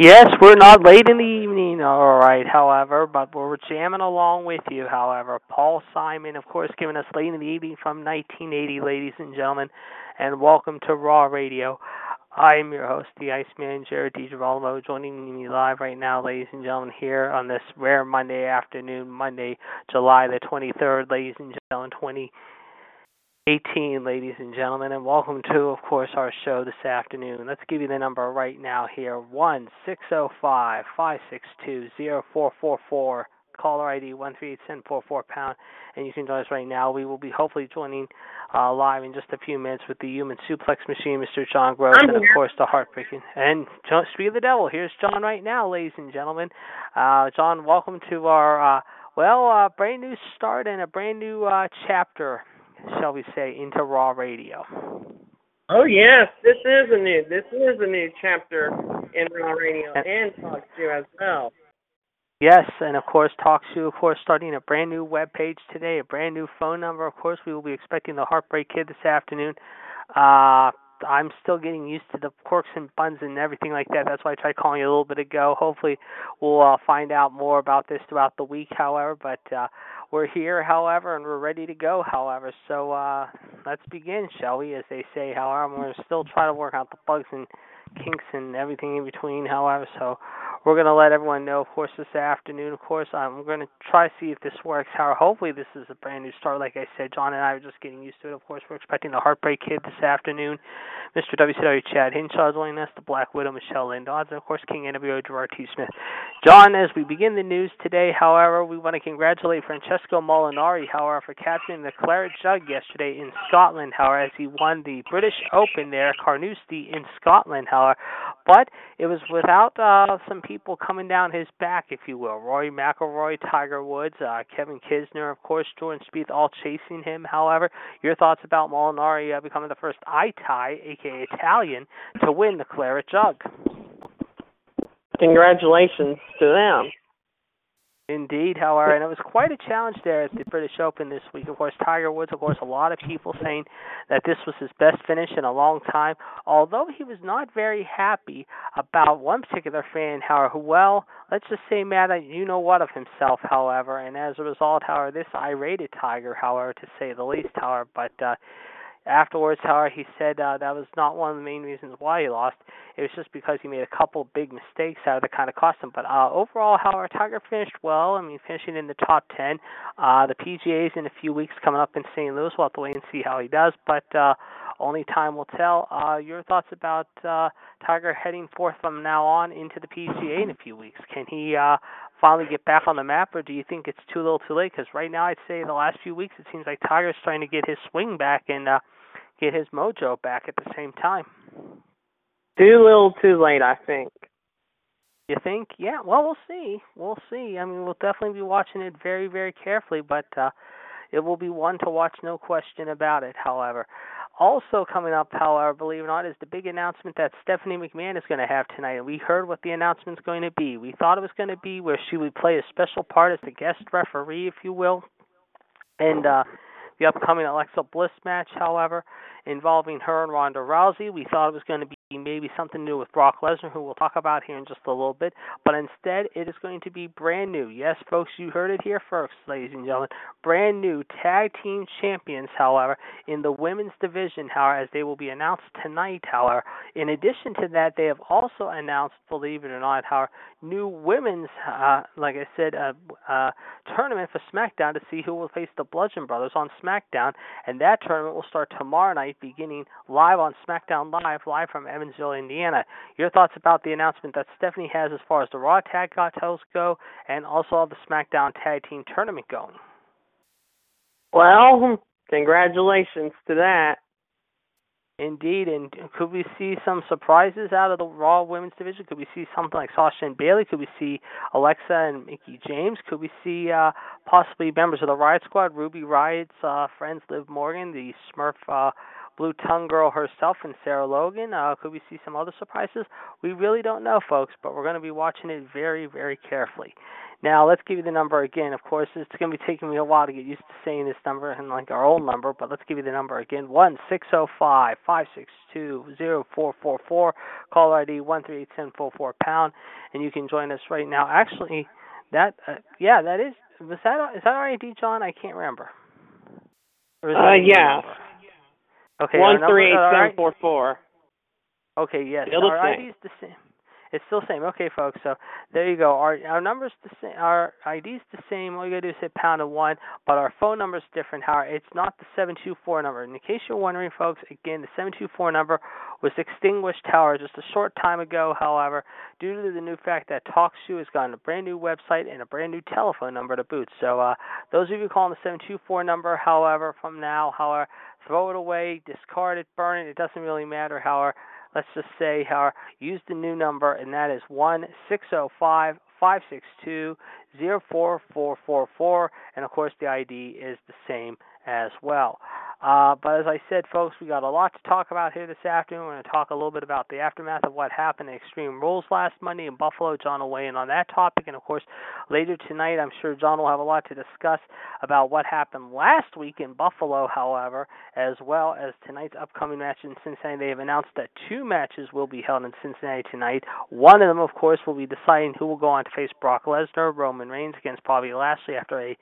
Yes, we're not late in the evening, all right, however, but we're jamming along with you, however. Paul Simon, of course, giving us late in the evening from 1980, ladies and gentlemen, and welcome to Raw Radio. I'm your host, the Iceman, Jared DiGirolamo, joining me live right now, ladies and gentlemen, here on this rare Monday afternoon, Monday, July the 23rd, ladies and gentlemen, 20. 18, ladies and gentlemen, and welcome to, of course, our show this afternoon. Let's give you the number right now here one six zero five five six two zero four four four. Caller ID one three eight seven four four pound, and you can join us right now. We will be hopefully joining uh, live in just a few minutes with the Human Suplex Machine, Mr. John Gross, and of course the Heartbreaking. And John, speak of the devil, here's John right now, ladies and gentlemen. Uh, John, welcome to our uh, well, uh, brand new start and a brand new uh, chapter shall we say, into Raw Radio. Oh yes, this is a new this is a new chapter in Raw Radio and Talk to as well. Yes, and of course, talk to of course starting a brand new web page today, a brand new phone number. Of course, we will be expecting the Heartbreak Kid this afternoon. Uh, I'm still getting used to the quirks and buns and everything like that. That's why I tried calling you a little bit ago. Hopefully, we'll uh, find out more about this throughout the week. However, but uh, we're here, however, and we're ready to go. However, so uh, let's begin, shall we? As they say. However, we're still trying to work out the bugs and kinks and everything in between. However, so we're going to let everyone know, of course, this afternoon. Of course, I'm going to try to see if this works. However, hopefully, this is a brand new start. Like I said, John and I are just getting used to it. Of course, we're expecting the Heartbreak Kid this afternoon. Mr. WCW Chad Hinshaw joining us, the Black Widow Michelle Lynn Dodds, and of course King NWO Gerard T. Smith. John, as we begin the news today, however, we want to congratulate Francesco Molinari, however, for capturing the Claret Jug yesterday in Scotland, however, as he won the British Open there, Carnoustie in Scotland, however. But it was without uh, some people coming down his back, if you will. Rory McIlroy, Tiger Woods, uh, Kevin Kisner, of course, Jordan Spieth, all chasing him. However, your thoughts about Molinari uh, becoming the first I-Tie, aka Italian, to win the Claret Jug? Congratulations to them. Indeed, however, and it was quite a challenge there at the British Open this week. Of course, Tiger Woods, of course, a lot of people saying that this was his best finish in a long time. Although he was not very happy about one particular fan, however, who, well, let's just say, Matt, you know what of himself, however, and as a result, however, this irated Tiger, however, to say the least, however, but uh, afterwards, however, he said uh, that was not one of the main reasons why he lost. It was just because he made a couple big mistakes out of that kind of cost him. But uh, overall, however, Tiger finished well. I mean, finishing in the top 10. Uh, the PGA's in a few weeks coming up in St. Louis. We'll have to wait and see how he does. But uh, only time will tell. Uh, your thoughts about uh, Tiger heading forth from now on into the PGA in a few weeks? Can he uh, finally get back on the map, or do you think it's too little too late? Because right now, I'd say the last few weeks, it seems like Tiger's trying to get his swing back and uh, get his mojo back at the same time. Too little, too late, I think. You think? Yeah. Well, we'll see. We'll see. I mean, we'll definitely be watching it very, very carefully, but uh, it will be one to watch, no question about it. However, also coming up, however, believe it or not, is the big announcement that Stephanie McMahon is going to have tonight. We heard what the announcement's going to be. We thought it was going to be where she would play a special part as the guest referee, if you will, And uh, the upcoming Alexa Bliss match, however, involving her and Ronda Rousey, we thought it was going to be maybe something do with Brock Lesnar, who we'll talk about here in just a little bit. But instead, it is going to be brand new. Yes, folks, you heard it here first, ladies and gentlemen. Brand new tag team champions, however, in the women's division, however, as they will be announced tonight, however. In addition to that, they have also announced, believe it or not, however, new women's, uh, like I said, uh, uh, tournament for SmackDown to see who will face the Bludgeon Brothers on SmackDown. And that tournament will start tomorrow night, beginning live on SmackDown Live, live from Evansville, Indiana. Your thoughts about the announcement that Stephanie has as far as the Raw Tag titles go, and also the SmackDown Tag Team Tournament going? Well, congratulations to that. Indeed, and could we see some surprises out of the Raw Women's Division? Could we see something like Sasha and Bayley? Could we see Alexa and Mickie James? Could we see uh, possibly members of the Riot Squad, Ruby Riot's uh, friends, Liv Morgan, the Smurf uh, Blue Tongue Girl herself, and Sarah Logan? Uh, could we see some other surprises? We really don't know, folks, but we're going to be watching it very, very carefully. Now, let's give you the number again. Of course, it's going to be taking me a while to get used to saying this number and like our old number, but let's give you the number again. One six zero five five six two zero four four four. Call ID one three eight seven four four pound, and you can join us right now. Actually, that uh, yeah, that is was that is that our ID, John? I can't remember. Uh, yeah. Okay. One three eight seven four four. Okay. Yes. Still the our same. ID is the same. It's still the same. Okay, folks. So there you go. Our our numbers the same. Our ID's the same. All you gotta do is hit pound and one, but our phone number is different. However, it's not the seven two four number. In case you're wondering, folks, again, the seven two four number was extinguished, however, just a short time ago. However, due to the new fact that TalkShoe has gotten a brand new website and a brand new telephone number to boot. So uh, those of you calling the seven two four number, however, from now, however, throw it away, discard it, burn it. It doesn't really matter. how. However let's just say how use the new number and that is one six zero five five six two zero four four four four and of course the ID is the same as well. Uh, but as I said, folks, we got a lot to talk about here this afternoon. We're going to talk a little bit about the aftermath of what happened at Extreme Rules last Monday in Buffalo. John will weigh in on that topic. And of course, later tonight, I'm sure John will have a lot to discuss about what happened last week in Buffalo, however, as well as tonight's upcoming match in Cincinnati. They have announced that two matches will be held in Cincinnati tonight. One of them, of course, will be deciding who will go on to face Brock Lesnar, Roman Reigns against Bobby Lashley after a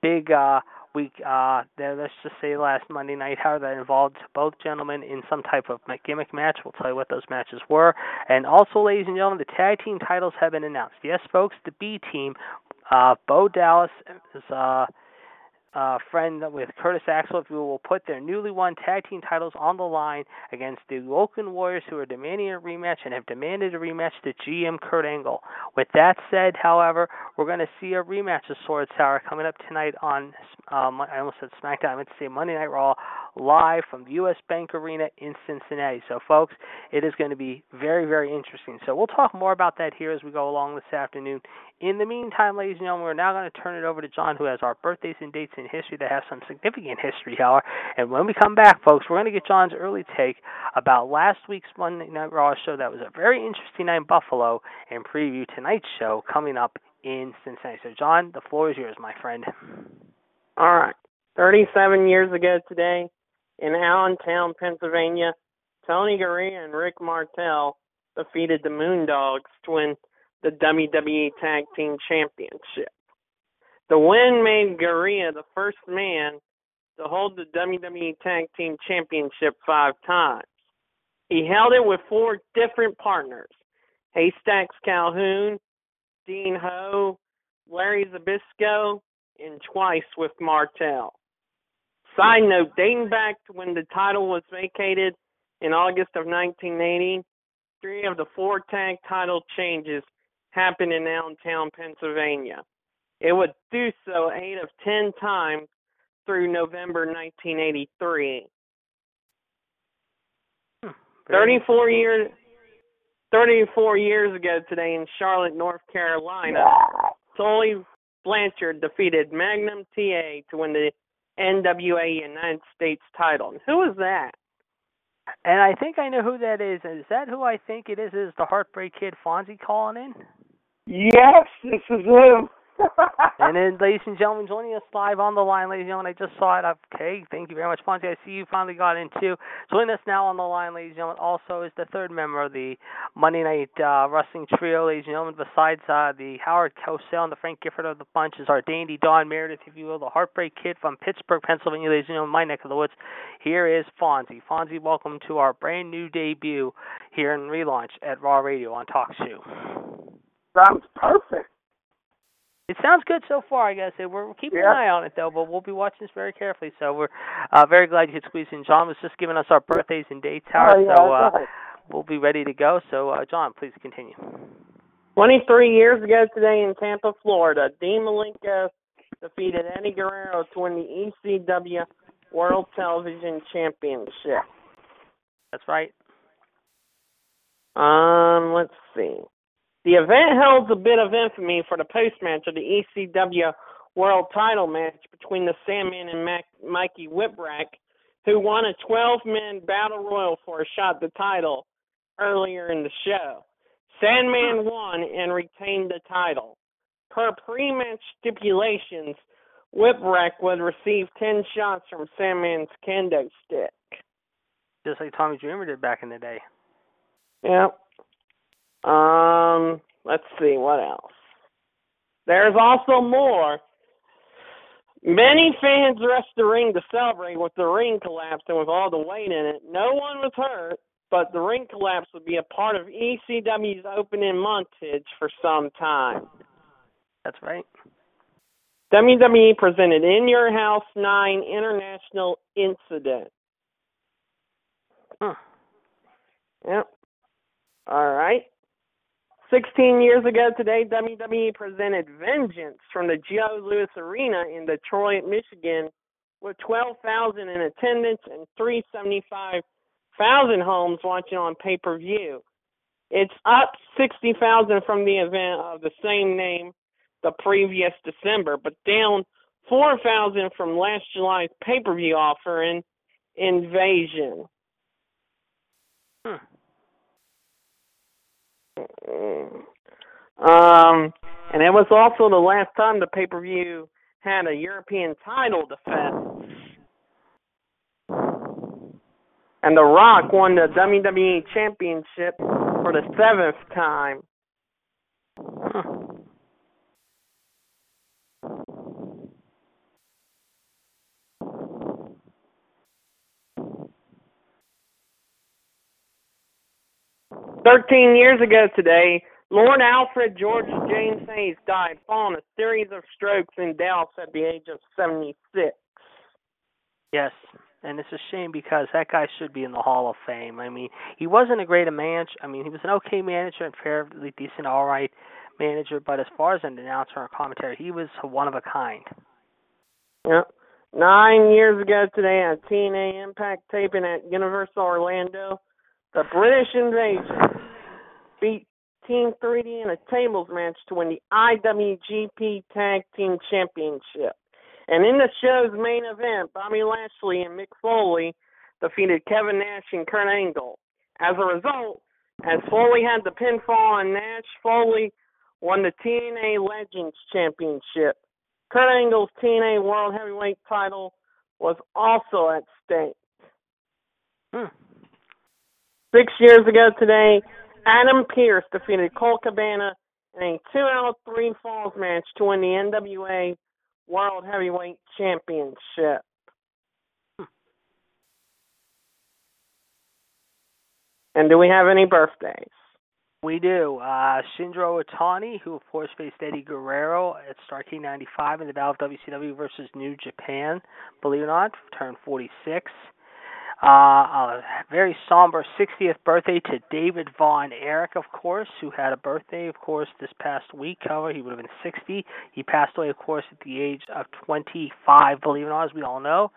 big uh, week. Uh, let's just say last Monday night, how that involved both gentlemen in some type of gimmick match. We'll tell you what those matches were. And also, ladies and gentlemen, the tag team titles have been announced. Yes, folks, the B team, uh, Bo Dallas is. Uh, uh, friend with Curtis Axel, who will put their newly won tag team titles on the line against the Woken Warriors, who are demanding a rematch and have demanded a rematch to GM Kurt Angle. With that said, however, we're going to see a rematch of Sword Tower coming up tonight on, um, I almost said SmackDown, I meant to say Monday Night Raw, live from the U.S. Bank Arena in Cincinnati. So, folks, it is going to be very, very interesting. So, we'll talk more about that here as we go along this afternoon. In the meantime, ladies and gentlemen, we're now going to turn it over to John, who has our birthdays and dates in history that have some significant history, however. And when we come back, folks, we're going to get John's early take about last week's Monday Night Raw show. That was a very interesting night in Buffalo, and preview tonight's show coming up in Cincinnati. So, John, the floor is yours, my friend. All right. 37 years ago today, in Allentown, Pennsylvania, Tony Garea and Rick Martel defeated the Moondogs to win the WWE Tag Team Championship. The win made Garea the first man to hold the WWE Tag Team Championship five times. He held it with four different partners Haystacks Calhoun, Dean Ho, Larry Zbyszko, and twice with Martel. Side note, dating back to when the title was vacated in August of 1980, three of the four tag title changes happened in Allentown, Pennsylvania. It would do so eight of ten times through November 1983. Hmm, 34 years 34 years ago today in Charlotte, North Carolina, Tully Blanchard defeated Magnum TA to win the NWA United States title. And who is that? And I think I know who that is. Is that who I think it is? Is the Heartbreak Kid Fonzie calling in? Yes, this is him. and then, ladies and gentlemen, joining us live on the line, ladies and gentlemen, I just saw it. Okay, thank you very much, Fonzie. I see you finally got into. Joining us now on the line, ladies and gentlemen, also is the third member of the Monday Night uh, Wrestling Trio, ladies and gentlemen. Besides uh, the Howard Cosell and the Frank Gifford of the bunch, is our dandy Don Meredith, if you will, the Heartbreak Kid from Pittsburgh, Pennsylvania, ladies and gentlemen, my neck of the woods. Here is Fonzie. Fonzie, welcome to our brand new debut here in relaunch at Raw Radio on TalkShoe. Sounds perfect. It sounds good so far, I gotta say. We're, we're keeping Yeah. an eye on it though, but we'll be watching this very carefully. So we're uh, very glad you could squeeze in. John was just giving us our birthdays and dates, Howard. oh, yeah, so uh, right. we'll be ready to go. So uh, John, please continue. 23 years ago today in Tampa, Florida, Dean Malenko defeated Eddie Guerrero to win the ECW World Television Championship. That's right. Um, let's see. The event holds a bit of infamy for the post match of the ECW World Title match between the Sandman and Mac- Mikey Whipwreck, who won a 12-man battle royal for a shot at the title earlier in the show. Sandman won and retained the title. Per pre-match stipulations, Whipwreck would receive 10 shots from Sandman's kendo stick. Just like Tommy Dreamer did back in the day. Yep. Um, Um, let's see what else. There's also more. Many fans rushed the ring to celebrate with the ring collapse and with all the weight in it. No one was hurt, but the ring collapse would be a part of ECW's opening montage for some time. That's right. WWE presented In Your House 9 International Incident. Huh. Yep. All right. 16 years ago today, WWE presented Vengeance from the Joe Louis Arena in Detroit, Michigan, with 12,000 in attendance and 375,000 homes watching on pay per view. It's up 60,000 from the event of the same name the previous December, but down 4,000 from last July's pay per view offering, Invasion. Hmm. Um, and it was also the last time the pay per view had a European title defense. And The Rock won the WWE Championship for the seventh time. Huh. Thirteen years ago today, Lord Alfred George James Hayes died following a series of strokes in Dallas at the age of 76. Yes, and it's a shame because that guy should be in the Hall of Fame. I mean, he wasn't a great manager. I mean, he was an okay manager and fairly decent, all right manager. But as far as an announcer or commentary, he was one of a kind. Yep. Nine years ago today at TNA Impact taping at Universal Orlando, the British Invasion beat Team 3D in a tables match to win the IWGP Tag Team Championship. And in the show's main event, Bobby Lashley and Mick Foley defeated Kevin Nash and Kurt Angle. As a result, as Foley had the pinfall on Nash, Foley won the TNA Legends Championship. Kurt Angle's TNA World Heavyweight title was also at stake. Hmm. Six years ago today, Adam Pearce defeated Colt Cabana in a two out three falls match to win the NWA World Heavyweight Championship. And do we have any birthdays? We do. Uh, Shinjiro Otani, who of course faced Eddie Guerrero at Starrcade 95 in the Battle of WCW versus New Japan, believe it or not, turned 46. Uh, a very somber 60th birthday to David Von Erich, of course, who had a birthday, of course, this past week. However, he would have been 60. He passed away, of course, at the age of 25, believe it or not, as we all know.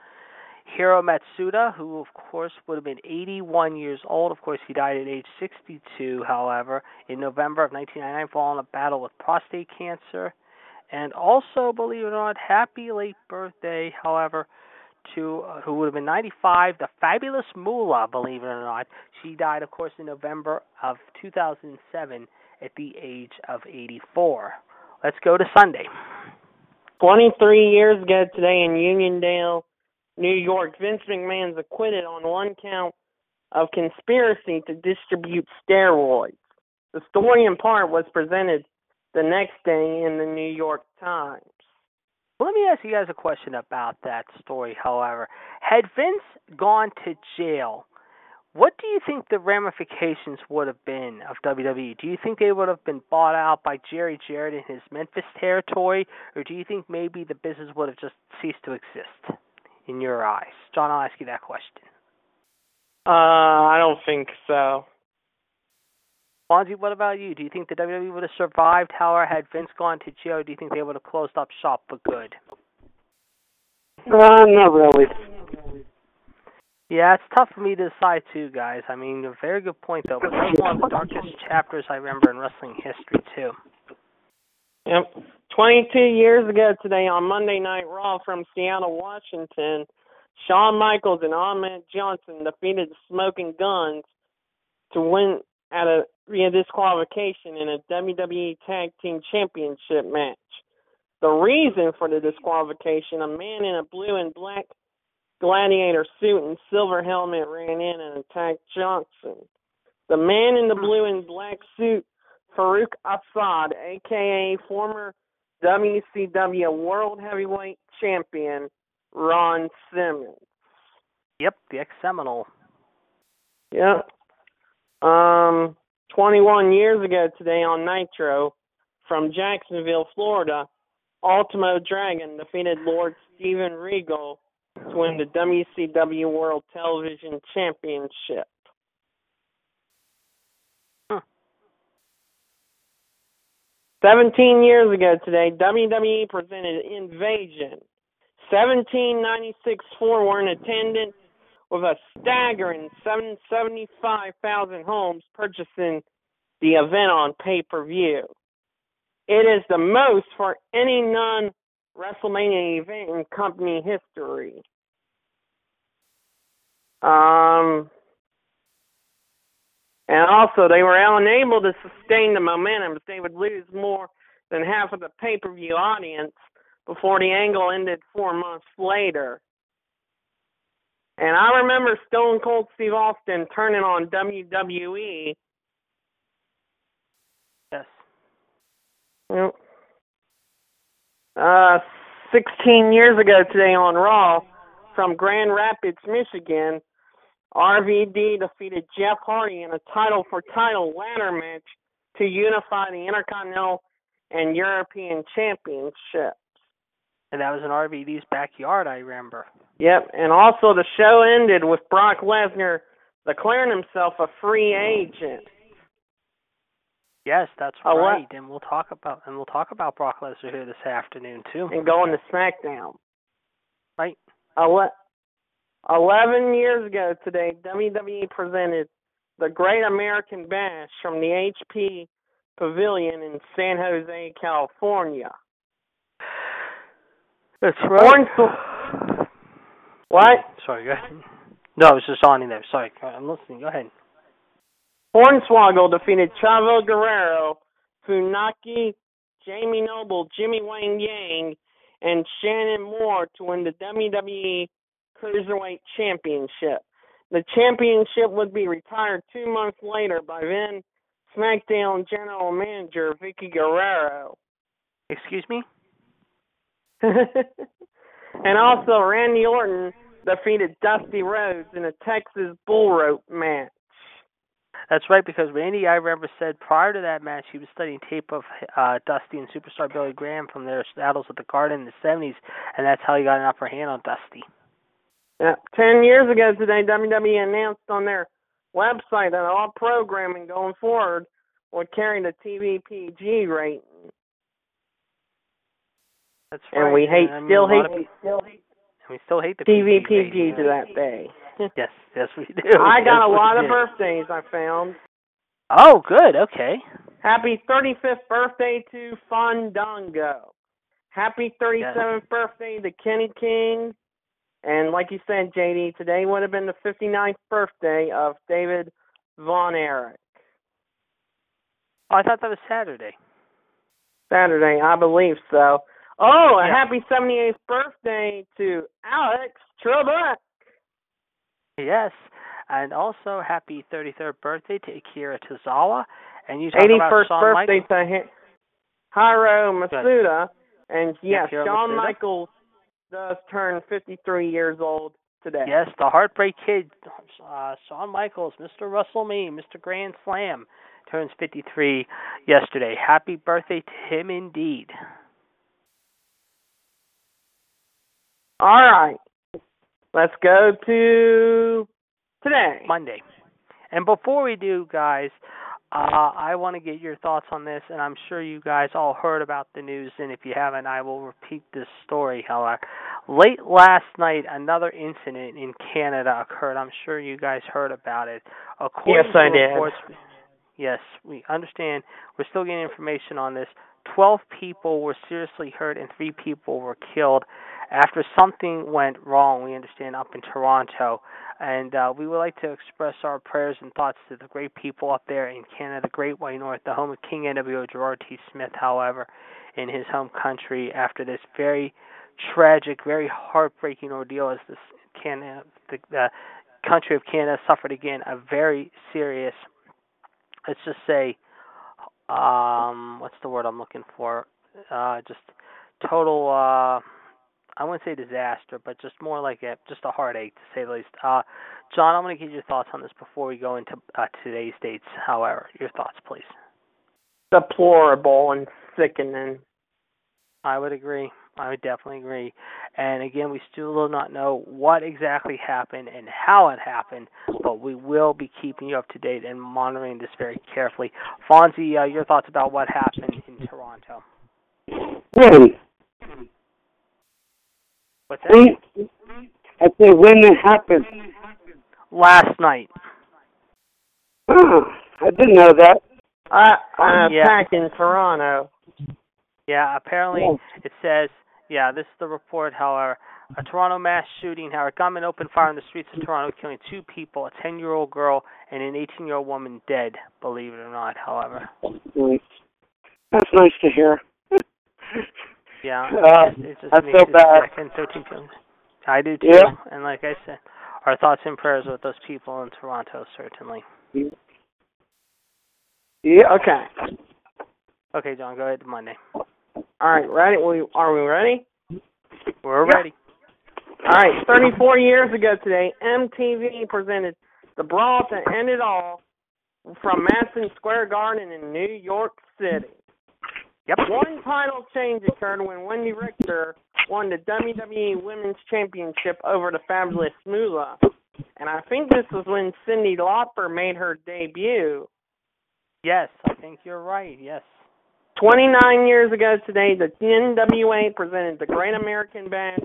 Hiro Matsuda, who of course would have been 81 years old. Of course, he died at age 62, however, in November of 1999 following a battle with prostate cancer. And also, believe it or not, happy late birthday, however, to uh, who would have been 95, the fabulous Moolah, believe it or not. She died, of course, in November of 2007 at the age of 84. Let's go to Sunday. 23 years ago today in Uniondale, New York, Vince McMahon's acquitted on one count of conspiracy to distribute steroids. The story in part was presented the next day in the New York Times. Let me ask you guys a question about that story, however. Had Vince gone to jail, what do you think the ramifications would have been of WWE? Do you think they would have been bought out by Jerry Jarrett in his Memphis territory, or do you think maybe the business would have just ceased to exist in your eyes? John, I'll ask you that question. Uh, I don't think so. Fonzie, what about you? Do you think the WWE would have survived, however, had Vince gone to jail, do you think they would have closed up shop for good? Uh, not really. Yeah, it's tough for me to decide too, guys. I mean, a very good point though. But that's one of the darkest chapters I remember in wrestling history too. Yep. 22 years ago today on Monday Night Raw from Seattle, Washington, Shawn Michaels and Ahmed Johnson defeated the Smoking Guns to win at a via disqualification in a WWE Tag Team Championship match. The reason for the disqualification, a man in a blue and black gladiator suit and silver helmet ran in and attacked Johnson. The man in the blue and black suit, Faarooq Asaad, aka former WCW World Heavyweight Champion Ron Simmons. Yep, the ex Seminole. Yep. Um, 21 years ago today on Nitro, from Jacksonville, Florida, Ultimo Dragon defeated Lord Steven Regal to win the WCW World Television Championship. 17 years ago today, WWE presented Invasion. 1796 4 were in attendance with a staggering 775,000 homes purchasing the event on pay per view. It is the most for any non WrestleMania event in company history. Um, and also, they were unable to sustain the momentum, but they would lose more than half of the pay per view audience before the angle ended four months later. And I remember Stone Cold Steve Austin turning on WWE. Yes. Yep. Uh, 16 years ago today on Raw from Grand Rapids, Michigan, RVD defeated Jeff Hardy in a title for title ladder match to unify the Intercontinental and European Championships. And that was in RVD's backyard, I remember. Yep, and also the show ended with Brock Lesnar declaring himself a free agent. Yes, that's Oh, what? right. And we'll talk about and we'll talk about Brock Lesnar here this afternoon too. and going to SmackDown. Right. Ele- Eleven years ago today, WWE presented the Great American Bash from the HP Pavilion in San Jose, California. That's Hornsw- What? Sorry, go ahead. No, I was just on in there. Sorry, I'm listening. Go ahead. Hornswoggle defeated Chavo Guerrero, Funaki, Jamie Noble, Jimmy Wang Yang, and Shannon Moore to win the WWE Cruiserweight Championship. The championship would be retired two months later by then SmackDown General Manager Vickie Guerrero. Excuse me? and also, Randy Orton defeated Dusty Rhodes in a Texas bull rope match. That's right, because Randy, I remember, said prior to that match he was studying tape of uh, Dusty and Superstar Billy Graham from their battles at the Garden in the 70s, and that's how he got an upper hand on Dusty. Yeah, ten years ago today, WWE announced on their website that all programming going forward would carry the TV PG rating, That's right. and we hate I mean, still hate people, and we still hate the TV PG PG to that day. Yes, yes we do. I got Yes, a lot of do. birthdays I found. Oh, good. Okay. Happy 35th birthday to Fandango. Happy 37th birthday to Kenny King. And like you said, JD, today would have been the 59th birthday of David Von Erich. Oh, I thought that was Saturday. Saturday, I believe so. Oh, a Yeah. happy 78th birthday to Alex Trebek. Yes, and also happy 33rd birthday to Akira Tozawa. And you talk about 81st Shawn birthday Michaels. to Hi- Hiro Matsuda. And yes, Hiro Shawn Matsuda. Michaels does turn 53 years old today. Yes, the Heartbreak Kid, uh, Shawn Michaels, Mr. WrestleMania, Mr. Grand Slam, turns 53 yesterday. Happy birthday to him indeed. All right. Let's go to today. Monday. And before we do, guys, uh, I want to get your thoughts on this, and I'm sure you guys all heard about the news, and if you haven't, I will repeat this story. However, late last night, another incident in Canada occurred. I'm sure you guys heard about it. According Yes, I did. reports, yes, we understand. We're still getting information on this. Twelve people were seriously hurt, and three people were killed after something went wrong. We understand up in Toronto and uh, we would like to express our prayers and thoughts to the great people up there in Canada, the Great White North, the home of King NWO Gerard T. Smith, however, in his home country after this very tragic, very heartbreaking ordeal as this Canada, the, the country of Canada suffered again a very serious, let's just say, um, what's the word I'm looking for? Uh, just total. Uh, I wouldn't say disaster, but just more like a just a heartache to say the least. Uh, John, I'm going to get your thoughts on this before we go into uh, today's dates. However, your thoughts, please. Deplorable and sickening. I would agree. I would definitely agree. And again, we still do not know what exactly happened and how it happened, but we will be keeping you up to date and monitoring this very carefully. Fonzie, uh, your thoughts about what happened in Toronto? When? What's that? When? I say when it happened. Last night. Oh, I didn't know that. Uh, uh, Yeah. attack in Toronto. Yeah, apparently Yes. it says, yeah, this is the report, however. A Toronto mass shooting, however, gunmen opened fire in the streets of Toronto, killing two people, a 10 year old girl and an 18 year old woman dead, believe it or not, however. That's nice to hear. Yeah, Uh, it, it just I makes feel it bad. sick, and 13 people. I do too, Yeah. and like I said, our thoughts and prayers with those people in Toronto, certainly. Yeah. Okay. Okay, John, go ahead to Monday. All right. Ready? We are we ready? We're Yeah. ready. All right. 34 years ago today, MTV presented the brawl to end it all from Madison Square Garden in New York City. Yep. One title change occurred when Wendy Richter won the WWE Women's Championship over the Fabulous Moolah. And I think this was when Cyndi Lauper made her debut. Yes, I think you're right. Yes. 29 years ago today, the NWA presented the Great American Bash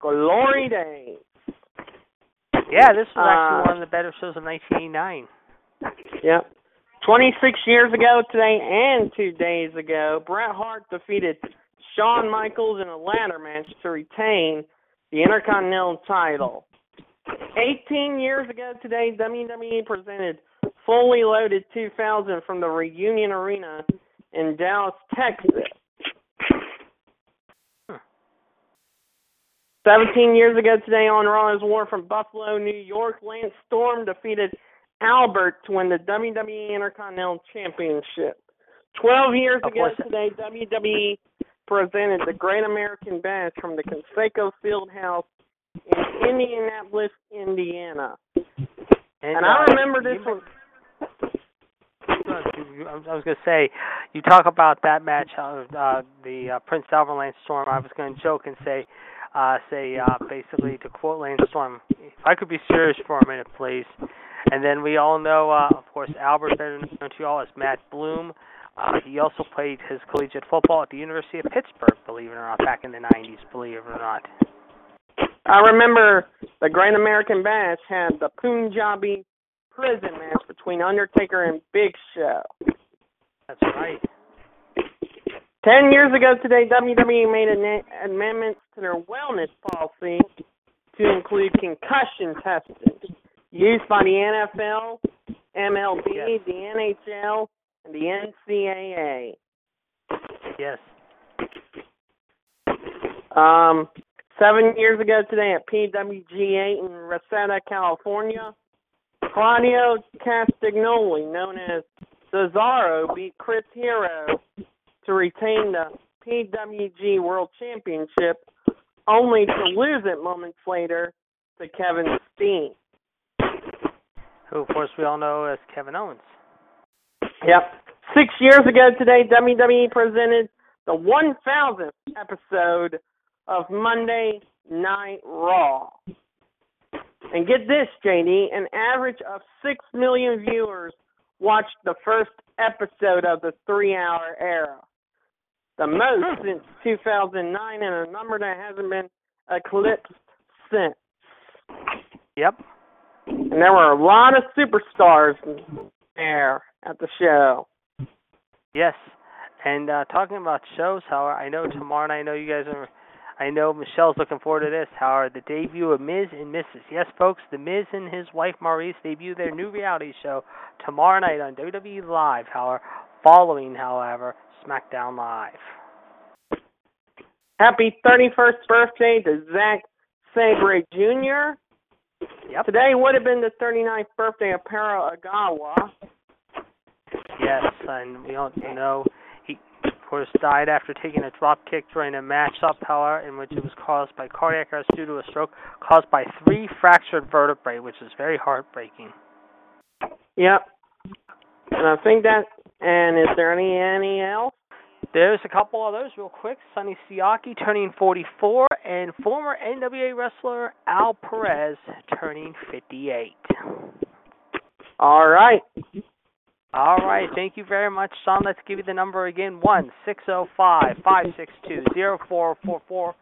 Glory Days. Yeah, this was Uh, actually one of the better shows of 1989. Yep. 26 years ago today and two days ago, Bret Hart defeated Shawn Michaels in a ladder match to retain the Intercontinental title. 18 years ago today, WWE presented Fully Loaded 2000 from the Reunion Arena in Dallas, Texas. Hmm. 17 years ago today on Raw War from Buffalo, New York, Lance Storm defeated Albert to win the WWE Intercontinental Championship. 12 years Of ago course. today, WWE presented the Great American Bash from the Conseco Fieldhouse in Indianapolis, Indiana. And, And I uh, remember this one. I was going to say, you talk about that match, of uh, the uh, Prince Albert Lance Storm. I was going to joke and say, uh, say uh, basically to quote Lance Storm, if I could be serious for a minute, please. And then we all know, uh, of course, Albert, better known to you all as Matt Bloom. Uh, he also played his collegiate football at the University of Pittsburgh, believe it or not, back in the 90s, believe it or not. I remember the Great American Bash had the Punjabi prison match between Undertaker and Big Show. That's right. Ten years ago today, WWE made an amendments to their wellness policy to include concussion testing used by the NFL, MLB, Yes. the NHL, and the NCAA. Yes. Um, seven years ago today at PWG8 in Reseda, California, Claudio Castagnoli, known as Cesaro, beat Chris Hero to retain the PWG World Championship, only to lose it moments later to Kevin Steen. Who, of course, we all know as Kevin Owens. Yep. Six years ago today, WWE presented the 1000th episode of Monday Night Raw. And get this, JD, an average of 6 million viewers watched the first episode of the three hour era. The most hmm. since 2009, and a number that hasn't been eclipsed since. Yep. And there were a lot of superstars there at the show. Yes. And uh talking about shows, however, I know tomorrow night, I know you guys are I know Michelle's looking forward to this, however, the debut of Miz and Mrs. Yes, folks, the Miz and his wife Maryse debut their new reality show tomorrow night on WWE Live, however, following, however, SmackDown Live. Happy 31st birthday to Zack Sabre Jr. Yep. Today would have been the 39th birthday of Perro Aguayo. Yes, and we all know he, of course, died after taking a drop kick during a match-up, however, in which it was caused by cardiac arrest due to a stroke caused by three fractured vertebrae, which is very heartbreaking. Yep. And I think that. And is there any any else? There's a couple of those real quick. Sonny Siaki turning 44, and former NWA wrestler Al Perez turning 58. All right. All right, thank you very much, Sean. Let's give you the number again: one six zero five five six two zero four four four.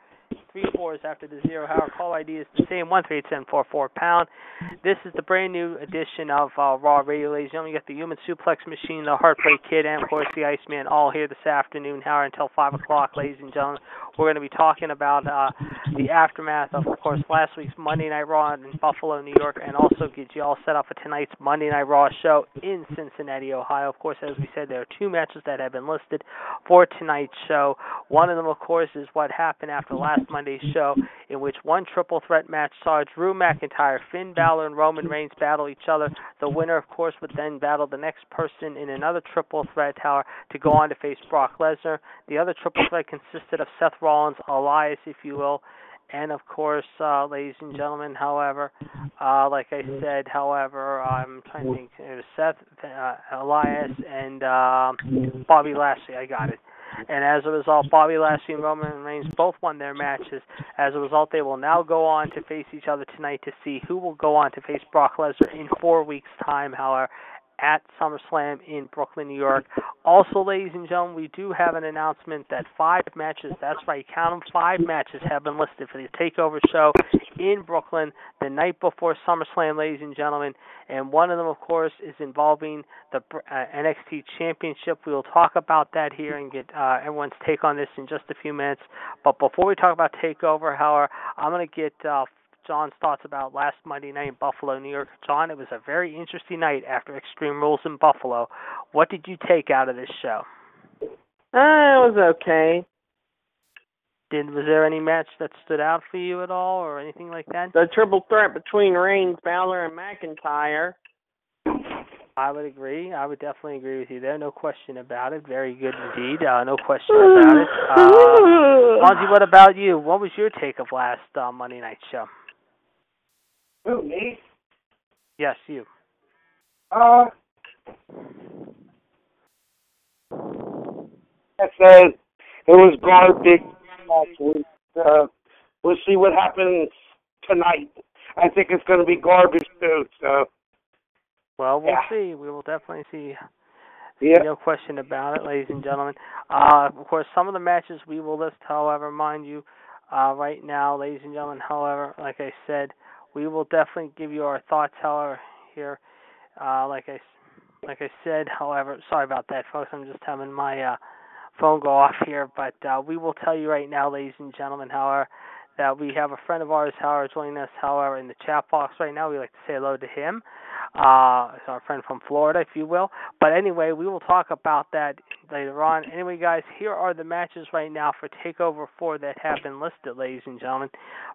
Three fours after the zero. hour. call ID is the same: one three seven four four pound. This is the brand new edition of uh, Raw Radio, ladies and gentlemen. You got the Human Suplex Machine, the Heartbreak Kid, and of course the Iceman all here this afternoon, hour until five o'clock, ladies and gentlemen. We're going to be talking about uh, the aftermath of, of course, last week's Monday Night Raw in Buffalo, New York, and also get you all set up for tonight's Monday Night Raw show in Cincinnati, Ohio. Of course, as we said, there are two matches that have been listed for tonight's show. One of them, of course, is what happened after last Monday's show, in which one triple threat match saw Drew McIntyre, Finn Balor, and Roman Reigns battle each other. The winner, of course, would then battle the next person in another triple threat tower to go on to face Brock Lesnar. The other triple threat consisted of Seth Rollins, Elias, if you will, and of course, uh, ladies and gentlemen, however, uh, like I said, however, I'm trying to think, it was Seth, uh, Elias, and uh, Bobby Lashley. I got it. And as a result, Bobby Lashley and Roman Reigns both won their matches. As a result, they will now go on to face each other tonight to see who will go on to face Brock Lesnar in four weeks' time, however, at SummerSlam in Brooklyn, New York. Also, ladies and gentlemen, we do have an announcement that five matches, that's right, count them, five matches have been listed for the TakeOver show in Brooklyn the night before SummerSlam, ladies and gentlemen. And one of them, of course, is involving the uh, NXT Championship. We will talk about that here and get uh, everyone's take on this in just a few minutes. But before we talk about TakeOver, however, I'm going to get uh, John's thoughts about last Monday night in Buffalo, New York. John, it was a very interesting night after Extreme Rules in Buffalo. What did you take out of this show? Uh, it was okay. Did was there any match that stood out for you at all, or anything like that? The triple threat between Reigns, Balor, and McIntyre. I would agree. I would definitely agree with you there. No question about it. Very good indeed. Uh, no question about it. Uh, Fonzie, what about you? What was your take of last uh, Monday night show? Who, me? Yes, you. Uh, I said it was garbage last week. Uh, we'll see what happens tonight. I think it's going to be garbage too. So Well, we'll Yeah. see. We will definitely see. yeah, No question about it, ladies and gentlemen. Uh, of course, some of the matches we will list, however, mind you, uh, right now, ladies and gentlemen, however, like I said, we will definitely give you our thoughts, however, here. Uh, like I, like I said, however, sorry about that, folks. I'm just having my uh, phone go off here, but uh, we will tell you right now, ladies and gentlemen, however, that we have a friend of ours, however, joining us, however, in the chat box right now. We'd like to say hello to him. uh, it's our friend from Florida, if you will. But anyway, we will talk about that later on. Anyway, guys, here are the matches right now for Takeover 4 that have been listed, ladies and gentlemen.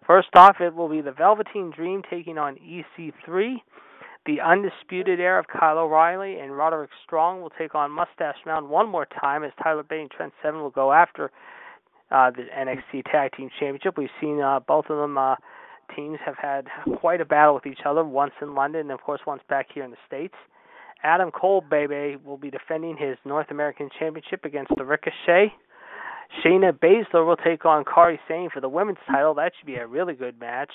First off, it will be the Velveteen Dream taking on EC3. The Undisputed Era of Kyle O'Reilly and Roderick Strong will take on Mustache Mountain one more time as Tyler Bate and Trent Seven will go after uh, the NXT Tag Team Championship. We've seen uh, both of them uh, teams have had quite a battle with each other, once in London and, of course, once back here in the States. Adam Cole, baby, will be defending his North American Championship against the Ricochet. Shayna Baszler will take on Kairi Sane for the women's title. That should be a really good match.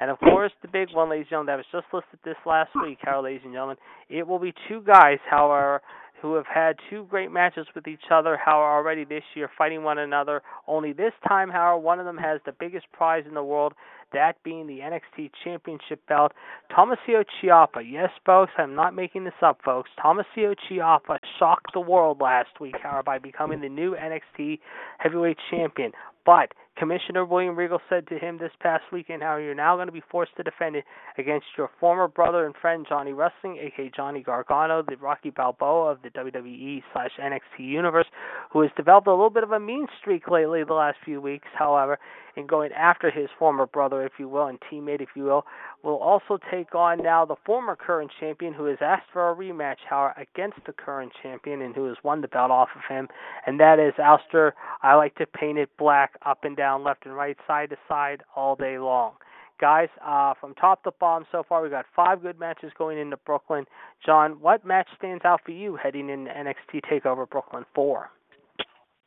And of course, the big one, ladies and gentlemen, that was just listed this last week, how, ladies and gentlemen, it will be two guys, however, who have had two great matches with each other, however, already this year, fighting one another. Only this time, however, one of them has the biggest prize in the world, that being the NXT Championship belt. Tommaso Ciampa, yes, folks, I'm not making this up, folks. Tommaso Ciampa shocked the world last week, however, by becoming the new NXT Heavyweight Champion. But Commissioner William Regal said to him this past weekend how you're now going to be forced to defend it against your former brother and friend Johnny Wrestling, aka Johnny Gargano, the Rocky Balboa of the WWE slash NXT universe, who has developed a little bit of a mean streak lately the last few weeks, however, in going after his former brother, if you will, and teammate, if you will, will also take on now the former current champion who has asked for a rematch, however, against the current champion and who has won the belt off of him, and that is Aleister. I like to paint it black up and down, left and right, side to side, all day long. Guys, uh, from top to bottom so far, we've got five good matches going into Brooklyn. John, what match stands out for you heading into NXT TakeOver Brooklyn 4?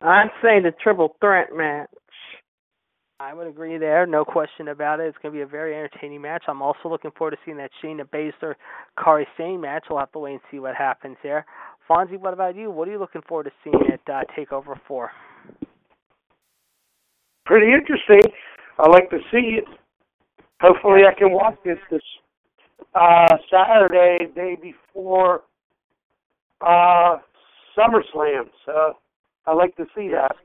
I'd say the triple threat match. I would agree there, no question about it. It's going to be a very entertaining match. I'm also looking forward to seeing that Shayna Baszler Kairi Sane match. We'll have to wait and see what happens there. Fonzie, what about you? What are you looking forward to seeing at uh, Takeover 4? Pretty interesting. I like to see it. Hopefully, I can watch this this uh, Saturday, day before uh, SummerSlam. So I like to see that.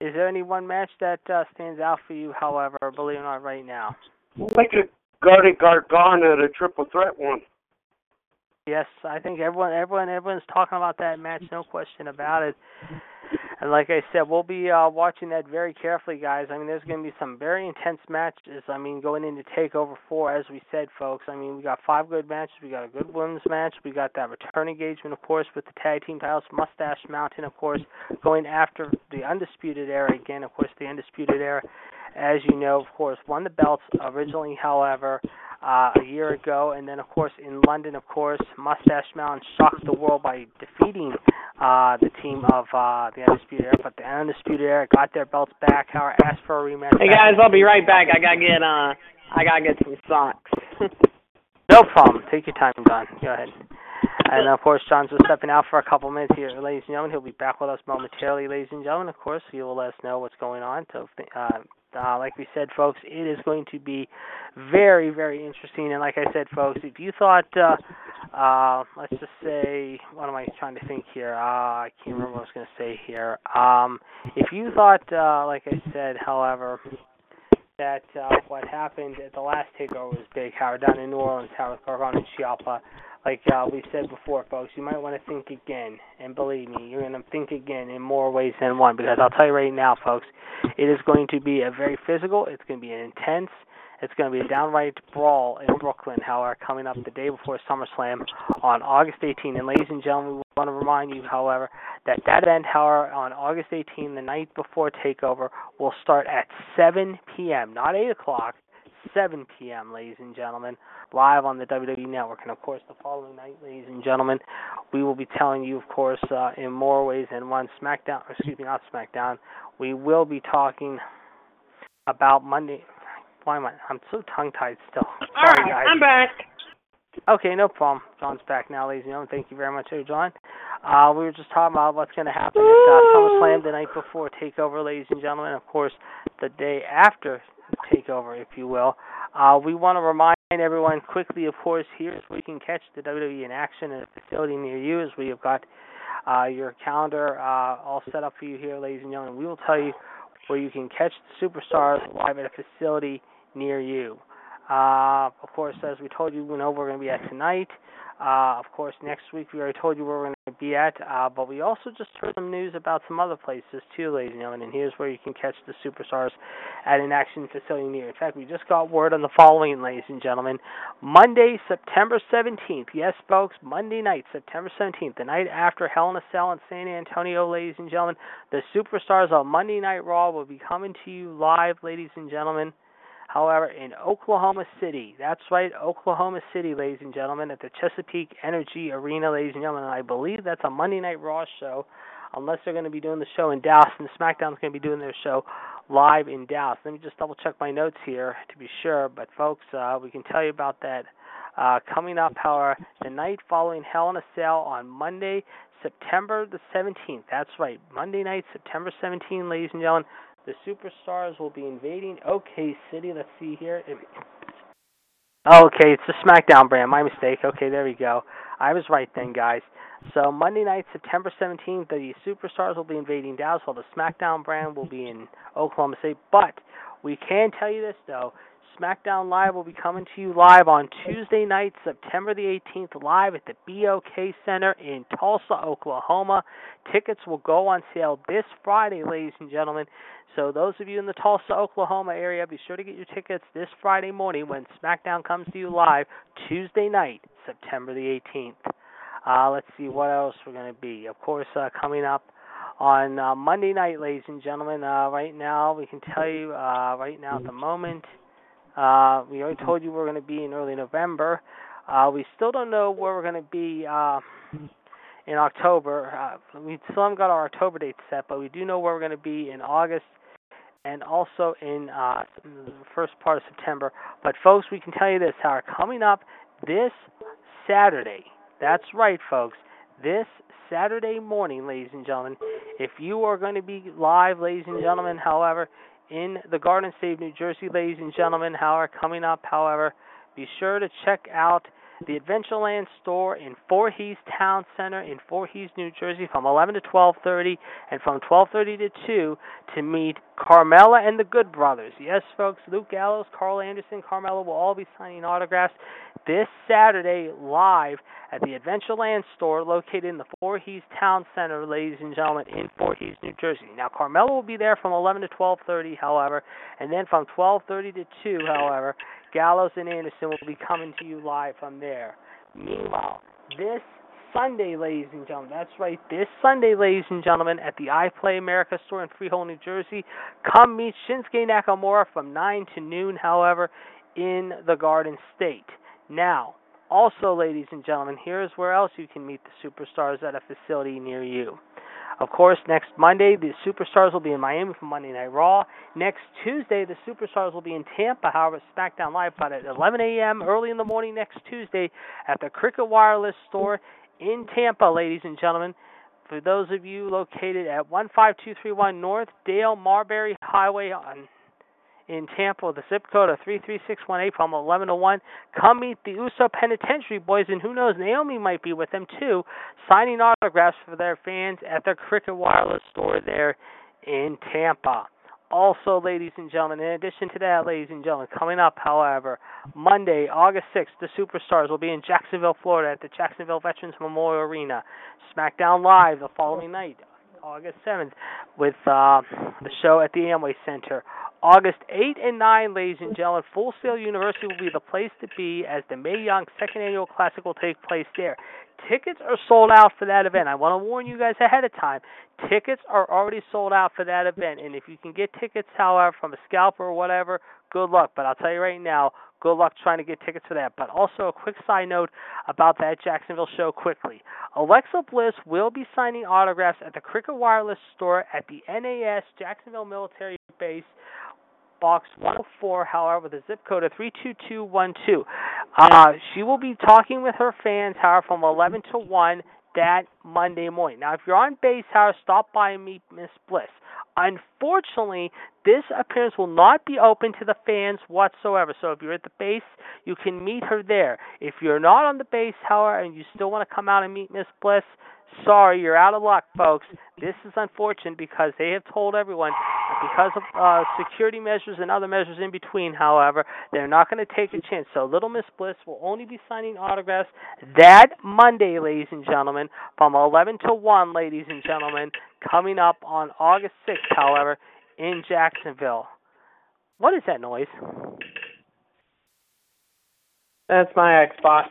Is there any one match that uh, stands out for you, however, believe it or not, right now? Like go to Gargano, the triple threat one. Yes, I think everyone, everyone, everyone's talking about that match, no question about it. And like I said, we'll be uh, watching that very carefully, guys. I mean, there's going to be some very intense matches. I mean, going into Takeover Four, as we said, folks. I mean, we got five good matches. We got a good women's match. We got that return engagement, of course, with the tag team titles. Mustache Mountain, of course, going after the Undisputed Era again. Of course, the Undisputed Era, as you know, of course, won the belts originally. However, uh, a year ago, and then of course in London, of course, Mustache Mountain shocked the world by defeating uh, the team of uh, the Undisputed Era. But the Undisputed Era got their belts back. Howard asked for a rematch. Hey guys, I'll be right back. I gotta get uh, I gotta get some socks. no problem. Take your time, Don. Go ahead. And of course, John's just stepping out for a couple minutes here, ladies and gentlemen. He'll be back with us momentarily, ladies and gentlemen. Of course, he will let us know what's going on. So, uh, uh, like we said, folks, it is going to be very, very interesting. And like I said, folks, if you thought, uh, uh, let's just say, what am I trying to think here? Uh, I can't remember what I was going to say here. Um, if you thought, uh, like I said, however, that uh, what happened at the last takeover was big, Howard, down in New Orleans, how Howard Gargano and Ciampa. Like uh, we said before, folks, you might want to think again. And believe me, you're going to think again in more ways than one. Because I'll tell you right now, folks, it is going to be a very physical. It's going to be an intense. It's going to be a downright brawl in Brooklyn, however, coming up the day before SummerSlam on August 18. And ladies and gentlemen, we want to remind you, however, that that event, however, on August 18, the night before Takeover, will start at 7 p.m., not 8 o'clock, 7 p.m., ladies and gentlemen, live on the WWE Network. And of course, the following night, ladies and gentlemen, we will be telling you, of course, uh, in more ways than one, SmackDown, excuse me, not SmackDown, we will be talking about Monday. Why am I? I'm so tongue tied still. All Sorry, right, guys. I'm back. Okay, no problem. John's back now, ladies and gentlemen. Thank you very much, John. Uh, we were just talking about what's going to happen at uh, SummerSlam the night before Takeover, ladies and gentlemen. Of course, the day after Takeover, if you will. Uh, we want to remind everyone quickly, of course, here's where you can catch the WWE in action at a facility near you, as we have got uh, your calendar uh, all set up for you here, ladies and gentlemen. We will tell you where you can catch the superstars live at a facility near you. Uh, of course, as we told you, we know we're going to be at tonight. Uh, of course, next week we already told you where we're going to be at, uh, but we also just heard some news about some other places too, ladies and gentlemen. And here's where you can catch the superstars at an action facility near. In fact, we just got word on the following, ladies and gentlemen. Monday, September 17th. Yes, folks, Monday night, September 17th, the night after Hell in a Cell in San Antonio, ladies and gentlemen. The superstars on Monday Night Raw will be coming to you live, ladies and gentlemen. However, in Oklahoma City, that's right, Oklahoma City, ladies and gentlemen, at the Chesapeake Energy Arena, ladies and gentlemen. And I believe that's a Monday Night Raw show, unless they're going to be doing the show in Dallas, and SmackDown's going to be doing their show live in Dallas. Let me just double check my notes here to be sure. But folks, uh, we can tell you about that uh, coming up. However, the night following Hell in a Cell on Monday, September the 17th. That's right, Monday night, September 17th, ladies and gentlemen. The superstars will be invading OK City. Let's see here. Oh, okay, it's the SmackDown brand. My mistake. Okay, there we go. I was right then, guys. So Monday night, September 17th, the superstars will be invading Dallas, while the SmackDown brand will be in Oklahoma City. But we can tell you this though. SmackDown Live will be coming to you live on Tuesday night, September the 18th, live at the BOK Center in Tulsa, Oklahoma. Tickets will go on sale this Friday, ladies and gentlemen. So those of you in the Tulsa, Oklahoma area, be sure to get your tickets this Friday morning when SmackDown comes to you live Tuesday night, September the 18th. Uh, let's see what else we're going to be. Of course, uh, coming up on uh, Monday night, ladies and gentlemen. Uh, right now, we can tell you uh, right now at the moment. Uh, we already told you we're going to be in early November. Uh, we still don't know where we're going to be uh, in October. Uh, we still haven't got our October date set, but we do know where we're going to be in August and also in uh, the first part of September. But folks, we can tell you this: how coming up this Saturday. That's right, folks. This Saturday morning, ladies and gentlemen. If you are going to be live, ladies and gentlemen, however, in the Garden State, New Jersey, ladies and gentlemen, however, coming up, however, be sure to check out the Adventureland store in Voorhees Town Center in Voorhees, New Jersey from 11 to 12:30 and from 12:30 to 2 to meet Carmella and the Good Brothers. Yes, folks, Luke Gallows, Carl Anderson, Carmella will all be signing autographs this Saturday live at the Adventureland store located in the Voorhees Town Center, ladies and gentlemen, in Voorhees, New Jersey. Now, Carmella will be there from 11 to 12:30, however, and then from 12:30 to 2, however, Gallows and Anderson will be coming to you live from there. Meanwhile, this Sunday, ladies and gentlemen, that's right, this Sunday, ladies and gentlemen, at the iPlay America store in Freehold, New Jersey, come meet Shinsuke Nakamura from 9 to noon, however, in the Garden State. Now, also, ladies and gentlemen, here's where else you can meet the superstars at a facility near you. Of course, next Monday, the Superstars will be in Miami for Monday Night Raw. Next Tuesday, the Superstars will be in Tampa, however, SmackDown Live, but at 11 a.m. early in the morning next Tuesday at the Cricket Wireless store in Tampa, ladies and gentlemen. For those of you located at 15231 North Dale Mabry Highway on in Tampa the zip code of 33618 from 11 to 1. Come meet the Uso Penitentiary Boys, and who knows, Naomi might be with them too, signing autographs for their fans at their Cricket Wireless store there in Tampa. Also, ladies and gentlemen, in addition to that, ladies and gentlemen, coming up, however, Monday, August 6th, the Superstars will be in Jacksonville, Florida at the Jacksonville Veterans Memorial Arena. SmackDown Live the following night, August 7th, with uh, the show at the Amway Center. August 8 and 9, ladies and gentlemen, Full Sail University will be the place to be as the Mae Young Second Annual Classic will take place there. Tickets are sold out for that event. I want to warn you guys ahead of time. Tickets are already sold out for that event, and if you can get tickets, however, from a scalper or whatever, good luck. But I'll tell you right now, good luck trying to get tickets for that. But also a quick side note about that Jacksonville show quickly. Alexa Bliss will be signing autographs at the Cricket Wireless store at the NAS Jacksonville Military Base box 104, however, the zip code of 32212. Uh, she will be talking with her fans, however, from 11 to 1 that Monday morning. Now, if you're on base, however, stop by and meet Miss Bliss. Unfortunately, this appearance will not be open to the fans whatsoever. So if you're at the base, you can meet her there. If you're not on the base, however, and you still want to come out and meet Miss Bliss, sorry, you're out of luck, folks. This is unfortunate because they have told everyone because of uh, security measures and other measures in between, however, they're not going to take a chance. So Little Miss Bliss will only be signing autographs that Monday, ladies and gentlemen, from 11 to 1, ladies and gentlemen, coming up on August 6th, however, in Jacksonville. What is that noise? That's my Xbox.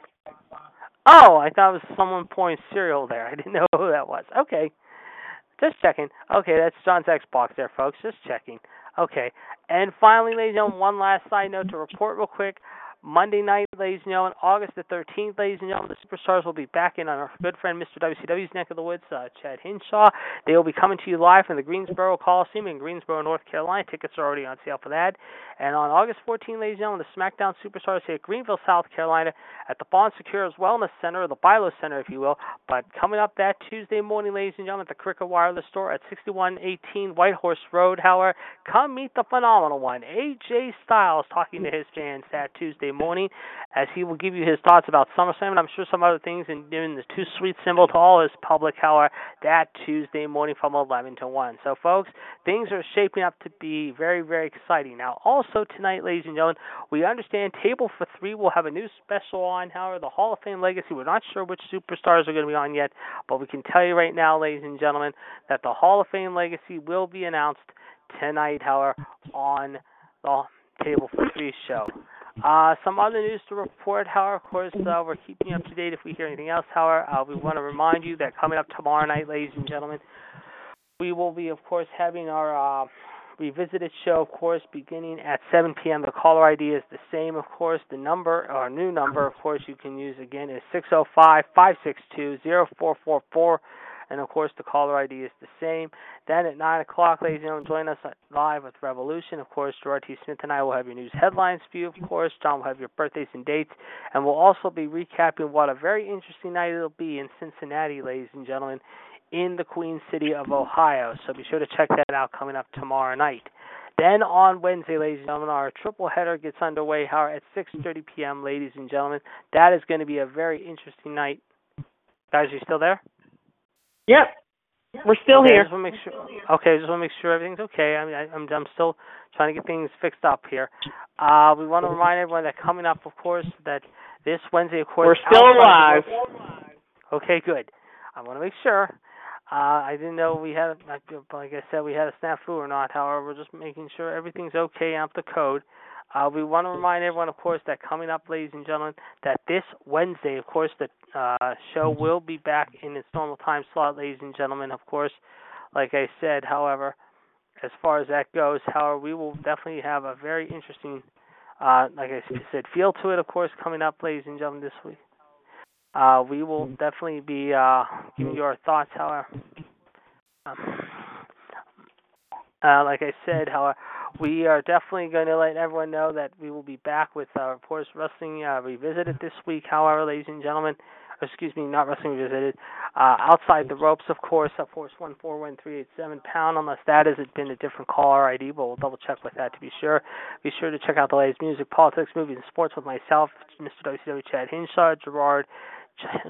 Oh, I thought it was someone pouring cereal there. I didn't know who that was. Okay. Just checking. Okay, that's John's Xbox there, folks. Just checking. Okay. And finally, ladies and gentlemen, one last side note to report real quick. Monday night, ladies and gentlemen, August the 13th, ladies and gentlemen, the Superstars will be back in on our good friend Mr. WCW's neck of the woods, uh, Chad Hinshaw. They will be coming to you live from the Greensboro Coliseum in Greensboro, North Carolina. Tickets are already on sale for that. And on August 14th, ladies and gentlemen, the SmackDown Superstars here at Greenville, South Carolina, at the Bon Secours Wellness Center, or the BI-LO Center, if you will. But coming up that Tuesday morning, ladies and gentlemen, at the Cricket Wireless Store at 6118 Whitehorse Road, however, come meet the phenomenal one, AJ Styles, talking to his fans that Tuesday morning, as he will give you his thoughts about SummerSlam and I'm sure some other things, and giving the two sweet symbol to all his public, however, that Tuesday morning from 11 to 1. So, folks, things are shaping up to be very, very exciting. Now, also tonight, ladies and gentlemen, we understand Table for Three will have a new special on, however, the Hall of Fame Legacy. We're not sure which superstars are going to be on yet, but we can tell you right now, ladies and gentlemen, that the Hall of Fame Legacy will be announced tonight, however, on the Table for Three show. Uh, some other news to report, however, of course, uh, we're keeping you up to date if we hear anything else, however. Uh, we want to remind you that coming up tomorrow night, ladies and gentlemen, we will be, of course, having our uh, revisited show, of course, beginning at 7 p.m. The caller ID is the same, of course. The number, our new number, of course, you can use again is 605 562 0444. And of course, the caller ID is the same. Then at 9 o'clock, ladies and gentlemen, join us live with Revolution. Of course, Gerard T. Smith and I will have your news headlines for you, of course. John will have your birthdays and dates. And we'll also be recapping what a very interesting night it'll be in Cincinnati, ladies and gentlemen, in the Queen City of Ohio. So be sure to check that out coming up tomorrow night. Then on Wednesday, ladies and gentlemen, our triple header gets underway at 6:30 p.m., ladies and gentlemen. That is going to be a very interesting night. Guys, are you still there? Yep. We're still okay, here. I just want to make sure. Okay, I just want to make sure everything's okay. I mean, I, I'm I'm still trying to get things fixed up here. Uh, we want to remind everyone that coming up, of course, that this Wednesday, of course, We're still alive. Okay, good. I want to make sure. Uh, I didn't know we had, like like I said, we had a snafu or not. However, we're just making sure everything's okay up the code. Uh, we want to remind everyone, of course, that coming up, ladies and gentlemen, that this Wednesday, of course, the uh, show will be back in its normal time slot, ladies and gentlemen. Of course, like I said, however, as far as that goes, however, we will definitely have a very interesting, uh, like I said, feel to it, of course, coming up, ladies and gentlemen, this week. Uh, we will definitely be uh, giving you our thoughts, however. Um, uh, like I said, however, we are definitely going to let everyone know that we will be back with, uh, of course, Wrestling uh, Revisited this week. However, ladies and gentlemen, excuse me, not Wrestling Revisited, uh, Outside the Ropes, of course, of course, 14138 pound, unless that has been a different caller ID, but we'll double check with that to be sure. Be sure to check out the latest music, politics, movies, and sports with myself, Mr. WCW Chad Hinshaw, Gerard,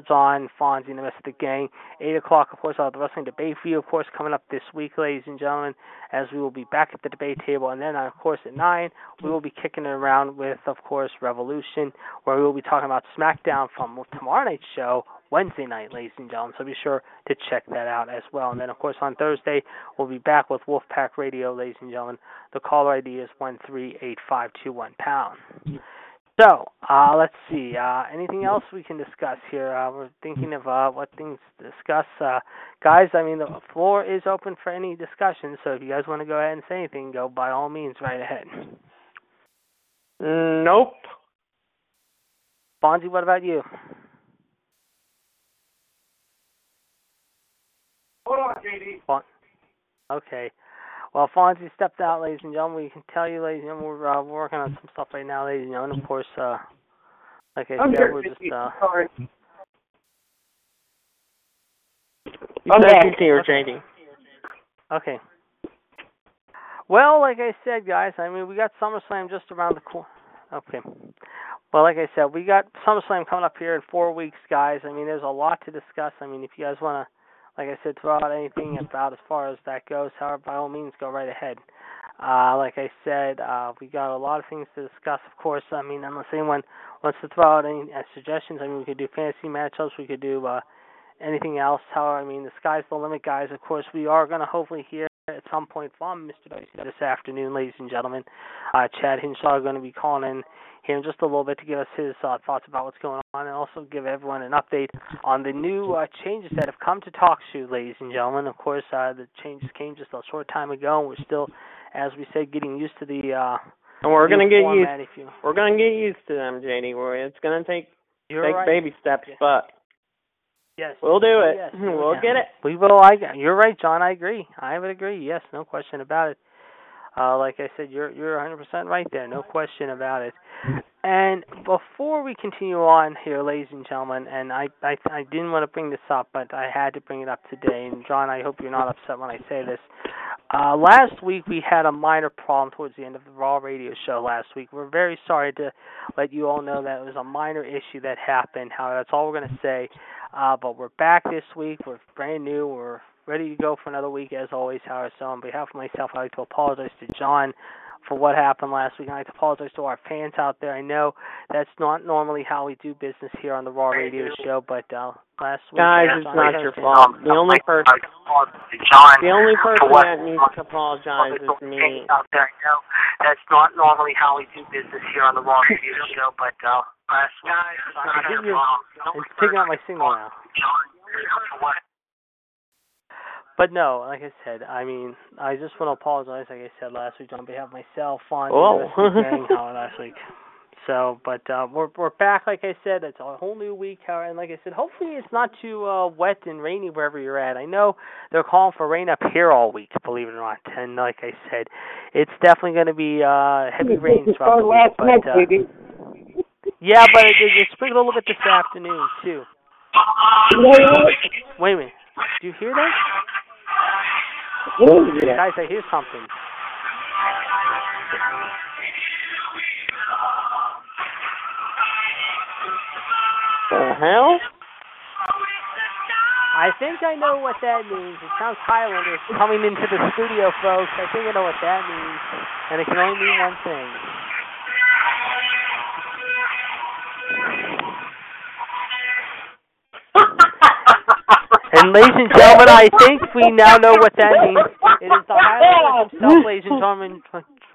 John, Fonzie, and the rest of the gang. 8 o'clock, of course, I'll have the wrestling debate for you, of course, coming up this week, ladies and gentlemen, as we will be back at the debate table. And then, of course, at 9, we will be kicking it around with, of course, Revolution, where we will be talking about SmackDown from tomorrow night's show, Wednesday night, ladies and gentlemen. So be sure to check that out as well. And then, of course, on Thursday, we'll be back with Wolfpack Radio, ladies and gentlemen. The caller ID is 138521 pound. So, uh, let's see. Uh, anything else we can discuss here? Uh, we're thinking of uh, what things to discuss. Uh, guys, I mean, the floor is open for any discussion, so if you guys want to go ahead and say anything, go by all means right ahead. Nope. Fonzie, what about you? Hold on, JD. Okay. Well, Fonzie stepped out, ladies and gentlemen. We can tell you, ladies and gentlemen, we're, uh, working on some stuff right now, ladies and gentlemen. Of course, uh, like I I'm said, we're just JD. uh, Sorry. You I'm said back. you here, JD. Okay. Well, like I said, guys, I mean, we got SummerSlam just around the corner. Okay. Well, like I said, we got SummerSlam coming up here in four weeks, guys. I mean, there's a lot to discuss. I mean, if you guys want to like I said, throw out anything about as far as that goes. However, by all means, go right ahead. Uh, like I said, uh, we got a lot of things to discuss. Of course, I mean, unless anyone wants to throw out any uh, suggestions, I mean, we could do fantasy matchups. We could do uh, anything else. However, I mean, the sky's the limit, guys. Of course, we are going to hopefully hear at some point from Mr. Dicey this afternoon, ladies and gentlemen. Uh, Chad Hinshaw is going to be calling in here in just a little bit to give us his uh, thoughts about what's going on and also give everyone an update on the new uh, changes that have come to TalkShoe, ladies and gentlemen. Of course, uh, the changes came just a short time ago, and we're still, as we said, getting used to the. Uh, And we're gonna get used. you, We're gonna get used to them, JD. We're, it's gonna take you're take right. baby steps, Yeah. but Yes. we'll do it. Yes, we'll yeah. get it. We will. I. You're right, John. I agree. I would agree. Yes, no question about it. Uh, like I said, you're you're 100% right there. No question about it. And before we continue on here, ladies and gentlemen, and I I, I didn't want to bring this up, but I had to bring it up today. And John, I hope you're not upset when I say this. Uh, last week we had a minor problem towards the end of the Raw Radio show last week. We're very sorry to let you all know that it was a minor issue that happened. How that's all we're going to say. Uh, but we're back this week. We're brand new. We're ready to go for another week as always, Howard. So on behalf of myself, I'd like to apologize to John for what happened last week. I'd like to apologize to our fans out there. I know that's not normally how we do business here on the Raw Radio show, but uh, last week, Guys, it's not your fault. The only person, the only person that needs to apologize is me. out there. I know that's not normally how we do business here on the Raw Radio show, but uh, last week, I think you're, it's picking up my signal now. But no, like I said, I mean, I just want to apologize, like I said last week, on behalf of myself, on Oh. the rest of the Howard, last week. So, but uh, we're we're back, like I said. It's a whole new week, Howard, and like I said, hopefully it's not too uh, wet and rainy wherever you're at. I know they're calling for rain up here all week, believe it or not. And like I said, it's definitely going to be uh, heavy rain throughout the week. But uh, yeah, but it, it, it sprinkled a little bit this afternoon too. Wait a minute, do you hear that? Guys, I hear something. The hell? I think I know what that means. It sounds Highlanders coming into the studio, folks. I think I know what that means, and it can only mean one thing. And ladies and gentlemen, I think we now know what that means. It is the Highlander himself, ladies and gentlemen,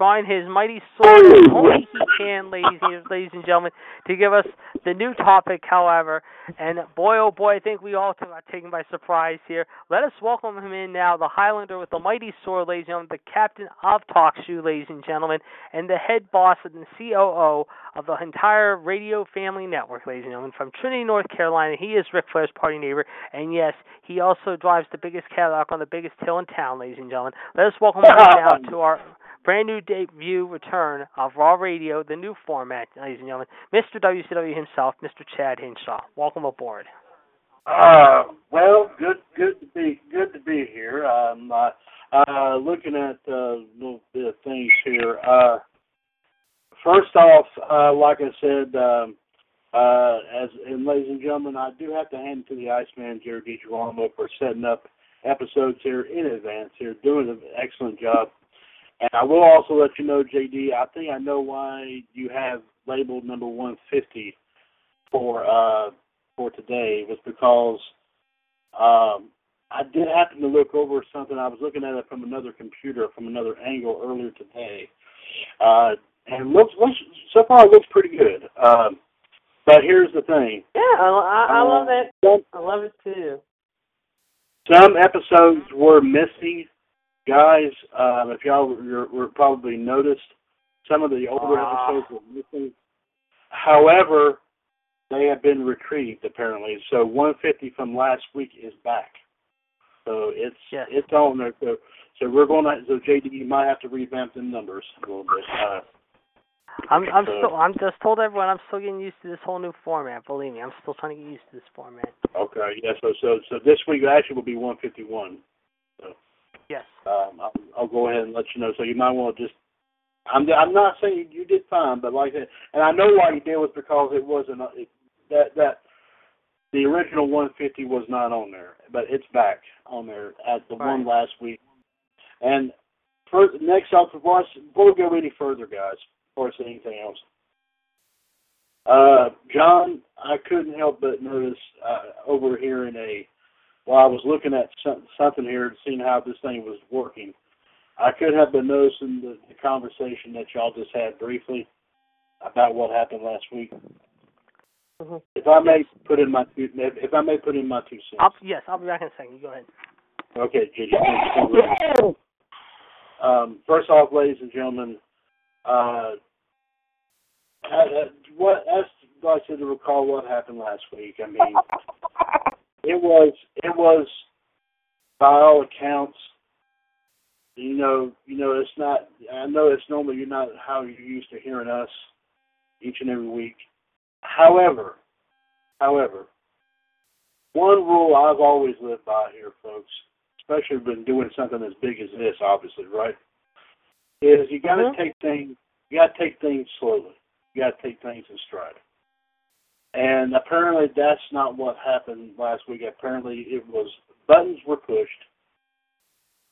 trying his mighty sword as only he can, ladies, ladies and gentlemen, to give us the new topic, however. And boy, oh boy, I think we all got taken by surprise here. Let us welcome him in now, the Highlander with the mighty sword, ladies and gentlemen, the captain of Talk Shoe, ladies and gentlemen, and the head boss and the COO of the entire radio family network, ladies and gentlemen, from Trinity, North Carolina. He is Ric Flair's party neighbor, and yes, he also drives the biggest Cadillac on the biggest hill in town, ladies and gentlemen. Let us welcome him now to our brand new debut return of Raw Radio, the new format, ladies and gentlemen. Mr. WCW himself, Mr. Chad Hinshaw. Welcome aboard. Uh, well, good, good to be, good to be here. Um, uh, uh, looking at uh, little bit of things here. Uh, first off, uh, like I said, um, uh, as and ladies and gentlemen, I do have to hand it to the Iceman Jerry DiGirolamo for setting up episodes here in advance. Here, doing an excellent job. And I will also let you know, JD. I think I know why you have labeled number 150 for uh, for today was because um, I did happen to look over something. I was looking at it from another computer, from another angle earlier today, uh, and looks, looks so far it looks pretty good. Um, but here's the thing: Yeah, I, I, I love it. some, I love it too. some episodes were missing, guys. Um, if y'all were, were probably noticed, some of the older Ah. episodes were missing. However, they have been retrieved apparently. So 150 from last week is back. So it's Yes. it's on there. So so we're going to so JD you might have to revamp the numbers a little bit. Uh, I'm I'm so- still I'm just told everyone I'm still getting used to this whole new format. Believe me, I'm still trying to get used to this format. okay, yeah. So so so this week actually will be 151. Yes. Um, I'll, I'll go ahead and let you know. So you might want to just. I'm I'm not saying you did fine, but like that, and I know why you did was because it wasn't it, that that the original 150 was not on there, but it's back on there at the one last week. And for, next up, before, I, before we go any further, guys, before I say anything else, uh, John, I couldn't help but notice uh, overhearing a while I was looking at something here and seeing how this thing was working. I could have been noticing the, the conversation that y'all just had briefly about what happened last week. Mhm. If I may put in my two, if I may put in my two cents. I'll, yes, I'll be back in a second. You go ahead. Okay, Gigi. thank you so much. Um, first off, ladies and gentlemen, uh, uh, what as I said to recall what happened last week. I mean, it was it was by all accounts. You know, you know, it's not. I know it's normally you're not how you're used to hearing us each and every week. However, however, one rule I've always lived by here, folks, especially when doing something as big as this, obviously, right? Is you got to Mhm. take things, you got to take things slowly. You got to take things in stride. And apparently, that's not what happened last week. Apparently, it was buttons were pushed,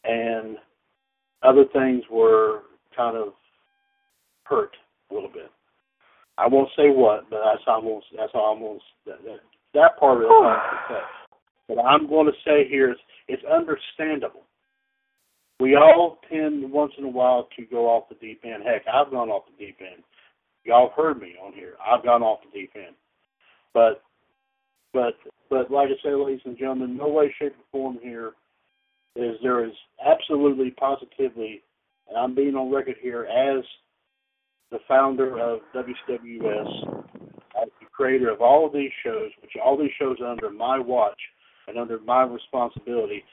and other things were kind of hurt a little bit. I won't say what, but that's how that's how that, that, that part of it. But I'm going to say here is it's understandable. We all tend once in a while to go off the deep end. Heck, I've gone off the deep end. Y'all heard me on here. I've gone off the deep end. But but but like I say, ladies and gentlemen, no way, shape, or form here is there is absolutely positively and I'm being on record here as the founder of WCWS, as the creator of all of these shows, which all these shows are under my watch and under my responsibility.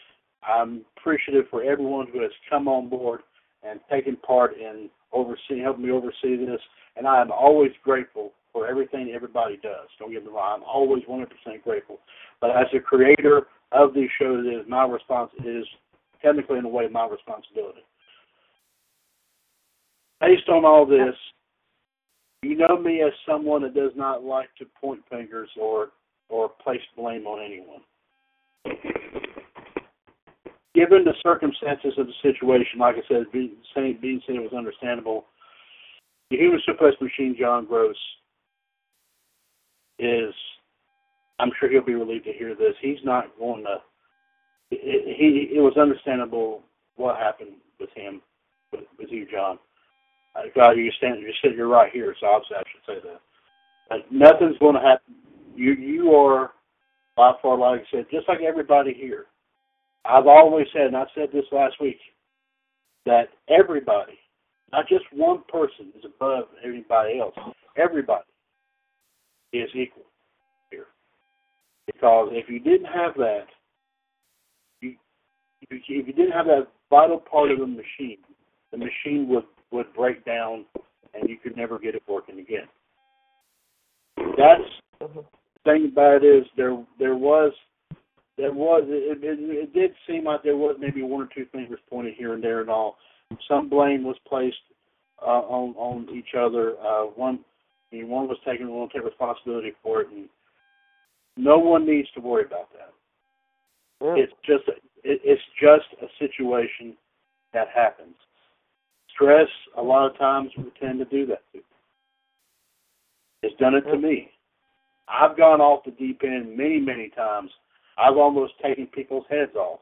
I'm appreciative for everyone who has come on board and taken part in overseeing, helping me oversee this, and I am always grateful for everything everybody does. Don't get me wrong, I'm always 100% grateful. But as a creator of these shows, it is my response. It is technically, in a way, my responsibility. Based on all this, you know me as someone that does not like to point fingers or or place blame on anyone. Given the circumstances of the situation, like I said, being saying being said it was understandable. The human suplex machine, John Gross, is. I'm sure he'll be relieved to hear this. He's not going to. He it was understandable what happened with him, with, with you, John. Uh, God, you stand. You sit. You're right here, so obviously I should say that. But nothing's going to happen. You you are by far, like I said, just like everybody here. I've always said, and I said this last week, that everybody, not just one person, is above everybody else. Everybody is equal here. Because if you didn't have that, you, if you didn't have that vital part of the machine, the machine would would break down, and you could never get it working again. That's Mhm. the thing about it is there there was there was it, it, it did seem like there was maybe one or two fingers pointed here and there and all. Some blame was placed uh, on on each other. Uh, one I mean, one was taking one take responsibility for it, and no one needs to worry about that. Yeah. It's just a, it, it's just a situation that happens. Stress a lot of times we tend to do that too. It's done it to me. I've gone off the deep end many, many times. I've almost taken people's heads off.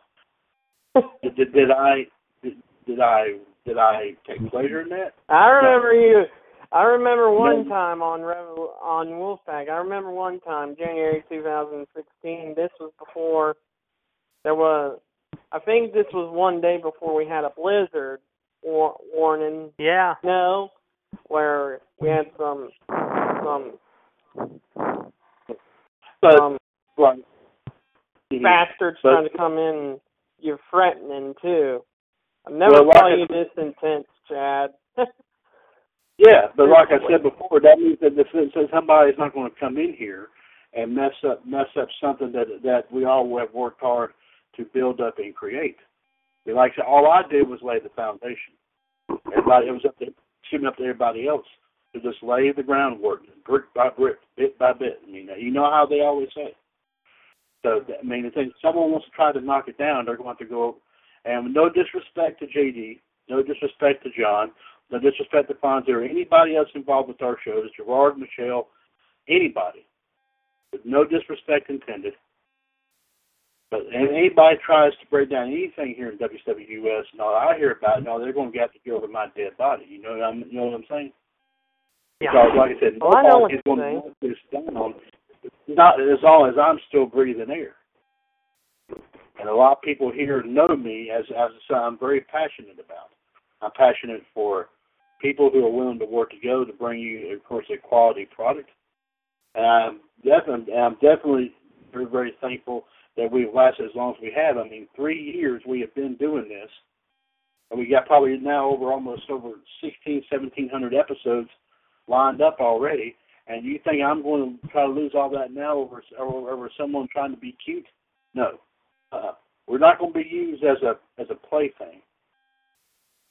did, did, did I did, did I did I take pleasure in that? I remember you. I remember one time on Revel on Wolfpack. I remember one time, January 2016. This was before there was. I think this was one day before we had a blizzard war- warning. Yeah. No, where we had some some But some right. bastards But- trying to come in. You're threatening too. I've never Well, saw you this intense, Chad. Yeah, but like I said before, that means that if, somebody's not going to come in here and mess up mess up something that that we all have worked hard to build up and create. Like I said, all I did was lay the foundation. Everybody, it was up to shooting up to everybody else to just lay the groundwork, brick by brick, bit by bit. I mean, you know how they always say. So I mean, the if someone wants to try to knock it down, they're going to go. And no disrespect to JD, no disrespect to John, no disrespect to Fonzie or anybody else involved with our shows, Gerard, Michelle, anybody. With no disrespect intended. But and anybody tries to break down anything here in WWUS, and all I hear about, no, they're going to have to get over my dead body. You know, what I'm, you know what I'm saying? Yeah. Because, like I said, Well, I know what going to put this down. on Not as long as I'm still breathing air. And a lot of people here know me as as. I'm very passionate about. I'm passionate for people who are willing to work together to bring you, of course, a quality product. And I'm definitely, I'm definitely very, very thankful that we've lasted as long as we have. I mean, three years we have been doing this, and we got probably now over almost over 16, 1700 episodes lined up already. And you think I'm going to try to lose all that now over over, over someone trying to be cute? No, uh, we're not going to be used as a as a plaything.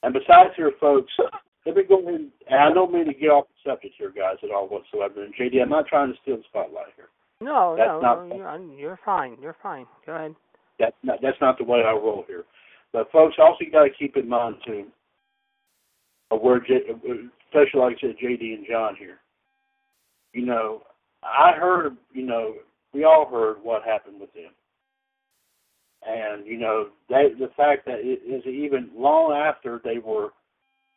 And besides here, folks, let me go ahead. And, and I don't mean to get off the subject here, guys, at all whatsoever. And JD, I'm not trying to steal the spotlight here. No, That's no, not- no, you're, fine. You're fine. Go ahead. That's not that's not the way I roll here. But folks, also you got to keep in mind too, where J, especially like I said, JD and John here. You know, I heard. You know, we all heard what happened with them, and you know, they, the fact that it is even long after they were,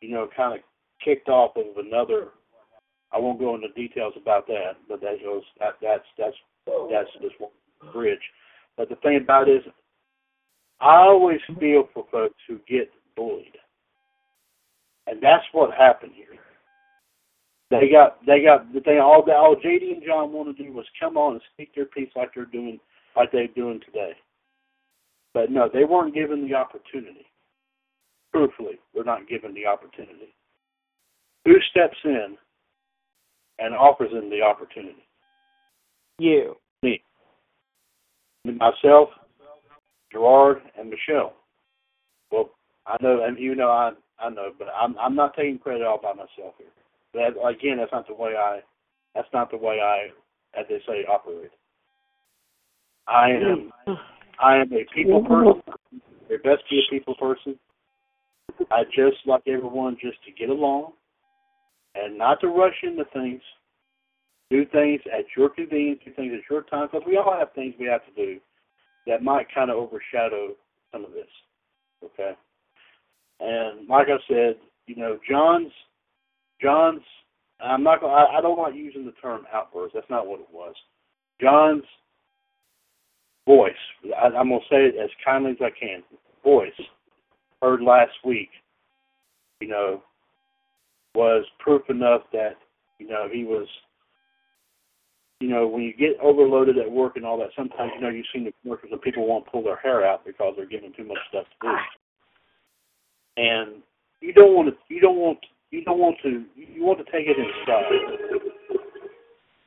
you know, kind of kicked off of another. I won't go into details about that, but that was that that's that's that's one bridge. But the thing about it is, I always feel for folks who get bullied, and that's what happened here. They got they got the thing. All that all JD and John wanted to do was come on and speak their piece like they're doing like they're doing today. But no, they weren't given the opportunity. Truthfully, we're not given the opportunity. Who steps in and offers them the opportunity? You. Me. Myself, Gerard, and Michelle. Well, I know, and you know, I I know, but I'm I'm not taking credit all by myself here. That again, that's not the way I. That's not the way I, as they say, operate. I am I am a people person. There best be a people person. I just like everyone just to get along and not to rush into things. Do things at your convenience, do things at your time, because we all have things we have to do that might kind of overshadow some of this. Okay? And like I said, you know, John's John's I'm not gonna I, I don't like using the term outburst. That's not what it was. John's voice, I, I'm gonna say it as kindly as I can. Voice heard last week, you know, was proof enough that, you know, he was you know, when you get overloaded at work and all that, sometimes you know you've seen the commercials and people won't pull their hair out because they're given too much stuff to do. Ah. And you don't want to you don't want you don't want to you want to take it in stride.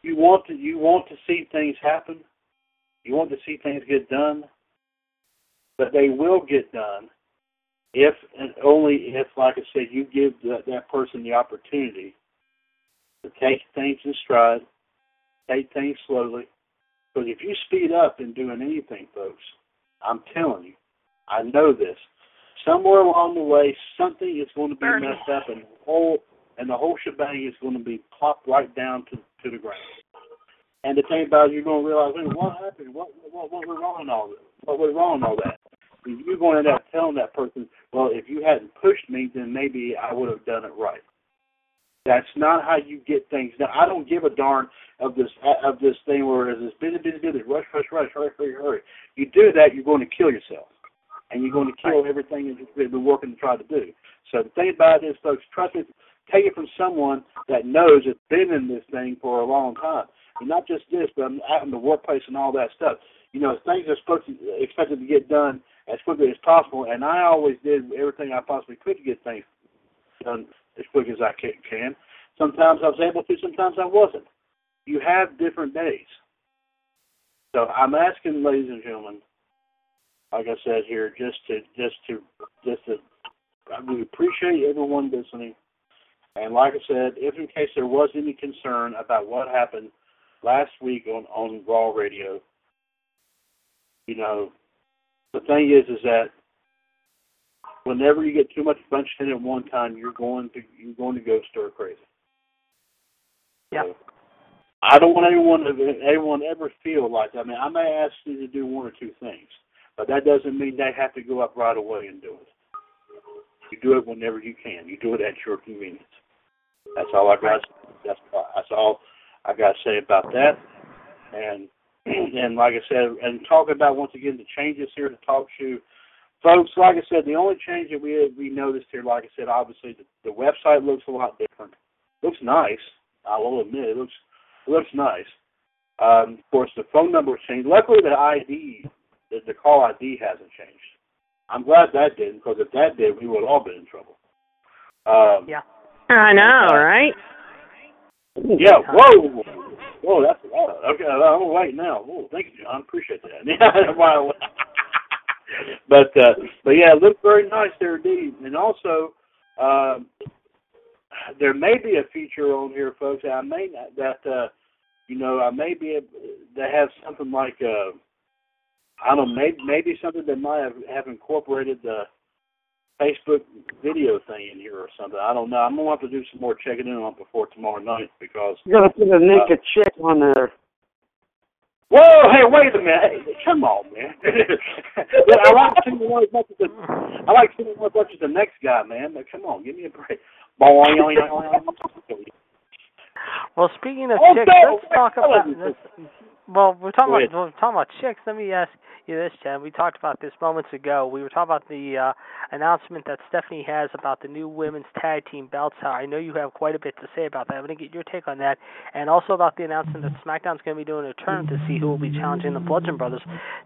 You want to you want to see things happen. You want to see things get done. But they will get done if and only if, like I said, you give that, that person the opportunity to take things in stride, take things slowly. Because if you speed up in doing anything, folks, I'm telling you, I know this. Somewhere along the way, something is going to be messed up, and the whole and the whole shebang is going to be plopped right down to to the ground. And the thing about it, you're going to realize, hey, what happened? What what what went wrong in all this? What went wrong in all that? You're going to end up telling that person, well, if you hadn't pushed me, then maybe I would have done it right. That's not how you get things done. I don't give a darn of this of this thing where it's this busy, busy, busy, rush, rush, rush, hurry, hurry, hurry. You do that, you're going to kill yourself, and you're going to kill everything that you've been working to try to do. So the thing about it is, folks, trust me. Take it from someone that knows has been in this thing for a long time, and not just this, but out in the workplace and all that stuff. You know, things are supposed to expected to get done as quickly as possible, and I always did everything I possibly could to get things done as quick as I can. Sometimes I was able to, sometimes I wasn't. You have different days. So I'm asking, ladies and gentlemen, like I said here, just to, just to, just to, we appreciate everyone listening. And like I said, if in case there was any concern about what happened last week on on Raw Radio, you know, the thing is, is that whenever you get too much bunched in at one time, you're going to you're going to go stir crazy. Yeah. So, I don't want anyone to anyone ever feel like I mean I may ask you to do one or two things, but that doesn't mean they have to go up right away and do it. You do it whenever you can. You do it at your convenience. That's all I got. That's that's all I got to say about that. And and like I said, and talk about once again the changes here to Talk Shoe, folks. Like I said, the only change that we we noticed here, like I said, obviously the, the website looks a lot different. Looks nice. I will admit it looks looks nice. Um, of course, the phone number changed. Luckily, the ID, the, the call ID hasn't changed. I'm glad that didn't, because if that did, we would have all been in trouble. Um, Yeah. I know, right? Yeah. Whoa. Whoa. That's a lot. Okay. I'm waiting now. Whoa. Thank you, John. Appreciate that. Yeah. but uh, but yeah, it looked very nice there, indeed. And also, um, there may be a feature on here, folks. I may not, that uh, you know I may be able to have something like uh, I don't know, maybe maybe something that might have, have incorporated the Facebook video thing in here or something. I don't know. I'm gonna have to do some more checking in on it before tomorrow night because You're gonna put a naked uh, chick on there. Whoa, hey, wait a minute. Hey, come on, man. yeah, I like seeing one as much as the I like seeing one as much as the next guy, man. But come on, give me a break. Well, speaking of Oh, chicks, no, let's talk about this. Well, we're talking about we're talking about chicks. Let me ask you this, Jen. We talked about this moments ago. We were talking about the uh, announcement that Stephanie has about the new women's tag team belts. I know you have quite a bit to say about that. I'm going to get your take on that, and also about the announcement that SmackDown's going to be doing a tournament to see who will be challenging the Bludgeon Brothers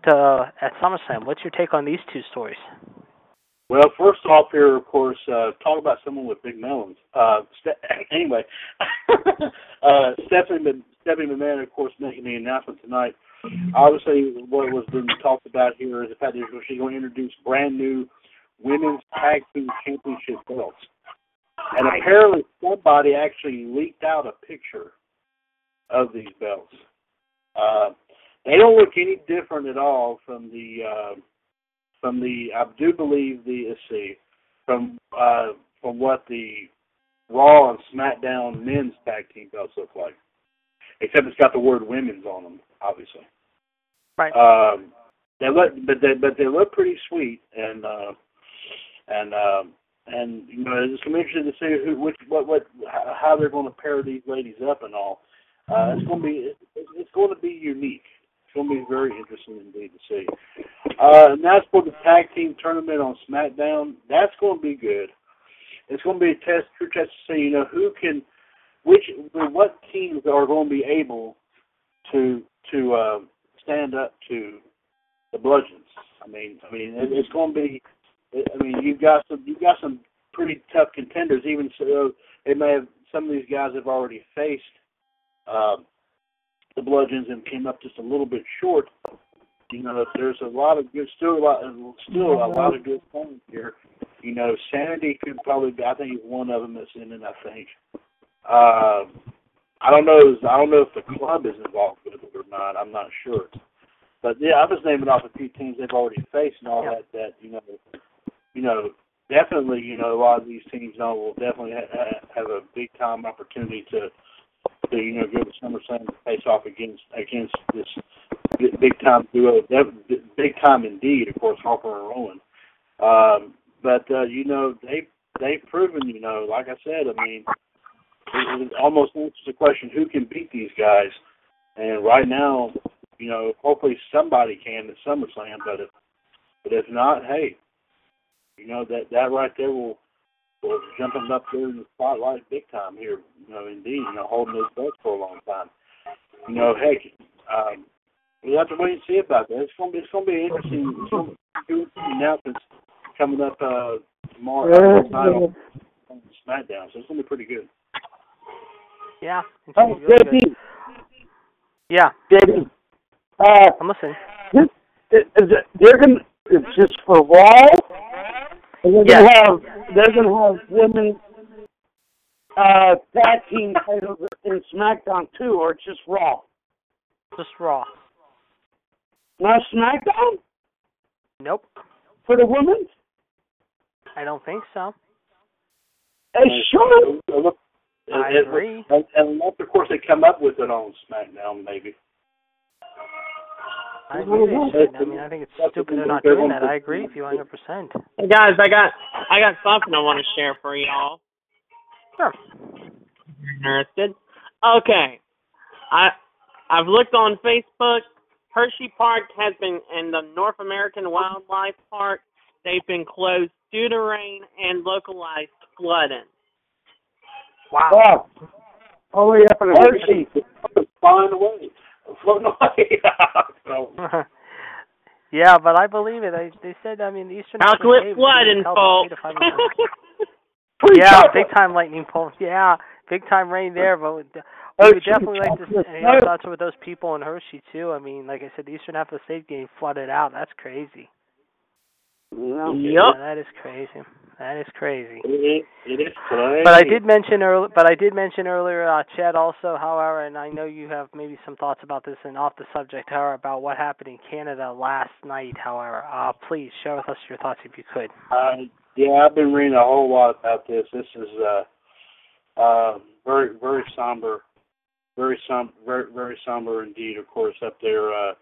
to uh, at SummerSlam. What's your take on these two stories? Well, first off, here, of course, uh, talk about someone with big melons. Uh, Ste- anyway, uh, Stephanie, Stephanie McMahon, of course, making the announcement tonight. Obviously, what was being talked about here is the fact that she's going to introduce brand new women's tag team championship belts. And apparently, somebody actually leaked out a picture of these belts. Uh, they don't look any different at all from the. Uh, from the I do believe the let's see from uh from what the Raw and SmackDown men's tag team belts look like. Except it's got the word women's on them, obviously. Right. Um they look but they but they look pretty sweet and uh and um and you know it's gonna be interesting to see who which what what how they're gonna pair these ladies up and all. Uh it's gonna be it's, it's gonna be unique. Going to be very interesting indeed to see. Uh, and that's for the tag team tournament on SmackDown. That's going to be good. It's going to be a test, true test to see, you know, who can, which, what teams are going to be able to to uh, stand up to the Bludgeons. I mean, I mean, it, it's going to be. I mean, you've got some, you've got some pretty tough contenders. Even so, they may have some of these guys have already faced. Uh, the Bludgeons and came up just a little bit short. You know, there's a lot of good, still a lot, still a lot of good things here. You know, Sanity could probably be. I think one of them that's in it. I think. Uh, I don't know. I don't know if the club is involved with it or not. I'm not sure. But yeah, I was naming off a few teams they've already faced and all Yeah. that. That you know, you know, definitely, you know, a lot of these teams now will definitely ha- have a big time opportunity to to you know go to SummerSlam and face off against against this big- time duo, big time indeed. Of course, Harper and Rowan. Um, but uh, you know they they've proven you know like I said I mean it, it almost answers the question who can beat these guys. And right now, you know, hopefully somebody can at SummerSlam. But if but if not, hey, you know that that right there will will jumping up there in the spotlight big time here. You know, indeed, you know, holding those belts for a long time. You know, heck, um, we'll have to wait and see about that. It's gonna be it's gonna be interesting. It's gonna be interesting announcements coming up uh, tomorrow uh, night on, on SmackDown. So it's gonna be pretty good. Yeah. it's Oh, gonna be really good. Yeah, JP, uh, I'm listening. this, is it, they're gonna, it's just for Raw? And they're gonna have, they're gonna have women, uh, tag team titles in SmackDown too, or it's just Raw? Just Raw. Not SmackDown Nope, for the women? I don't think so. They should. I and- agree. And, and unless, of course, they come up with it on SmackDown, maybe. I agree they should. I mean, I think it's stupid they're not doing that. I agree with you 100%. Hey guys, I got I got something I want to share for y'all. Sure. Interested? Okay. I I've looked on Facebook. Hershey Park has been in the North American Wildlife Park. They've been closed due to rain and localized flooding. Wow. Wow. Only up in Hershey. Find a way. Floating away. so, yeah, but I believe it. They they said I mean the Eastern Alklit National Caves flooding, is held folks. eight to five minutes. yeah, big time lightning bolts. Yeah, big time rain there, but we we would definitely like to see any other thoughts with those people in Hershey too. I mean, like I said, the eastern half of the state getting flooded out. That's crazy. Yeah. Yup. Yeah, that is crazy. That is crazy. it is, it is crazy. But I did mention earlier. But I did mention earlier, uh, Chad. Also, however, and I know you have maybe some thoughts about this and off the subject, however, about what happened in Canada last night. However, uh, please share with us your thoughts if you could. Uh, yeah, I've been reading a whole lot about this. This is uh, uh, very, very somber, very som, very, very somber indeed. Of course, up there, uh,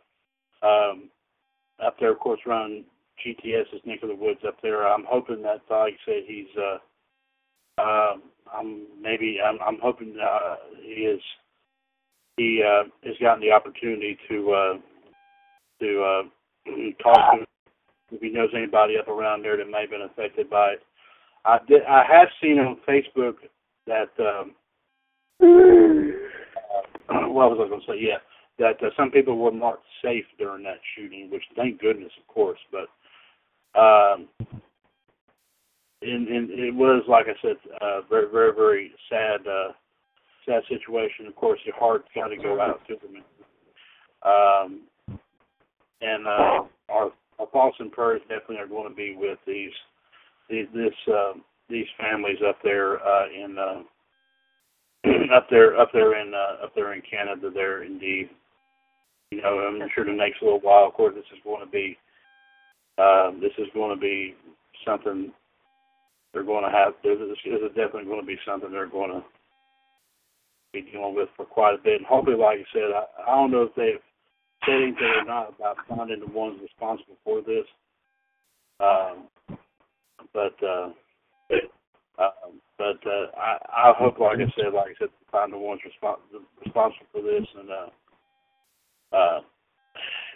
um, up there, of course, around GTS's neck of the woods up there. I'm hoping that, like I said, he's. Uh, um, I'm maybe. I'm, I'm hoping uh, he is. He uh, has gotten the opportunity to uh, to uh, talk to if he knows anybody up around there that may have been affected by it. I did. I have seen on Facebook that. Um, uh, what was I going to say? Yeah, that uh, some people were marked safe during that shooting, which thank goodness, of course. But um, and, and it was like I said, uh, very, very, very sad, uh, sad situation. Of course, your heart's got to go out to them. Um, and uh, our our thoughts and prayers definitely are going to be with these these this uh, these families up there uh, in uh, up there up there in uh, up there in Canada. There indeed, you know, I'm sure the next little while, of course, this is going to be uh, this is going to be something they're going to have. This is, this is definitely going to be something they're going to be dealing with for quite a bit. And hopefully, like I said, I, I don't know if they've said anything or not about finding the ones responsible for this. Um, but uh, uh, but uh, I I hope, like I said, like I said, find the ones respons- responsible for this, and uh, uh,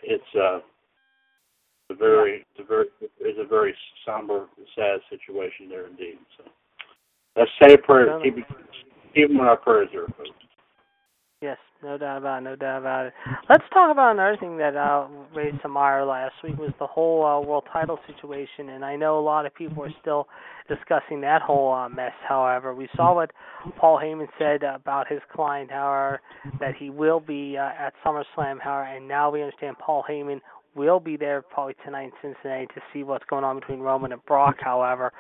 it's uh, a very it's a very it's a very somber, sad situation there indeed. So let's say a prayer. Keep keep them in our prayers there, folks. Yes, no doubt about it. No doubt about it. Let's talk about another thing that uh, raised some ire last week was the whole uh, world title situation, and I know a lot of people are still discussing that whole uh, mess. However, we saw what Paul Heyman said about his client, however, that he will be uh, at SummerSlam, however, and now we understand Paul Heyman will be there probably tonight in Cincinnati to see what's going on between Roman and Brock. However,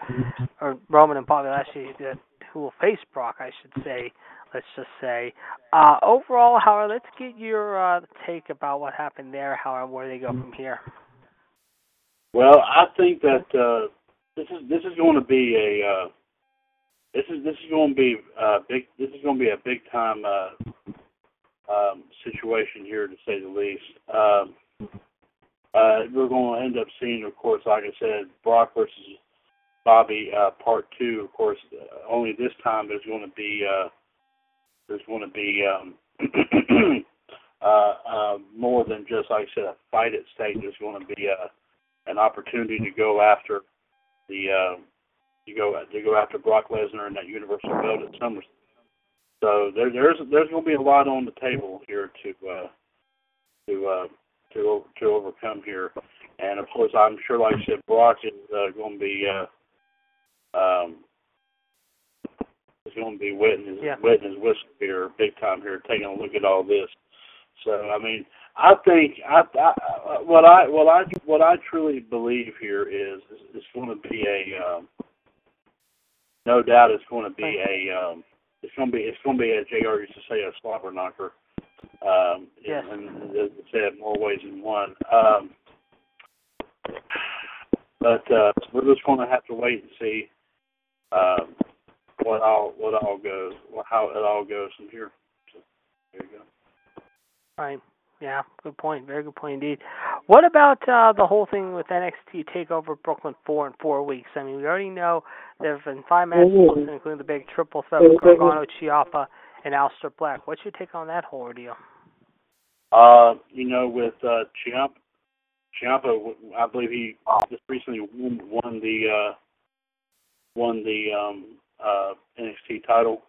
or Roman and Bobby Lashley, uh, who will face Brock, I should say. Let's just say. Uh, overall, however, let's get your uh, take about what happened there. However, where they go from here. Well, I think that uh, this is this is going to be a uh, this is this is going to be a big this is going to be a big time uh, um, situation here to say the least. Um, uh, we're going to end up seeing, of course, like I said, Brock versus Bobby uh, part two. Of course, uh, only this time there's going to be uh, there's going to be um, uh, uh, more than just like I said a fight at stake. There's going to be a an opportunity to go after the uh, you go to go after Brock Lesnar in that Universal Belt at SummerSlam. So there, there's there's going to be a lot on the table here to uh, to uh, to to overcome here, and of course I'm sure, like I said, Brock is uh, going to be uh, um, is going to be wetting his Yeah. wetting his whistle here big time here, taking a look at all this. So I mean, I think I, I what I what I what I truly believe here is is it's going to be a um, no doubt it's going to be a um, it's going to be it's going to be as Jr. used to say a slobber knocker. Um, Yes. And, and as I said, more ways than one. Um, but uh, we're just going to have to wait and see um, what all what all goes, how it all goes from here. So, there you go. Right. Yeah, good point. Very good point indeed. What about uh, the whole thing with NXT Takeover Brooklyn four in four weeks? I mean, we already know there have been five matches, Mhm. including the big triple threat with Gargano, Ciampa, and Aleister Black. What's your take on that whole ordeal? Uh, you know, with uh, Ciampa, Ciampa, I believe he just recently won, won the uh, won the um, uh, NXT title.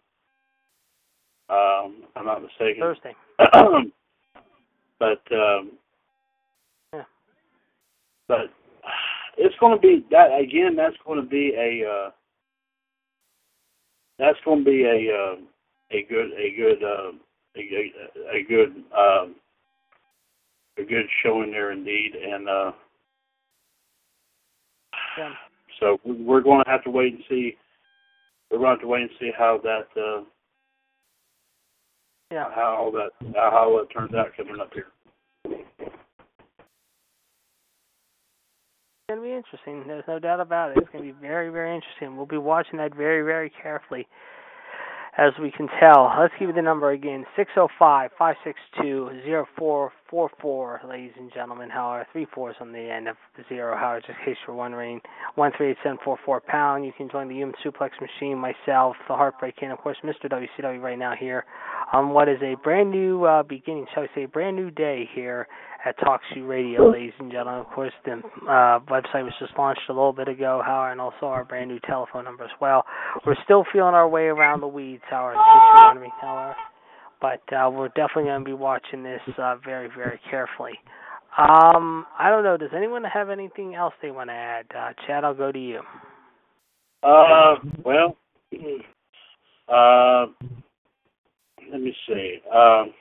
Um, I'm not mistaken. Thursday. but um, Yeah. but it's going to be that again. That's going to be a uh, that's going to be a uh, a good a good uh, a, a, good um, a good showing there indeed, and uh, Yeah. so we- we're going to have to wait and see. We're going to have to wait and see how that uh, Yeah. how that how it turns out coming up here. It's going to be interesting. There's no doubt about it. It's going to be very, very interesting. We'll be watching that very, very carefully, as we can tell. Let's give you the number again: six zero five five six two zero four four four. Ladies and gentlemen, however, three fours on the end of the zero. However, just in case you're wondering, one three eight seven four four pound. You can join the Human Suplex Machine, myself, the Heartbreak King, of course, Mr. WCW right now here on what is a brand new uh, beginning, shall we say, brand new day here at TalkShoe Radio, ladies and gentlemen. Of course, the uh, website was just launched a little bit ago, Howard, and also our brand new telephone number as well. We're still feeling our way around the weeds, Howard, in wondering, Howard. But uh, we're definitely going to be watching this uh, very, very carefully. Um, I don't know. Does anyone have anything else they want to add? Uh, Chad, I'll go to you. Uh, well, uh, let me see. Um,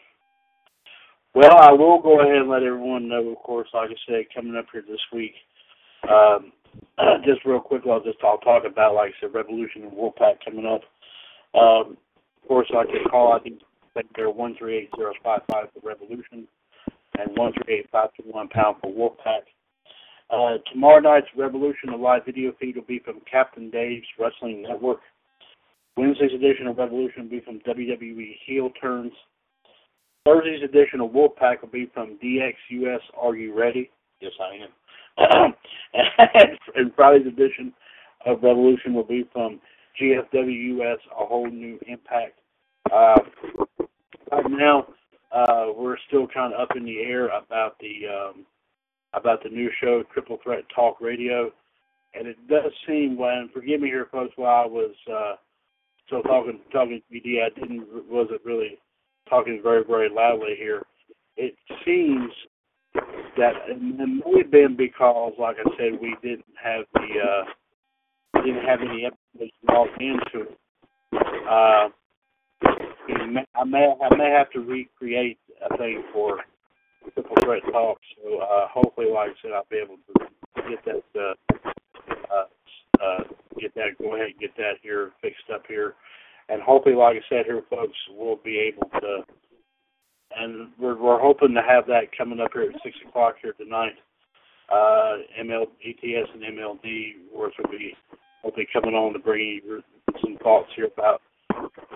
well, I will go ahead and let everyone know, of course, like I said, coming up here this week. Um, just real quick, I'll just I'll talk about, like I said, Revolution and Wolfpack coming up. Um, of course, I can call. I think they're one three eight zero five five for Revolution, and one three eight five two one pound for Wolfpack. Uh, tomorrow night's Revolution, the live video feed will be from Captain Dave's Wrestling Network. Wednesday's edition of Revolution will be from WWE Heel Turns. Thursday's edition of Wolfpack will be from DXUS Are You Ready? Yes, I am. and, Friday's edition of Revolution will be from GFWUS A Whole New Impact. Uh, right now, uh, we're still kind of up in the air about the um, about the new show Triple Threat Talk Radio, and it does seem when forgive me here, folks, while I was uh, still talking talking to BD, I didn't wasn't really talking very very loudly here. It seems that it may have been because, like I said, we didn't have the uh, didn't have any episodes logged into it. Uh, I may I may have to recreate a thing for Triple Threat Talk. So uh, hopefully, like I said, I'll be able to get that uh, uh, uh, get that go ahead and get that here fixed up here, and hopefully, like I said, here, folks, we'll be able to. And we're we're hoping to have that coming up here at six o'clock here tonight. Uh, ML ETS and MLD, which will be hopefully coming on to bring some thoughts here about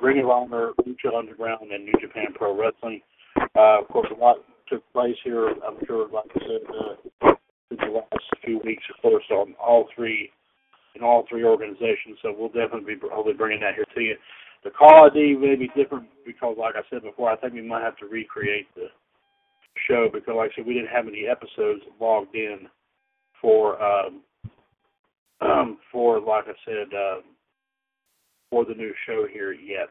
Ring of Honor, Lucha Underground, and New Japan Pro Wrestling. Uh, of course, a lot took place here. I'm sure, like I said, uh, in the last few weeks, of course, on all three in all three organizations. So we'll definitely be hopefully bringing that here to you. The call ID may be different because, like I said before, I think we might have to recreate the show because, like I said, we didn't have any episodes logged in for um, um for like I said uh, for the new show here yet.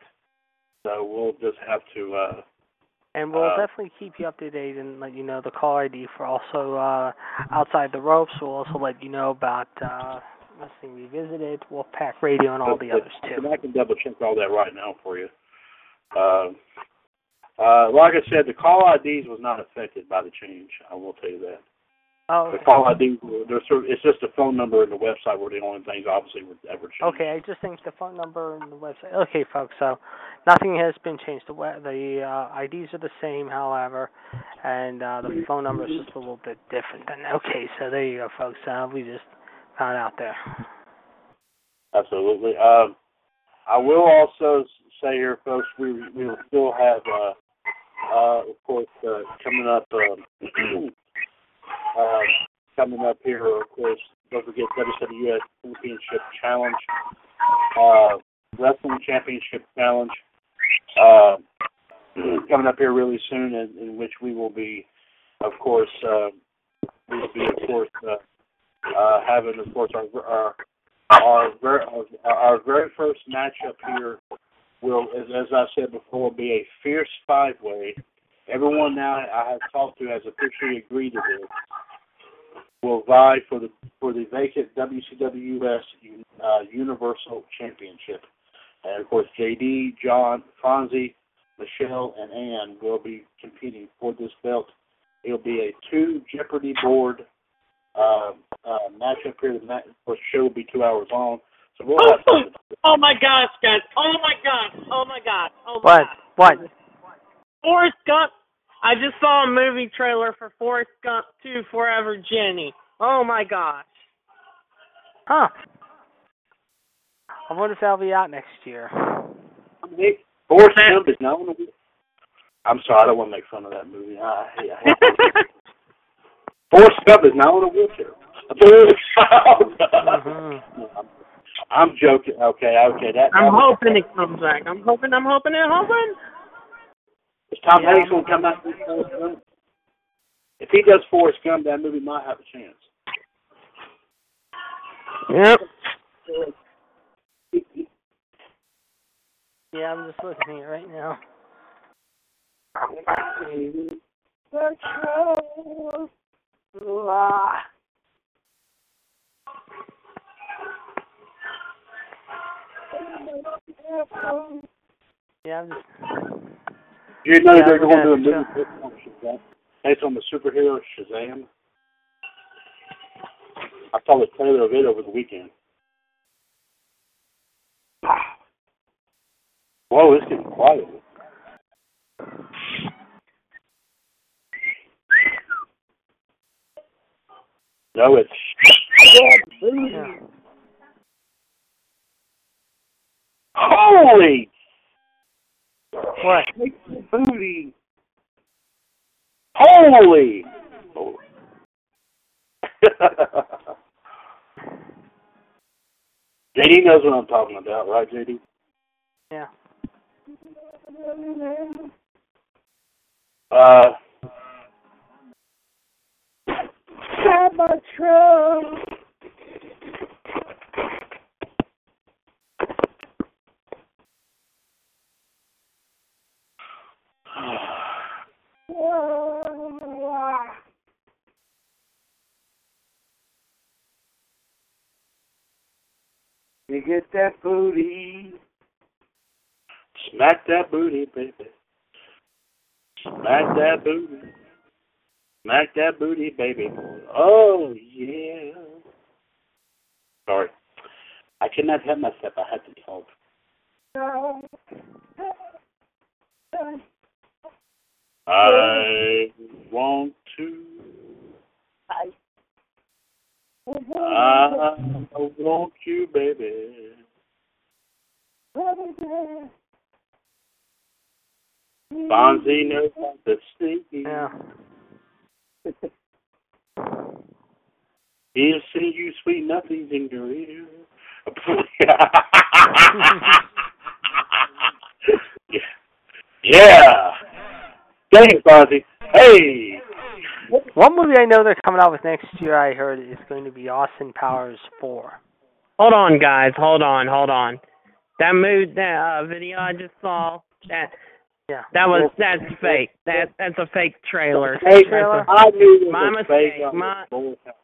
So we'll just have to. Uh, And we'll Uh, definitely keep you up to date and let you know the call ID for also uh, outside the ropes. We'll also let you know about uh, Wrestling Revisited, Wolfpack Radio, and all the others too. And I can double check all that right now for you. Uh, uh, like I said, the call IDs was not affected by the change. I will tell you that. Oh, The call ID, sort of, it's just the phone number and the website were the only things obviously were ever changed. Okay, I just think the phone number and the website. Okay, folks. So Nothing has been changed. The the uh, IDs are the same, however, and uh, the phone number is just a little bit different. And okay, so there you go, folks. Uh, we just out there. Absolutely. Um, I will also say here, folks, we we will still have, uh, uh, of course, uh, coming up, um, uh, coming up here, of course. Don't forget WWF Championship Challenge, uh, Wrestling Championship Challenge, uh, coming up here really soon, in, in which we will be, of course, we will be, of course, uh, having, of course, our, our our very our very first matchup here will, as, as I said before, be a fierce five way. Everyone now I have talked to has officially agreed to this. Will vie for the for the vacant WCWS uh, Universal Championship, and of course JD, John, Fonzie, Michelle, and Ann will be competing for this belt. It'll be a two Jeopardy board uh, uh, matchup here. The match, of course, show will be two hours long, so we'll have Oh, oh my gosh, guys! Oh my gosh! Oh my gosh! Oh my What? gosh. What? Forrest Gump. I just saw a movie trailer for Forrest Gump 2 Forever Jenny. Oh my gosh. Huh? I wonder if that'll be out next year. Forrest Gump is now on the. I'm sorry, I don't want to make fun of that movie. I, I hate it. Forrest Gump is now in a wheelchair. Mhm. I'm joking. Okay, okay. That. I'm that was- hoping it comes back. I'm hoping, I'm hoping, I'm hoping. Is Tom Yeah. Hanks going to come out with Forrest If he does Forrest Gump, that movie might have a chance. Yep. Yeah, I'm just looking at it right now. Yeah, I'm just. You know Yeah, they're going to do a movie on based on the superhero Shazam. I saw the trailer of it over the weekend. Whoa, it's getting quiet. No, it's Yeah. holy What? booty. Holy. Oh. JD knows what I'm talking about, right, JD? Yeah. Uh, You get that booty. smack that booty, baby. Smack that booty. Smack that booty, baby. Oh, yeah. Sorry. I could not help myself. I had to talk. I want to. I want you, baby. Bonzi knows how to sing. Yeah. He'll sing you sweet nothings in your ear. yeah. yeah. Thanks, Bonzi. Hey. One movie I know they're coming out with next year, I heard, is going to be Austin Powers 4. Hold on, guys. Hold on. Hold on. That movie, that uh, video I just saw, that Yeah. that was that's fake. That that's a fake trailer. Hey, Trailer. I knew My mistake. fake. My-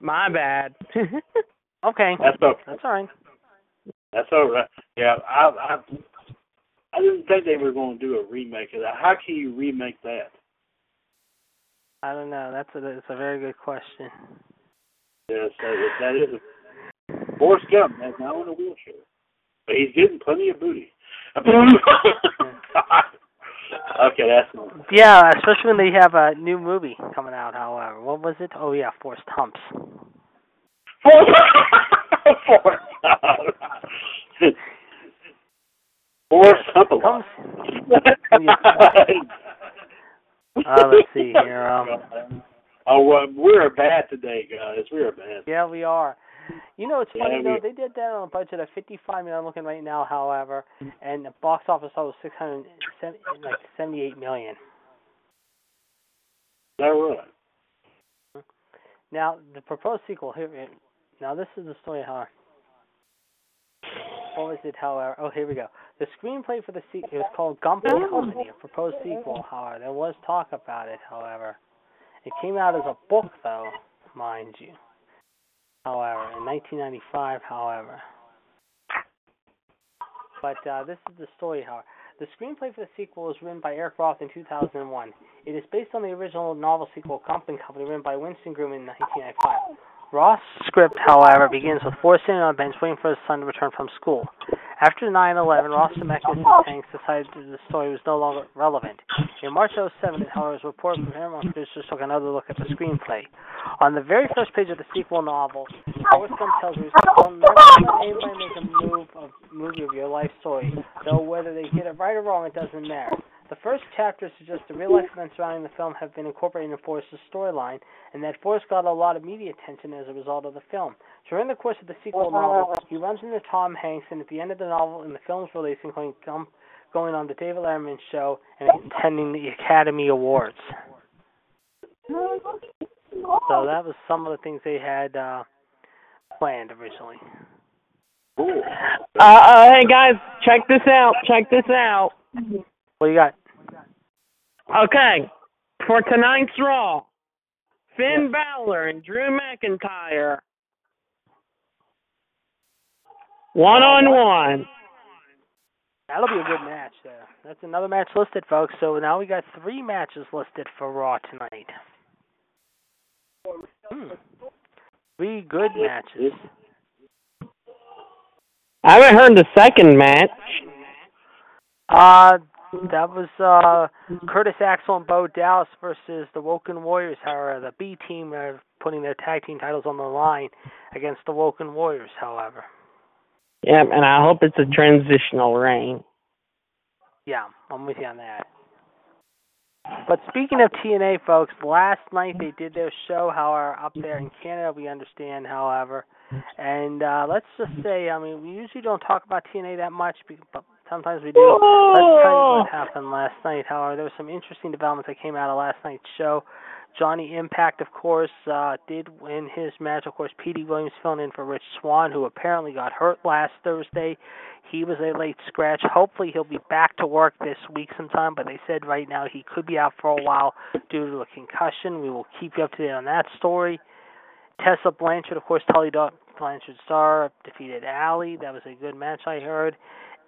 My bad. Okay. That's okay. That's all right. That's all right. Yeah, I, I, I didn't think they were going to do a remake of that. How can you remake that? I don't know. That's a that's a very good question. Yes, that is. That is a, Forrest Gump is now in a wheelchair, but he's getting plenty of booty. at that's Yeah, especially when they have a new movie coming out. However, what was it? Oh yeah, Forced Humps. Forrest. Forrest Hump a Comes. Uh, let's see here. Um, oh, well, we're bad today, guys. We are bad. yeah, we are. You know, it's Yeah, funny though. They did that on a budget of fifty-five million. I'm looking right now, however, and the box office total was six hundred like seventy-eight million. Oh, that right? Now, the proposed sequel here. Now, this is the story. How? What was it? However, oh, here we go. The screenplay for the sequel it was called Gump and oh. Company, a proposed sequel. However, there was talk about it. However, it came out as a book, though, mind you. However, in 1995. However, but uh, this is the story. However, the screenplay for the sequel was written by Eric Roth in 2001. It is based on the original novel sequel Gump and Company, written by Winston Groom in 1995. Roth's script, however, begins with Forrest sitting on a bench waiting for his son to return from school. After 9/11, Roth Zemeckis and oh. Hanks decided that the story was no longer relevant. In March 07, however, it was reported that Paramount producers took another look at the screenplay. On the very first page of the sequel novel, Forrest Gump tells you, "Don't never anybody make a move of movie of your life story, though whether they get it right or wrong, it doesn't matter." The first chapter suggests the real life events surrounding the film have been incorporated in Forrest's storyline, and that Forrest got a lot of media attention as a result of the film. During the course of the sequel novel, he runs into Tom Hanks, and at the end of the novel and the film's release, including going on the David Letterman show and attending the Academy Awards. So that was some of the things they had uh, planned originally. Uh, uh, hey guys, check this out. Check this out. What do you got? Okay, for tonight's Raw, Finn Balor and Drew McIntyre, one on one. That'll be a good match there. That's another match listed, folks. So now we got three matches listed for Raw tonight. Hmm. Three good matches. I haven't heard the second match. Uh, that was uh Curtis Axel and Bo Dallas versus the Woken Warriors. However, the B team are putting their tag team titles on the line against the Woken Warriors. However, Yeah, and I hope it's a transitional reign. yeah, I'm with you on that. But speaking of TNA, folks, last night they did their show. However, up there in Canada, we understand. However, and uh let's just say, I mean, we usually don't talk about TNA that much, but sometimes we do. Let's tell you what happened last night. However, there were some interesting developments that came out of last night's show. Johnny Impact, of course, uh, did win his match. Of course, Petey Williams filling in for Rich Swann, who apparently got hurt last Thursday. He was a late scratch. Hopefully, he'll be back to work this week sometime, but they said right now he could be out for a while due to a concussion. We will keep you up to date on that story. Tessa Blanchard, of course, Tully Blanchard Star defeated Allie. That was a good match, I heard.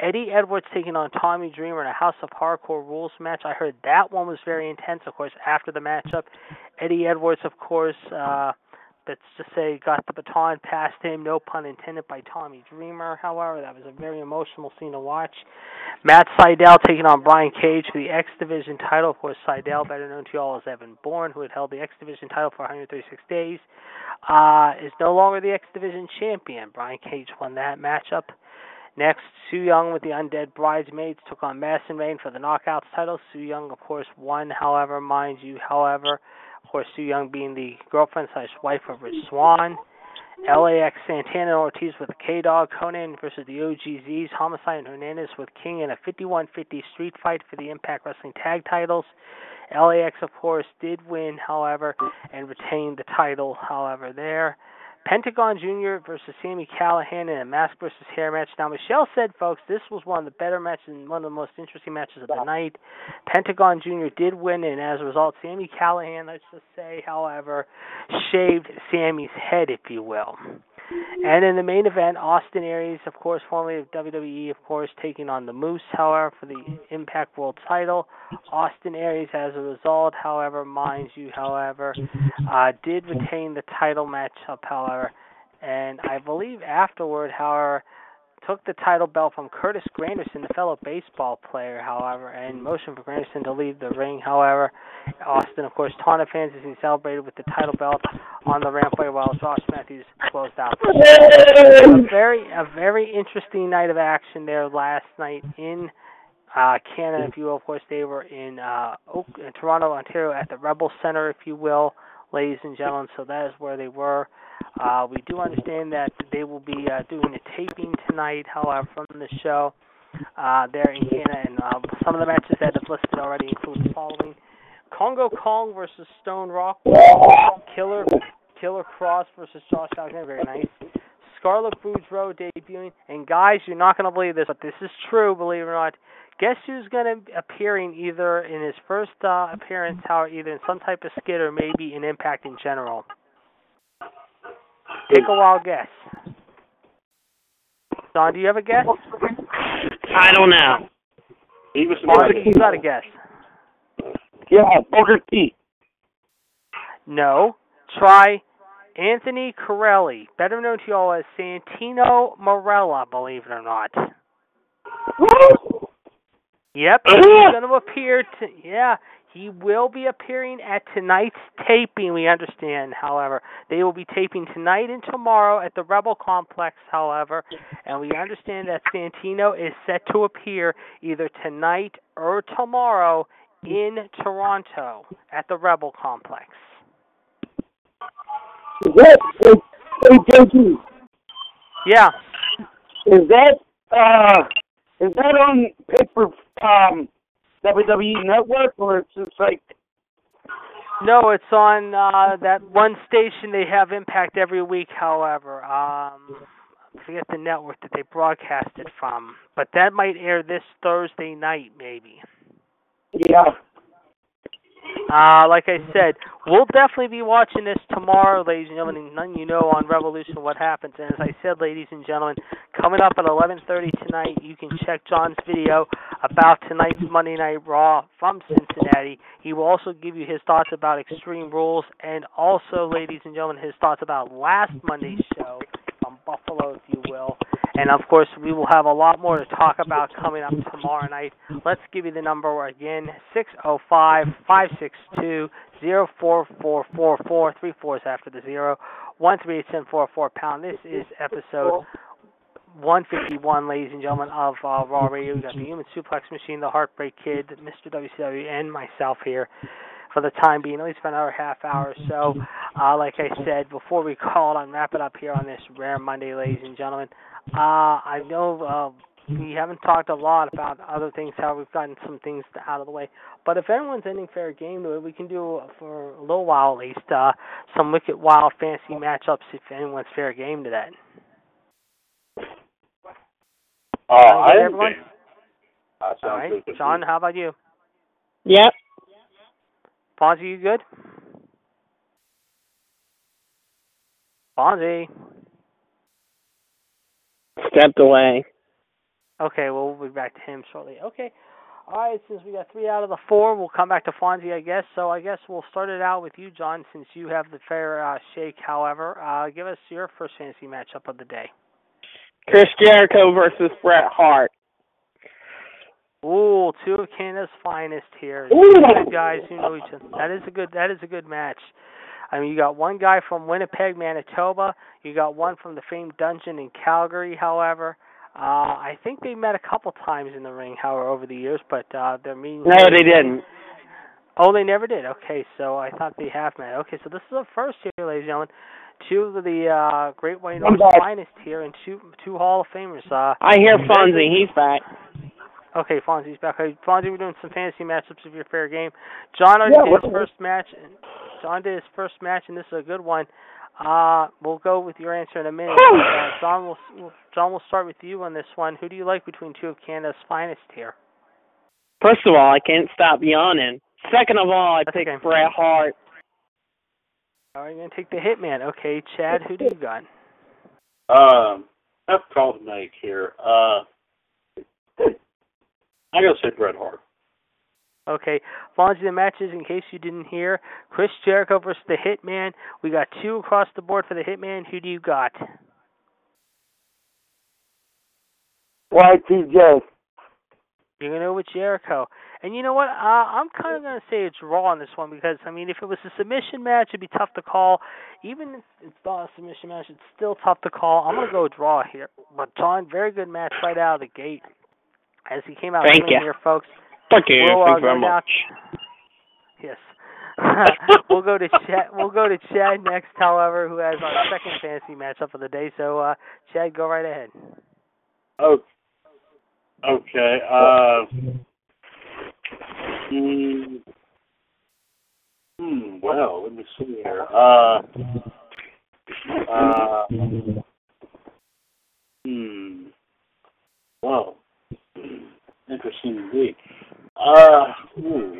Eddie Edwards taking on Tommy Dreamer in a House of Hardcore Rules match. I heard that one was very intense. Of course, after the matchup, Eddie Edwards, of course, uh, let's just say got the baton passed him, no pun intended, by Tommy Dreamer. However, that was a very emotional scene to watch. Matt Sydal taking on Brian Cage for the X Division title. Of course, Seidel, better known to you all as Evan Bourne, who had held the X Division title for 136 days, uh, is no longer the X Division champion. Brian Cage won that matchup. Next, Su Yung with the Undead Bridesmaids took on Madison Rayne for the Knockouts title. Su Yung, of course, won. However, mind you, however, of course, Su Yung being the girlfriend slash wife of Rich Swann. LAX Santana and Ortiz with the K Dog, Konnan versus the OGZs, Homicide and Hernandez with King in a 51 50 street fight for the Impact Wrestling Tag titles. LAX, of course, did win, however, and retained the title, however, there. Pentagon Jr. versus Sami Callihan in a mask versus hair match. Now, Michelle said, folks, this was one of the better matches and one of the most interesting matches of the night. Pentagon Jr. did win, and as a result, Sami Callihan, let's just say, however, shaved Sami's head, if you will. And in the main event, Austin Aries, of course, formerly of WWE, of course, taking on the Moose, however, for the Impact World title. Austin Aries, as a result, however, mind you, however, uh, did retain the title matchup, however. And I believe afterward, however, took the title belt from Curtis Granderson, the fellow baseball player, however, and motioned for Granderson to leave the ring. However, Austin, of course, taunted fans as he celebrated with the title belt on the rampway while Josh Matthews closed out. A very, a very interesting night of action there last night in uh, Canada, if you will. Of course, they were in uh, Oak, in Toronto, Ontario, at the Rebel Center, if you will, ladies and gentlemen. So that is where they were. Uh, we do understand that they will be uh, doing a taping tonight, however, from the show uh, there in Canada. And uh, some of the matches that have listed already include the following: Kongo Kong versus Stone Rock, Killer Killer Kross versus Josh Alexander, very nice. Scarlett Bordeaux debuting, and guys, you're not going to believe this, but this is true, believe it or not. Guess who's going to be appearing either in his first uh, appearance, or either in some type of skit or maybe in Impact in general? Take a wild guess. Don, do you have a guess? I don't know. He was Mark, you got a guess. Yeah, Booker T. No. Try Anthony Carelli, better known to you all as Santino Marella, believe it or not. Yep, he's going to appear. To, yeah, he will be appearing at tonight's taping. We understand, however, they will be taping tonight and tomorrow at the Rebel Complex. However, and we understand that Santino is set to appear either tonight or tomorrow in Toronto at the Rebel Complex. Is that hey, hey JG, Yeah, is that uh is that on paper um WWE network or it's just like No, it's on uh that one station they have Impact every week, however. Um I forget the network that they broadcast it from. But that might air this Thursday night maybe. yeah. Uh like I said, we'll definitely be watching this tomorrow, ladies and gentlemen, none you know on Revolution what happens. And as I said, ladies and gentlemen, coming up at eleven thirty tonight you can check John's video about tonight's Monday Night Raw from Cincinnati. He will also give you his thoughts about Extreme Rules and also, ladies and gentlemen, his thoughts about last Monday's show Buffalo, if you will. And of course, we will have a lot more to talk about coming up tomorrow night. Let's give you the number again: six zero five five six two zero four four four four. Three fours after the zero. One three eight seven four four pound. This is episode 151, ladies and gentlemen, of uh, Raw Radio. We've got the Human Suplex Machine, the Heartbreak Kid, Mr. WCW, and myself here for the time being, at least for another half hour or so. Uh, like I said, before we call it and wrap it up here on this rare Monday, ladies and gentlemen, uh, I know uh, we haven't talked a lot about other things, how we've gotten some things out of the way. But if anyone's ending fair game we can do for a little while at least uh, some wicked wild fancy matchups if anyone's fair game to that. Uh, Sound I am everyone? Uh, All right, good John, how about you? Yep. Fonzie, you good? Fonzie. Stepped away. Okay, well, we'll be back to him shortly. Okay. All right, since we got three out of the four, we'll come back to Fonzie, I guess. So I guess we'll start it out with you, John, since you have the fair uh, shake. However, uh, give us your first fantasy matchup of the day. Chris Jericho versus Bret Hart. Ooh, two of Canada's finest here. Two good guys who know each other. That is a good. That is a good match. I mean, you got one guy from Winnipeg, Manitoba. You got one from the famed dungeon in Calgary. However, uh, I think they met a couple times in the ring, however, over the years. But uh, they're meetings. No, they didn't. Oh, they never did. Okay, so I thought they have met. Okay, so this is the first here, ladies and gentlemen. Two of the uh, Great White back. finest here, and two two Hall of Famers. Uh, I hear Fonzie. He's back. Okay, Fonzie's back. Okay, Fonzie, we're doing some fantasy matchups of your fair game. John already Yeah, did what- his first match. John did his first match, and this is a good one. Uh, we'll go with your answer in a minute. uh, John will will- John will start with you on this one. Who do you like between two of Canada's finest here? First of all, I can't stop yawning. Second of all, I That's pick okay. Bret Hart. All right, you're gonna take the Hitman. Okay, Chad, who do you got? Um, tough call to make here. Uh, I gotta say Bret Hart. Okay, Fonzie, the matches, in case you didn't hear, Chris Jericho versus the Hitman. We got two across the board for the Hitman. Who do you got? Y2J. You're gonna go with Jericho. And you know what? Uh, I'm kind of gonna say it's raw on this one because I mean, if it was a submission match, it'd be tough to call. Even if it's not a submission match, it's still tough to call. I'm gonna go draw here. But John, very good match right out of the gate. As he came out Thank swinging you. here, folks. Thank you. We'll, uh, Thank you very go down- much. Yes. we'll go to Chad. We'll go to Chad next, however, who has our second fantasy matchup of the day. So, uh, Chad, go right ahead. Oh, okay. Uh, hmm, hmm. Well, let me see here. Uh, uh, hmm. Well, interesting indeed. Uh, hmm.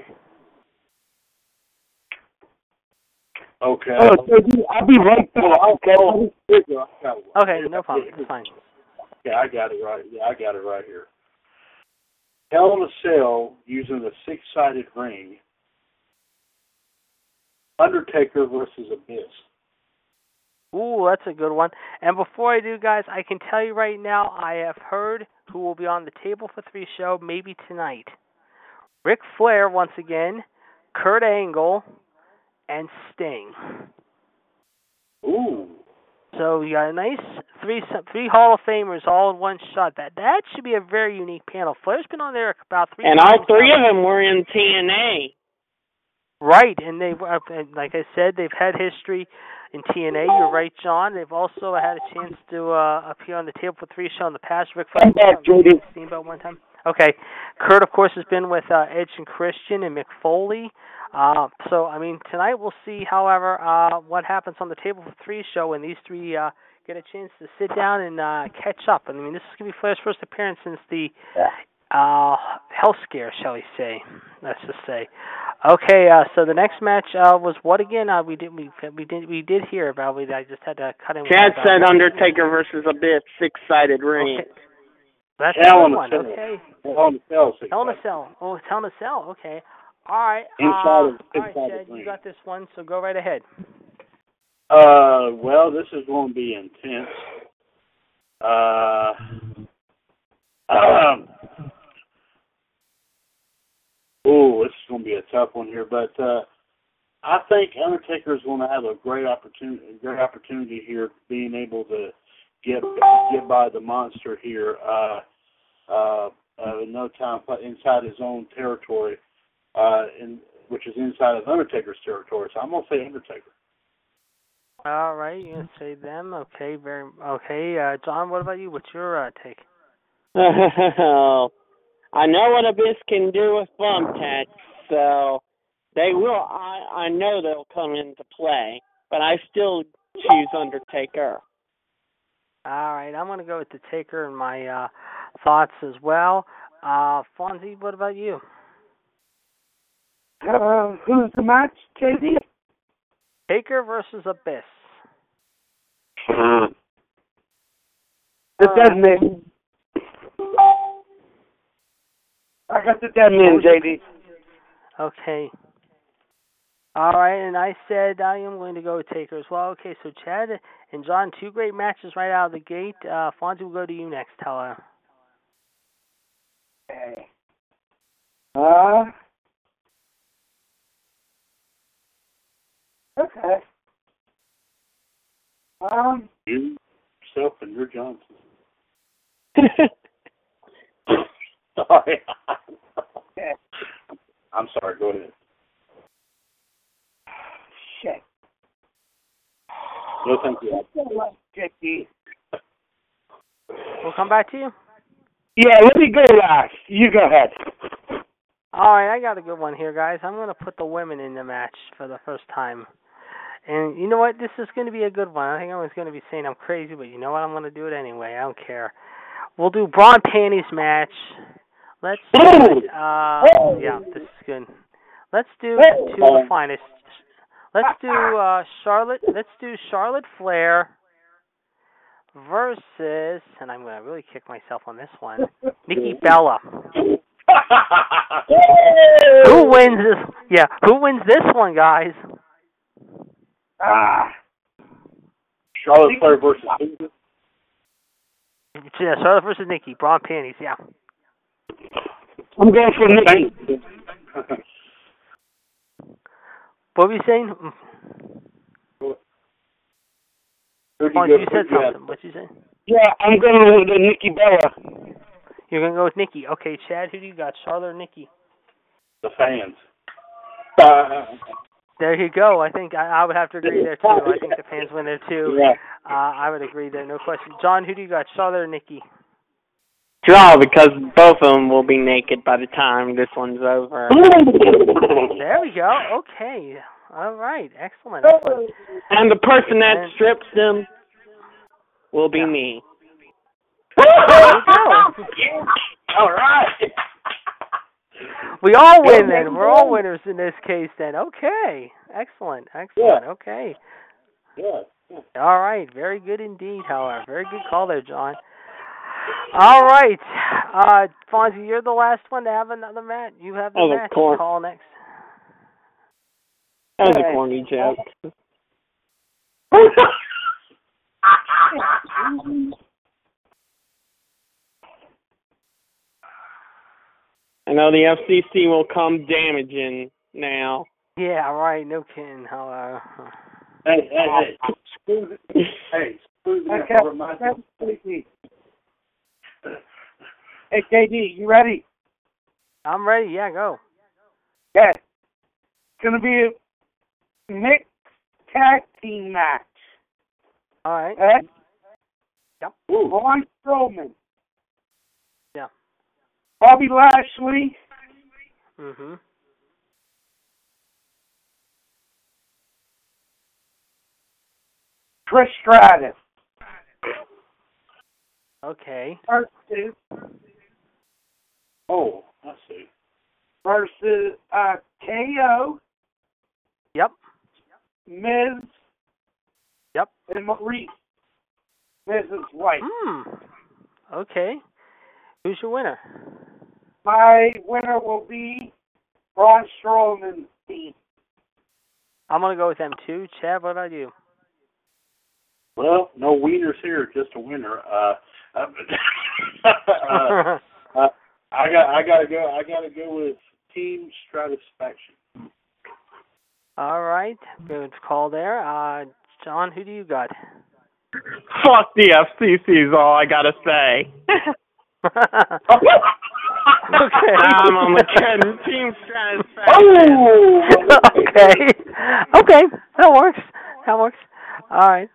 Okay. Oh, JD, I'll be right back. Oh, Okay. here you go. I got. Okay, no problem. It's fine. Yeah, I got it right. Yeah, I got it right here. Hell in a Cell using a six-sided ring. Undertaker versus Abyss. Ooh, that's a good one. And before I do, guys, I can tell you right now, I have heard who will be on the Table for Three show maybe tonight. Ric Flair once again, Kurt Angle, and Sting. Ooh. So you got a nice three three Hall of Famers all in one shot. That that should be a very unique panel. Flair's been on there about three And all three now. of them were in TNA. Right, and they uh, and like I said, they've had history in TNA. You're right, John. They've also had a chance to uh, appear on the Table for Three show in the past. Ric Flair, I'm back, JD. Steamboat one time. Okay, Kurt, of course, has been with uh, Edge and Christian and Mick Foley. Uh, so I mean, tonight we'll see. However, uh, what happens on the Table for Three show when these three uh, get a chance to sit down and uh, catch up. And I mean, this is gonna be Flair's first appearance since the uh, health scare, shall we say? Let's just say. Okay, uh, so the next match uh, was what again? Uh, we did we we did we did hear about. We I just had to cut in. Chad said Undertaker versus a bit six-sided ring. Okay. That's Hell a in good a one. Cell. Okay. Hell in a Cell. Hell in a. Cell. Oh, it's Hell in a Cell. Okay. All right. Inside uh, of- all right, Chad, you got this one. So go right ahead. Uh, well, this is going to be intense. Uh, um, oh, this is going to be a tough one here, but uh, I think Undertaker is going to have a great opportunity, great opportunity here, being able to get get by the monster here. Uh, uh, uh, in no time inside his own territory, uh, in which is inside of Undertaker's territory. So I'm going to say Undertaker. All right. You gonna say them? Okay. Very. Okay. Uh, John, what about you? What's your uh, take? I know what Abyss can do with thumbtacks, so they will. I I know they'll come into play, but I still choose Undertaker. All right, I'm gonna go with the Taker in my uh, thoughts as well. Uh, Fonzie, what about you? Uh, who's the match, JD? Taker versus Abyss. The dead man. I got the dead man, JD. Okay. All right, and I said I am going to go with Taker as well. Okay, so Chad and John, two great matches right out of the gate. Uh, Fonzie, we'll go to you next. Tell her. Okay. Uh. Okay. Um. You, yourself, and your Johnson. sorry. I'm sorry. Go ahead. Shit. No, thank you. JD. We'll come back to you. Yeah, let me go last. You go ahead. All right, I got a good one here, guys. I'm going to put the women in the match for the first time. And you know what? This is going to be a good one. I think I was going to be saying I'm crazy, but you know what? I'm going to do it anyway. I don't care. We'll do Bra and Panties match. Let's do. Uh, yeah, this is good. Let's do two of the finest. Let's do uh, Charlotte. Let's do Charlotte Flair versus, and I'm going to really kick myself on this one. Nikki Bella. Who wins this? Yeah, who wins this one, guys? Ah. Charlotte Flair versus Yeah, Charlotte versus Nikki. Bra and panties. Yeah. I'm going for Nikki. What were you saying? Who'd Oh, you you said something. What you say? Yeah, I'm going with the Nikki Bella. You're gonna go with Nikki. Okay, Chad. Who do you got? Charlotte or Nikki? The fans. Uh, There you go. I think I, I would have to agree there too. I think the fans win there too. yeah. Uh, I would agree there, no question. John, who do you got? Charlotte or Nikki? Draw because both of them will be naked by the time this one's over. There we go. Okay. All right. Excellent. Excellent. And the person that strips them will be Yeah. me. There you go. All right. We all win then. We're all winners in this case then. Okay. Excellent. Excellent. Okay. Yeah. yeah. All right. Very good indeed, however. Very good call there, John. All right. Uh Fonzie, you're the last one to have another match. You have the Oh, match course. call next. That was a corny joke. I know the FCC will come damaging now. Yeah, right. No kidding. However. Hey, hey, hey. Screw the, hey, screw the Okay. over my Hey, KD, you ready? I'm ready. Yeah, go. Okay. It's going to be a mixed tag team match. All right. Okay? Ooh. Braun Strowman. Yeah. Bobby Lashley. Mhm. Trish Stratus. Okay. Versus, Oh, I see. versus uh, KO, Yep. Miz, Yep. and Maryse. Mrs. White. Hmm. Okay. Who's your winner? My winner will be Braun Strowman's team. I'm gonna go with them too. Chad, what about you? Well, no wieners here, just a winner. Uh, uh, uh, I got, I gotta go. I gotta go with Team Stratisfaction. All right. Good call there. Uh, John, who do you got? Fuck the FCC is all I gotta say. okay. I'm on the Ken team satisfaction. okay. Okay. That works. That works. All right.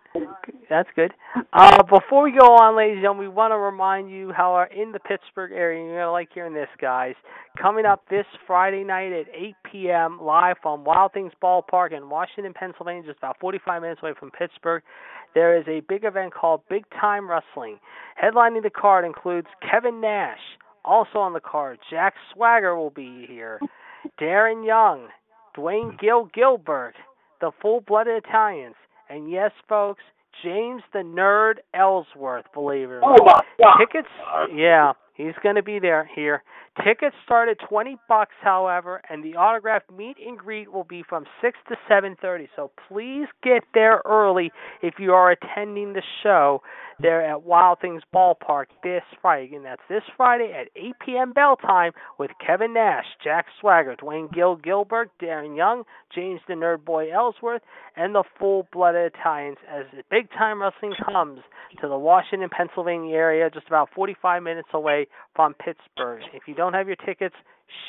That's good. Uh, before we go on, ladies and gentlemen, we want to remind you how our in the Pittsburgh area, you're going to like hearing this, guys. Coming up this Friday night at 8 p.m. live from Wild Things Ballpark in Washington, Pennsylvania, just about 45 minutes away from Pittsburgh. There is a big event called Big Time Wrestling. Headlining the card includes Kevin Nash. Also on the card, Jack Swagger will be here. Darren Young, Dwayne Gil Gilbert, the Full Blooded Italians, and yes, folks, James the Nerd Ellsworth, believe it or not. Oh my God! Tickets, yeah, he's going to be there here. Tickets start at 20 bucks, however, and the autograph meet and greet will be from 6 to 7:30. So please get there early if you are attending the show there at Wild Things Ballpark this Friday. Again, that's this Friday at 8 p.m. bell time with Kevin Nash, Jack Swagger, Dwayne Gill Gilbert, Darren Young, James the Nerd Boy Ellsworth, and the full-blooded Italians as big time wrestling comes to the Washington, Pennsylvania area, just about 45 minutes away from Pittsburgh. If you don't have your tickets,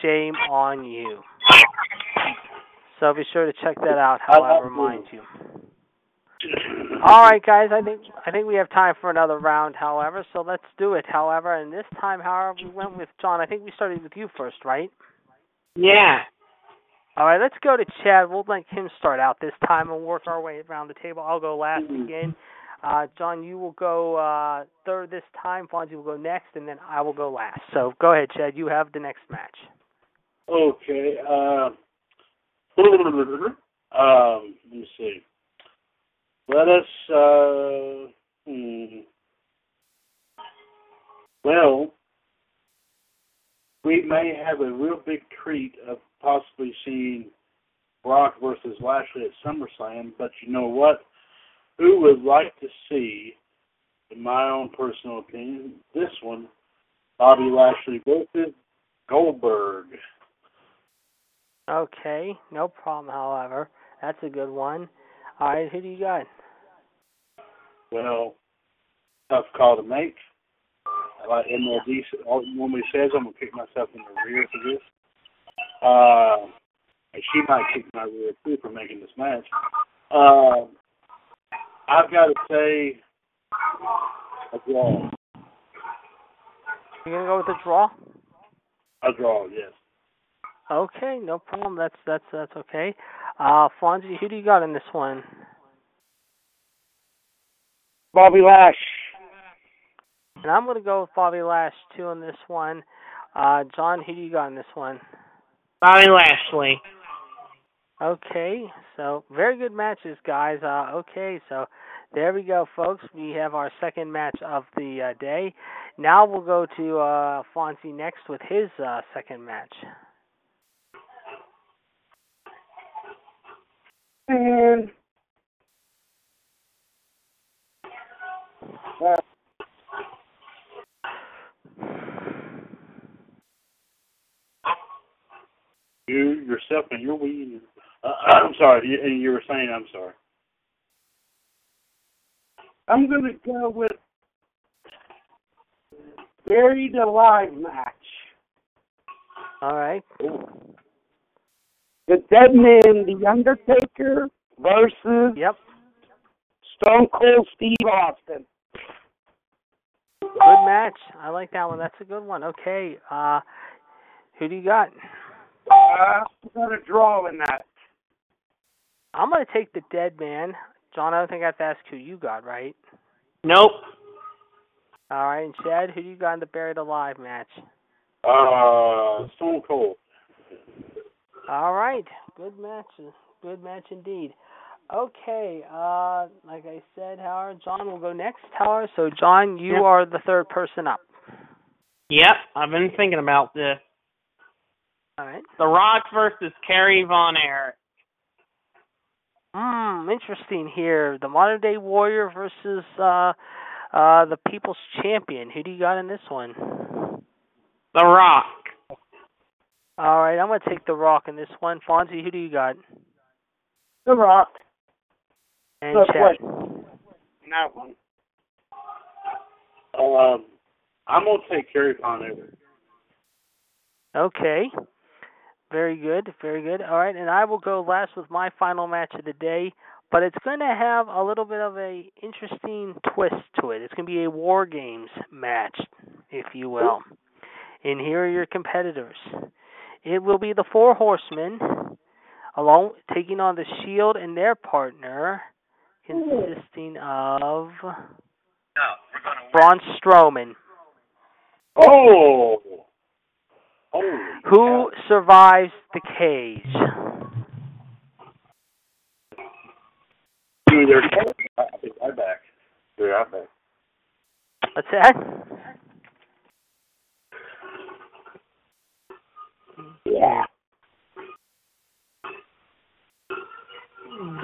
shame on you. So be sure to check that out. How I remind you. All right, guys. I think I think we have time for another round. However, so let's do it. However, and this time, however, we went with John. I think we started with you first, right? Yeah. All right, let's go to Chad. We'll let him start out this time and work our way around the table. I'll go last again. Uh, John, you will go uh, third this time. Fonzie will go next, and then I will go last. So go ahead, Chad. You have the next match. Okay. Uh, um, let me see. Let us. Uh, hmm. Well, we may have a real big treat of possibly seeing Brock versus Lashley at SummerSlam, but you know what? Who would like to see in my own personal opinion, this one, Bobby Lashley versus Goldberg. Okay, no problem. However, that's a good one. All right, who do you got? Well, tough call to make. I like MLD normally says, I'm gonna kick myself in the rear for this. Uh, and she might kick my rear too for making this match. Uh, I've got to say a draw. You gonna go with a draw? A draw, yes. Okay, no problem. That's that's that's okay. Uh, Fonzie, who do you got in this one? Bobby Lash. And I'm gonna go with Bobby Lash too in this one. Uh, John, who do you got in this one? Bobby Lashley. Okay, so very good matches, guys. Uh, okay, so there we go, folks. We have our second match of the uh, day. Now we'll go to uh, Fonzie next with his uh, second match. And You yourself and your weed. Uh, I'm sorry. You, and you were saying I'm sorry. I'm going to go with Buried Alive match. All right. The Dead Man, The Undertaker versus Yep. Stone Cold Steve Austin. Good match. I like that one. That's a good one. Okay. Uh, who do you got? Uh, I'm going to draw in that. I'm gonna take the dead man. John, I don't think I have to ask who you got, right? Nope. All right, and Chad, who do you got in the buried alive match? Uh, Stone Cold. All right, good match, good match indeed. Okay, uh, like I said, Howard, John will go next. Howard, so John, you Yep. are the third person up. Yep, I've been thinking about this. All right. The Rock versus Kerry Von Erich. Hmm, interesting here. The modern day warrior versus uh, uh, the people's champion. Who do you got in this one? The Rock. All right, I'm gonna take the Rock in this one. Fonzie, who do you got? The Rock And No Chad. in that one. Um, I'm gonna take Kerry Von Erich. Okay. Very good, very good. All right, and I will go last with my final match of the day, but it's going to have a little bit of a interesting twist to it. It's going to be a War Games match, if you will. And here are your competitors. It will be the Four Horsemen, along taking on the Shield and their partner, consisting of Braun Strowman. Oh. Holy Who survives the cage? cow. Dude, they're I'll be right back. Be right back. What's that? Yeah.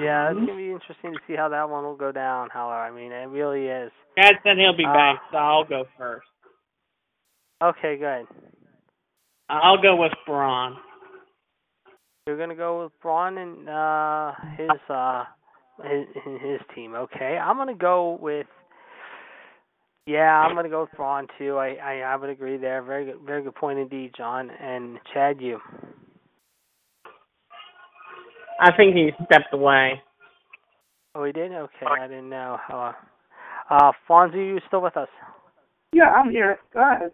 Yeah, it's gonna be interesting to see how that one will go down. However, I mean, it really is. Chad said he'll be Uh, back, so I'll go first. Okay, good. I'll go with Braun. You're gonna go with Braun and uh, his uh, his, his team. Okay, I'm gonna go with. Yeah, I'm gonna go with Braun too. I, I I would agree there. Very good, very good point indeed, John and Chad. You. I think he stepped away. Oh, he did. Okay, I didn't know. Uh, uh, Fonzie, you still with us? Yeah, I'm here. Go ahead.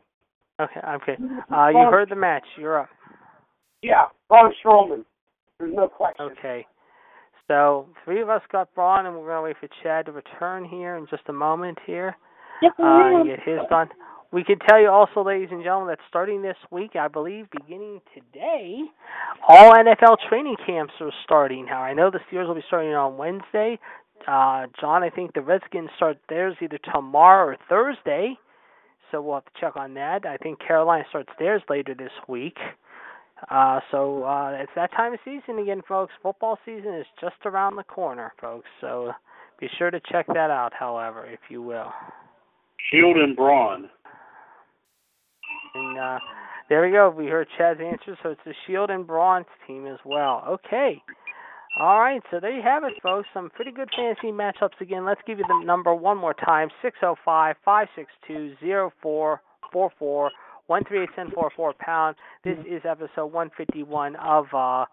Okay, okay. Uh, you heard the match. You're up. Yeah, Braun Strowman. There's no question. Okay. So three of us got Braun, and we're gonna wait for Chad to return here in just a moment here. Yep. Uh, get his done. We can tell you also, ladies and gentlemen, that starting this week, I believe, beginning today, all NFL training camps are starting. Now I know the Steelers will be starting on Wednesday. Uh, John, I think the Redskins start theirs either tomorrow or Thursday. So we'll have to check on that. I think Carolina starts theirs later this week. Uh, so uh, it's that time of season again, folks. Football season is just around the corner, folks. So be sure to check that out, however, if you will. Shield and Braun. And uh, there we go. We heard Chad's answer, so it's the Shield and Braun's team as well. Okay. All right, so there you have it, folks. Some pretty good fantasy matchups again. Let's give you the number one more time: six zero five five six two zero four four four one three eight seven four four pound. This is episode one fifty one of uh,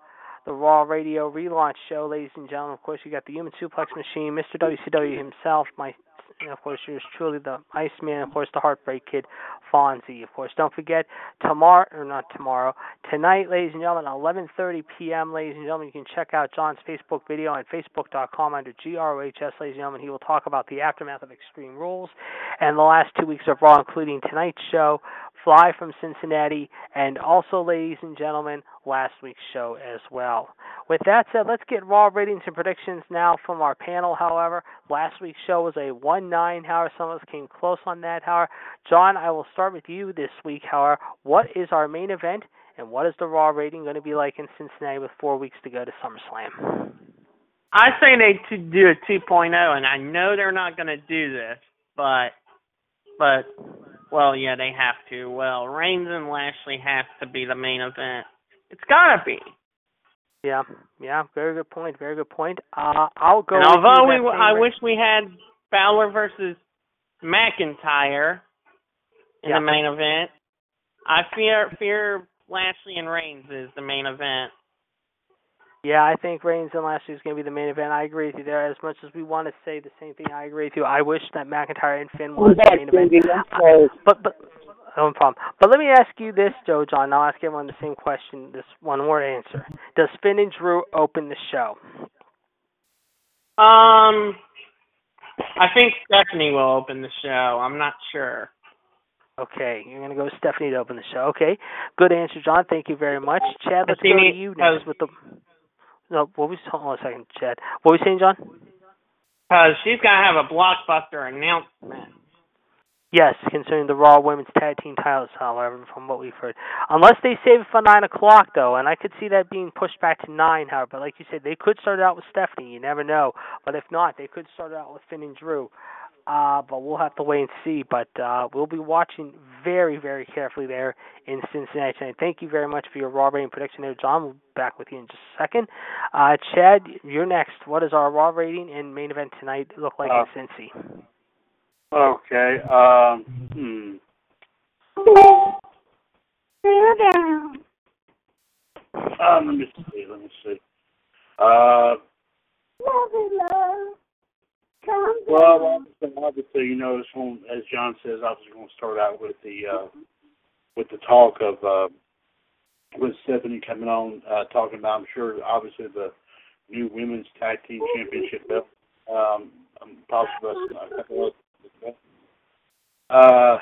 the Raw Radio relaunch show, ladies and gentlemen. Of course, you got the Human Suplex Machine, Mr. WCW himself, my and of course, yours truly, the Iceman, of course, the Heartbreak Kid, Fonzie. Of course, don't forget tomorrow or not tomorrow, tonight, ladies and gentlemen, 11:30 p.m. Ladies and gentlemen, you can check out John's Facebook video on Facebook.com under GROHS. Ladies and gentlemen, he will talk about the aftermath of Extreme Rules and the last two weeks of Raw, including tonight's show, Fly from Cincinnati, and also, ladies and gentlemen, last week's show as well. With that said, let's get Raw ratings and predictions now from our panel. However, last week's show was a 1 9. However, some of us came close on that. However, John, I will start with you this week. However, what is our main event and what is the Raw rating going to be like in Cincinnati with four weeks to go to SummerSlam? I say they do a 2.0, and I know they're not going to do this, but, but, well, yeah, they have to. Well, Reigns and Lashley has to be the main event. It's gotta be. Yeah, yeah, very good point. Very good point. Uh, I'll go. And although we, I wish we had Fowler versus McIntyre in Yeah. the main event, I fear fear Lashley and Reigns is the main event. Yeah, I think Reigns and Lashley is going to be the main event. I agree with you there. As much as we want to say the same thing, I agree with you. I wish that McIntyre and Finn was the main event. So, But but no problem. But let me ask you this, Joe John. I'll ask everyone the same question. This one word answer. Does Finn and Drew open the show? Um, I think Stephanie will open the show. I'm not sure. Okay, you're going to go with Stephanie to open the show. Okay, good answer, John. Thank you very much. Chad, let's see go to you next with the. No, what was hold on a second, Chad. What were you saying, John? Because she's gonna have a blockbuster announcement. Yes, concerning the Raw Women's Tag Team titles, however, from what we've heard. Unless they save it for 9 o'clock, though, and I could see that being pushed back to 9, however. But like you said, they could start out with Stephanie. You never know. But if not, they could start out with Finn and Drew. Uh, but we'll have to wait and see. But uh, we'll be watching very, very carefully there in Cincinnati tonight. Thank you very much for your Raw rating prediction there, John. We'll be back with you in just a second. Uh, Chad, you're next. What does our Raw rating and main event tonight look like Uh, in Cincy? Okay. Um. Hmm. Um. Let me see. Let me see. Uh. Well, obviously, you know, going, as John says, obviously going to start out with the uh, with the talk of uh, with Stephanie coming on, uh, talking about. I'm sure, obviously, the new women's tag team championship belt. Um, um, possibly a couple of uh,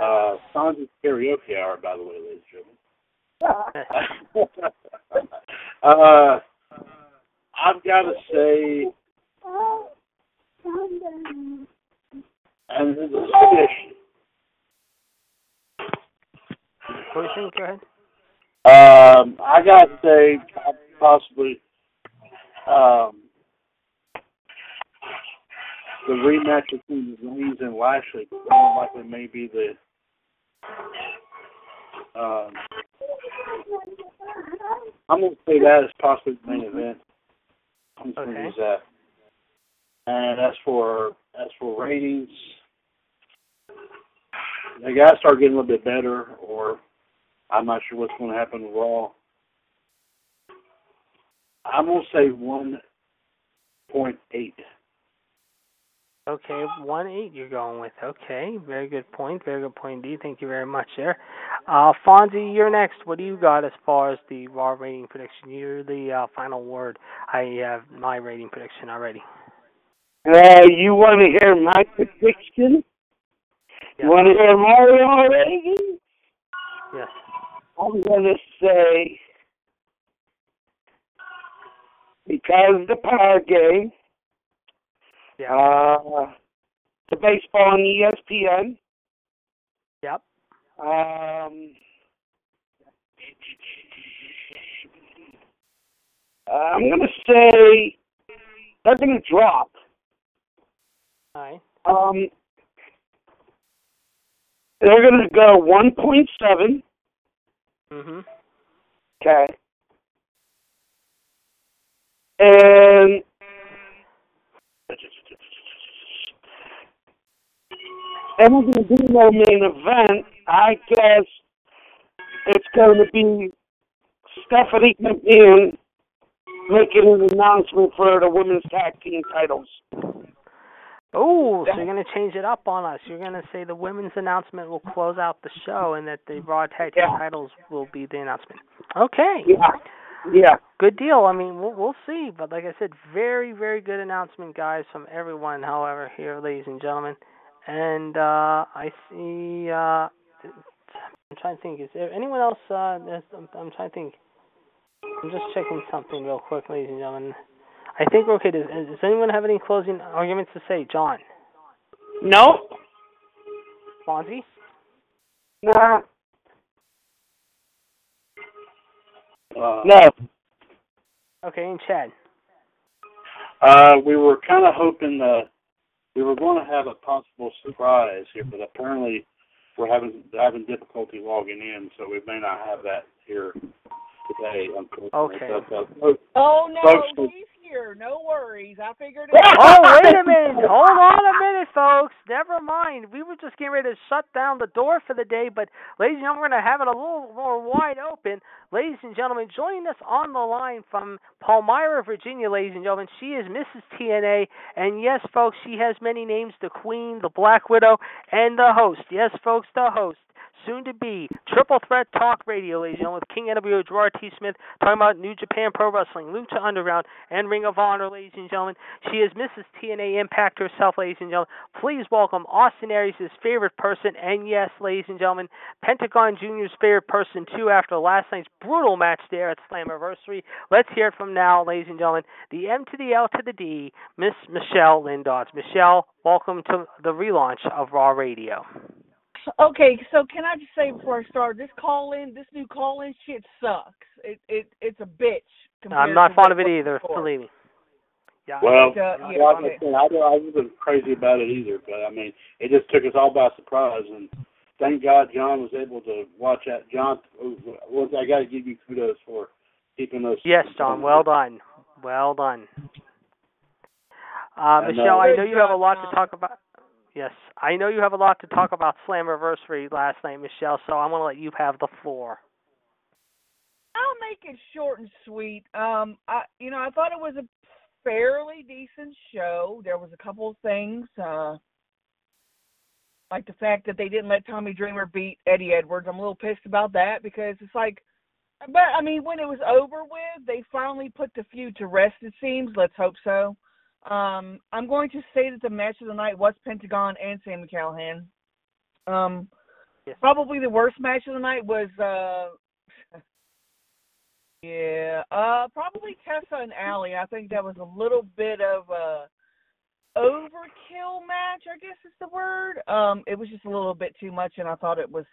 uh, Sandra's karaoke hour, by the way, ladies and gentlemen. uh, I've got to say, and this is fish. What do you think? Go ahead. Um, I got to say, possibly, um, the rematch between the Reigns and Lashley more likely may be the um, I'm gonna say that is possibly the main event. I'm just gonna Okay. Uh, and as for as for ratings, they gotta start getting a little bit better, or I'm not sure what's gonna happen with Raw. I'm gonna say one point eight. Okay, one eight you're going with. Okay, very good point. Very good point indeed. Thank you very much there. Uh, Fonzie, you're next. What do you got as far as the raw rating prediction? You're the uh, final word. I have my rating prediction already. uh, you want to hear my prediction? Yeah. You want to hear Mario already? Yes. I'm going to say, because the power game, Yeah. uh, the baseball on ESPN, Yep. um, I'm going to say they're going to drop. All right. Um, they're going to go 1.7. Mhm. Okay. And and we're going to do no main event. I guess it's going to be Stephanie McMahon making an announcement for the women's tag team titles. Oh, so you're going to change it up on us. You're going to say the women's announcement will close out the show and that the Raw Tag Team Yeah. titles will be the announcement. Okay. Yeah. Yeah. Good deal. I mean, we'll, we'll see. But like I said, very, very good announcement, guys, from everyone, however, here, ladies and gentlemen. And uh, I see, uh, I'm trying to think, is there anyone else? Uh, there's, I'm, I'm trying to think. I'm just checking something real quick, ladies and gentlemen. I think we're okay. Does, does anyone have any closing arguments to say? John? No. Fonzie? Nah. Uh, No. Okay, and Chad? Uh, we were kind of hoping that we were going to have a possible surprise here, but apparently we're having having difficulty logging in, so we may not have that here today. Unfortunately. Okay. But, uh, folks- Oh no, Folks, he's here. No worries. I figured it out. Oh, wait a minute. Hold on a minute, folks. Never mind. We were just getting ready to shut down the door for the day, but ladies and gentlemen, we're going to have it a little more wide open. Ladies and gentlemen, joining us on the line from Palmyra, Virginia, ladies and gentlemen, she is Mrs. TNA. And yes, folks, she has many names the Queen, the Black Widow, and the host. Yes, folks, the host. Soon to be Triple Threat Talk Radio, ladies and gentlemen, with King NWO Gerard T. Smith talking about New Japan Pro Wrestling, Lucha Underground, and Ring of Honor, ladies and gentlemen. She is Mrs. TNA Impact herself, ladies and gentlemen. Please welcome Austin Aries' favorite person, and yes, ladies and gentlemen, Pentagon Jr.'s favorite person too after last night's brutal match there at Slammiversary. Let's hear it from now, ladies and gentlemen. The M to the L to the D, Miss Michelle Lindards. Michelle, welcome to the relaunch of Raw Radio. Okay, so can I just say before I start, this call in, this new call in shit sucks. It it it's a bitch. I'm not fond of it either, before. believe me. Yeah. Well, uh, like yeah, I okay. said, I, I wasn't crazy about it either, but I mean, it just took us all by surprise, and thank God John was able to watch that. John, was I got to give you kudos for keeping us. Yes, John. Well done. Well done. Uh, And, Michelle, I know you have a lot to talk about. Yes, I know you have a lot to talk about Slammiversary last night, Michelle. So I'm going to let you have the floor. I'll make it short and sweet. Um, I you know I thought it was a fairly decent show. There was a couple of things, uh, like the fact that they didn't let Tommy Dreamer beat Eddie Edwards. I'm a little pissed about that because it's like, but I mean when it was over with, they finally put the feud to rest. It seems. Let's hope so. Um, I'm going to say that the match of the night was Pentagon and Sami Callihan. Um, Yes. probably the worst match of the night was uh yeah, uh, probably Tessa and Allie. I think that was a little bit of a overkill match. I guess is the word. Um, it was just a little bit too much, and I thought it was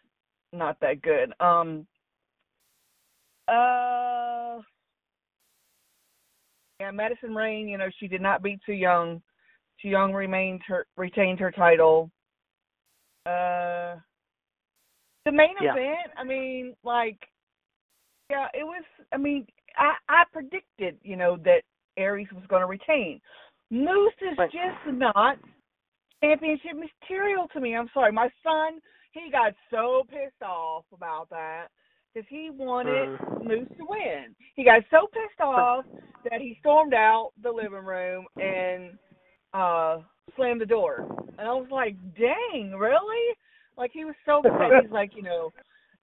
not that good. Um, uh, yeah, Madison Rayne. You know, she did not beat Su Yung. Su Yung remained her retained her title. Uh, the main Yeah. event. I mean, like yeah, it was. I mean, I I predicted, you know, that Aries was going to retain. Moose is Right. just not championship material to me. I'm sorry, my son. He got so pissed off about that because he wanted Mhm. Moose to win. He got so pissed off that he stormed out the living room and uh slammed the door. And I was like, "Dang, really?" Like he was so upset. He's like, you know,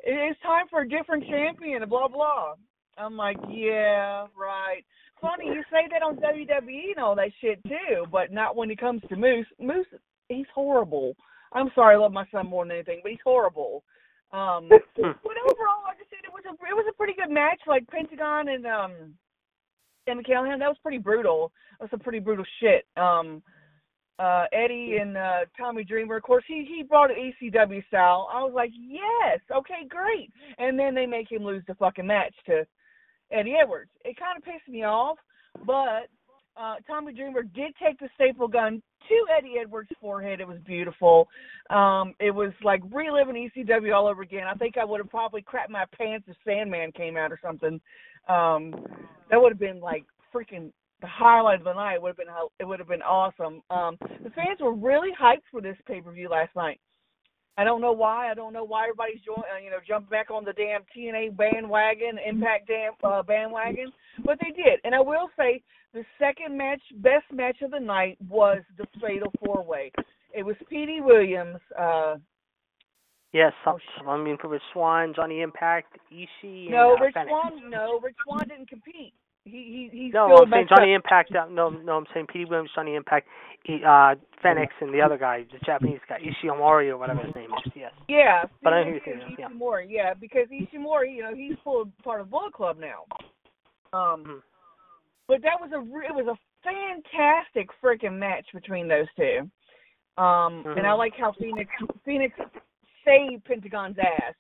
it's time for a different champion. and Blah blah. I'm like, yeah, right. Funny you say that on WWE and all that shit too, but not when it comes to Moose. Moose, he's horrible. I'm sorry, I love my son more than anything, but he's horrible. Um, but overall, like I said, it was a it was a pretty good match. Like Pentagon and um, Sami Callihan, that was pretty brutal. That was some pretty brutal shit. Um, uh, Eddie and uh, Tommy Dreamer, of course, he he brought an ECW style. I was like, yes, okay, great. And then they make him lose the fucking match to Eddie Edwards. It kind of pissed me off, but uh, Tommy Dreamer did take the staple gun to Eddie Edwards' forehead. It was beautiful. Um, it was like reliving ECW all over again. I think I would have probably crapped my pants if Sandman came out or something. Um, that would have been like freaking the highlight of the night. It would have been it would have been awesome. Um, the fans were really hyped for this pay per view last night. I don't know why. I don't know why everybody's join, uh, you know, jumping back on the damn TNA bandwagon, Impact damn uh, bandwagon, but they did. And I will say, the second match, best match of the night, was the Fatal Four Way. It was Petey Williams. Uh, Yes, Oh, I mean for Rich Swann, Johnny Impact, Ishii, and no, uh, Rich. Swan. No, Rich Swann didn't compete. He he he's No, still I'm saying messed up. Johnny Impact. Uh, no, no, I'm saying Petey Williams, Johnny Impact, he, uh, Fenix, and the other guy, the Japanese guy, Ishii or whatever his name is. Yes. Yeah, But I know Steve who you're thinking yeah. Ishimori, yeah, because Ishimori, you know, he's full part of Bullet Club now. Um, Mhm. but that was a re- it was a fantastic freaking match between those two. Um, and I Mhm. like how Fenix Fenix saved Pentagon's ass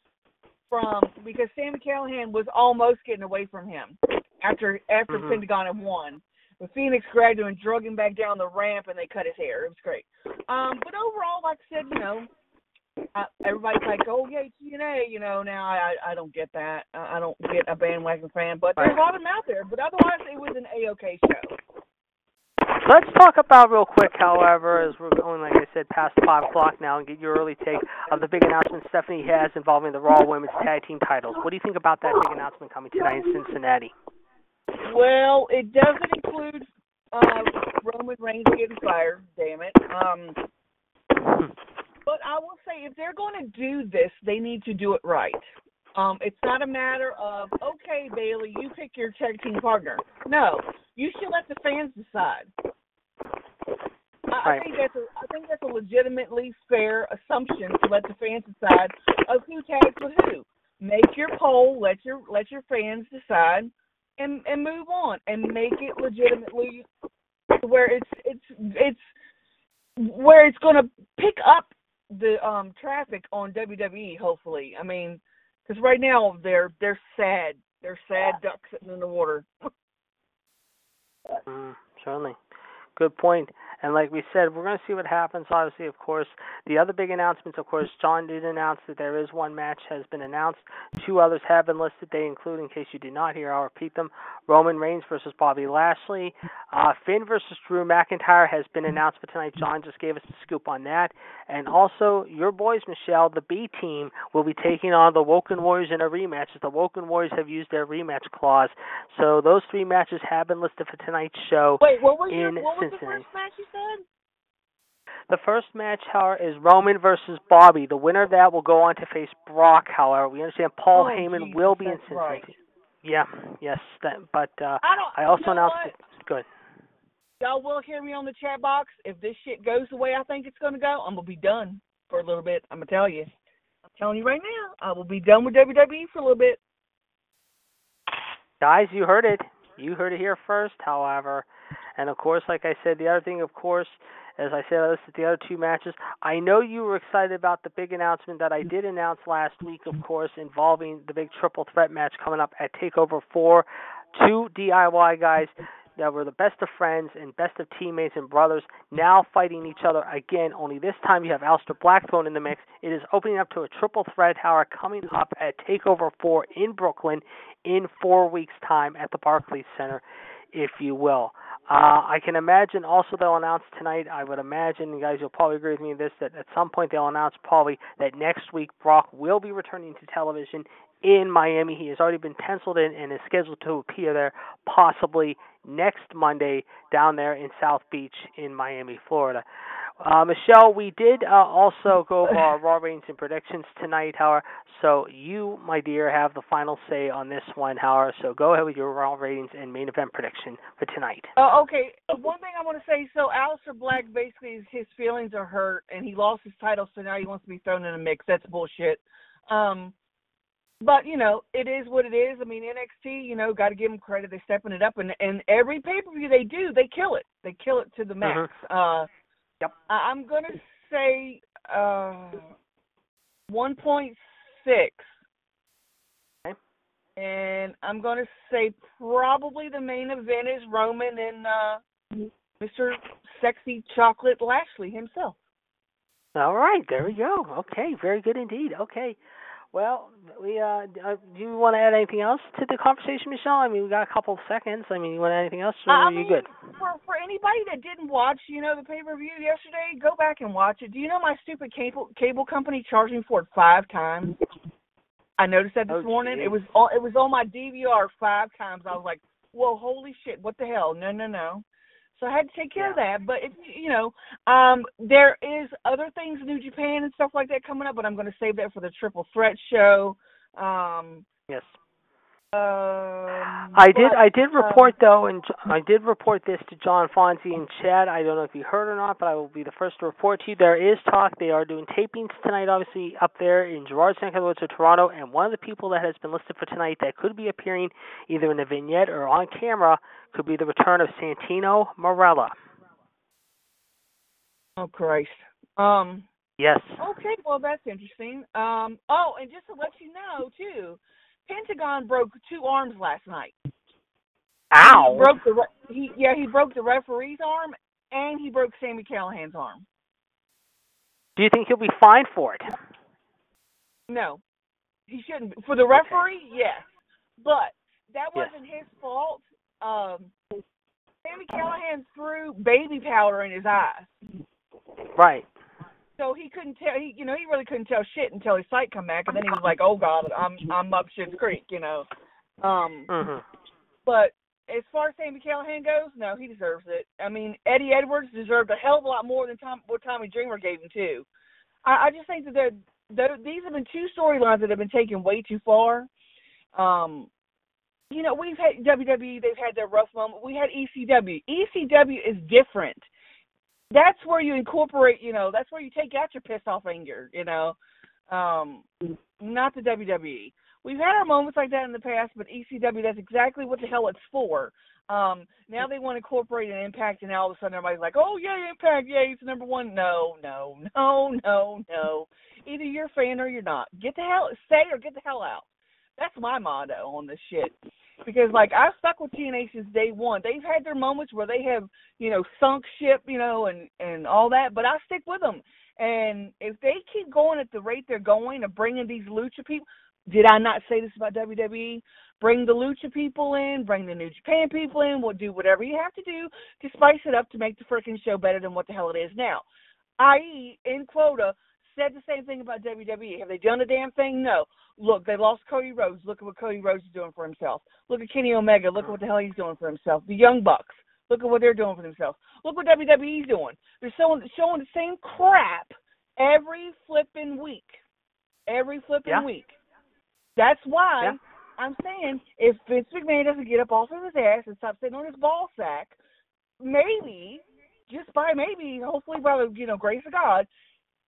from because Sami Callihan was almost getting away from him after after Mhm. Pentagon had won. But Fenix grabbed him and drug him back down the ramp, and they cut his hair. It was great. Um, but overall, like I said, you know, uh, everybody's like, "Oh yeah, TNA," you know. Now I I don't get that. I I don't get a bandwagon fan, but there's a lot of them out there. But otherwise, it was an a okay show. Let's talk about real quick, however, as we're going, like I said, past five o'clock now, and get your early take of the big announcement Stephanie has involving the Raw Women's Tag Team titles. What do you think about that big announcement coming tonight in Cincinnati? Well, it doesn't include uh Roman Reigns getting fired. Damn it. Um, but I will say, if they're going to do this, they need to do it right. Um, it's not a matter of okay, Bayley, you pick your tag team partner. No, you should let the fans decide. I, I think that's a I think that's a legitimately fair assumption to let the fans decide of who tags with who. Make your poll, let your let your fans decide, and and move on, and make it legitimately where it's it's it's where it's going to pick up the um traffic on WWE. Hopefully, I mean, because right now they're they're sad. They're sad ducks sitting in the water. Mm, certainly. Good point. And like we said, we're going to see what happens. Obviously, of course, the other big announcements, of course, John did announce that there is one match has been announced. Two others have been listed. They include, in case you did not hear, I'll repeat them: Roman Reigns versus Bobby Lashley. Uh, Finn versus Drew McIntyre has been announced for tonight. John just gave us the scoop on that. And also, your boys, Michelle, the B team, will be taking on the Woken Warriors in a rematch. As the Woken Warriors have used their rematch clause, so those three matches have been listed for tonight's show. Wait, what was your what the first match you said? The first match, however, is Roman versus Bobby. The winner of that will go on to face Brock. However, we understand Paul Oh, Heyman will be in Cincinnati. right. Yeah, yes, that, but uh, I. I also you know announced what? it. Good. Y'all will hear me on the chat box. If this shit goes the way I think it's gonna go, I'm gonna be done for a little bit. I'm gonna tell you. I'm telling you right now, I will be done with WWE for a little bit. Guys, you heard it. You heard it here first, however. And of course, like I said, the other thing, of course, as I said, I listed the other two matches. I know you were excited about the big announcement that I did announce last week, of course, involving the big triple threat match coming up at TakeOver 4. Two DIY guys that were the best of friends and best of teammates and brothers now fighting each other again. Only this time you have Aleister Black thrown in the mix. It is opening up to a triple threat hour coming up at TakeOver 4 in Brooklyn in four weeks' time at the Barclays Center, if you will. Uh, I can imagine also they'll announce tonight, I would imagine, you guys, you'll probably agree with me in this, that at some point they'll announce probably that next week Brock will be returning to television in Miami. He has already been penciled in and is scheduled to appear there possibly next Monday down there in South Beach in Miami, Florida. Uh, Michelle, we did uh, also go over our Raw ratings and predictions tonight, however. So you, my dear, have the final say on this one, however. So go ahead with your Raw ratings and main event prediction for tonight. Uh, okay, one thing I want to say. So Aleister Black basically his feelings are hurt, and he lost his title, so now he wants to be thrown in a mix. That's bullshit. Um, but you know, it is what it is. I mean, NXT, you know, got to give them credit. They're stepping it up, and and every pay per view they do, they kill it. They kill it to the max. Uh, Yep. I- I'm gonna say uh, one point six. Okay. And I'm gonna say probably the main event is Roman and uh Mr. Sexy Chocolate Lashley himself. All right, there we go. Okay, very good indeed. Okay. Well, we uh, uh do you want to add anything else to the conversation, Michelle? I mean, we got a couple of seconds. I mean, you want to add anything else, or I are mean, you good? For for anybody that didn't watch, you know, the pay per view yesterday, go back and watch it. Do you know my stupid cable cable company charging for it five times? I noticed that this Oh, morning. gee. It was on it was on my DVR five times. I was like, "Whoa, holy shit! What the hell? No, no, no." So I had to take care of that. But if you know, um, there is other things New Japan and stuff like that coming up, but I'm going to save that for the Triple Threat show. Um, Yes. Um, I did. but, I did um, report though, and I did report this to John Fonzie and Chad. I don't know if you heard or not, but I will be the first to report to you. There is talk. They are doing tapings tonight, obviously up there in Gerard's neck of the woods of Toronto. And one of the people that has been listed for tonight that could be appearing either in a vignette or on camera could be the return of Santino Marella. Oh Christ. Um. Yes. Okay, well that's interesting. Um. Oh, and just to let you know too, Pentagon broke two arms last night. Ow. He broke the re- he yeah he broke the referee's arm and he broke Sami Callihan's arm. Do you think he'll be fined for it? No, he shouldn't. Be. For the referee, yes, but that wasn't his fault. Um, Sami Callihan threw baby powder in his eyes, Right. So he couldn't tell. He, you know, he really couldn't tell shit until his sight come back, and then he was like, "Oh God, I'm I'm up shit's creek," you know. Um, Mhm. but as far as Sami Callihan goes, no, he deserves it. I mean, Eddie Edwards deserved a hell of a lot more than Tom, what Tommy Dreamer gave him too. I, I just think that they're, they're, these have been two storylines that have been taken way too far. Um, you know, we've had WWE; they've had their rough moment. We had ECW. ECW is different. That's where you incorporate. You know, that's where you take out your pissed off anger. You know, um, not the WWE. We've had our moments like that in the past, but ECW, that's exactly what the hell it's for. Um, now they want to incorporate an impact, and all of a sudden everybody's like, oh, yeah, impact, yeah, it's number one. No, no, no, no, no. Either you're a fan or you're not. Get the hell, stay or get the hell out. That's my motto on this shit. Because, like, I've stuck with TNA since day one. They've had their moments where they have, you know, sunk ship, you know, and, and all that, but I stick with them. And if they keep going at the rate they're going of bringing these lucha people, did I not say this about WWE? Bring the lucha people in, bring the New Japan people in. We'll do whatever you have to do to spice it up to make the freaking show better than what the hell it is now. I.e., in quota, said the same thing about WWE. Have they done a damn thing? No. Look, they lost Cody Rhodes. Look at what Cody Rhodes is doing for himself. Look at Kenny Omega. Look at what the hell he's doing for himself. The Young Bucks. Look at what they're doing for themselves. Look what WWE's doing. They're showing showing the same crap every flipping week. Every flipping Yeah. week. That's why Yeah. I'm saying if Vince McMahon doesn't get up off of his ass and stop sitting on his ball sack, maybe, just by maybe, hopefully by the you know grace of God,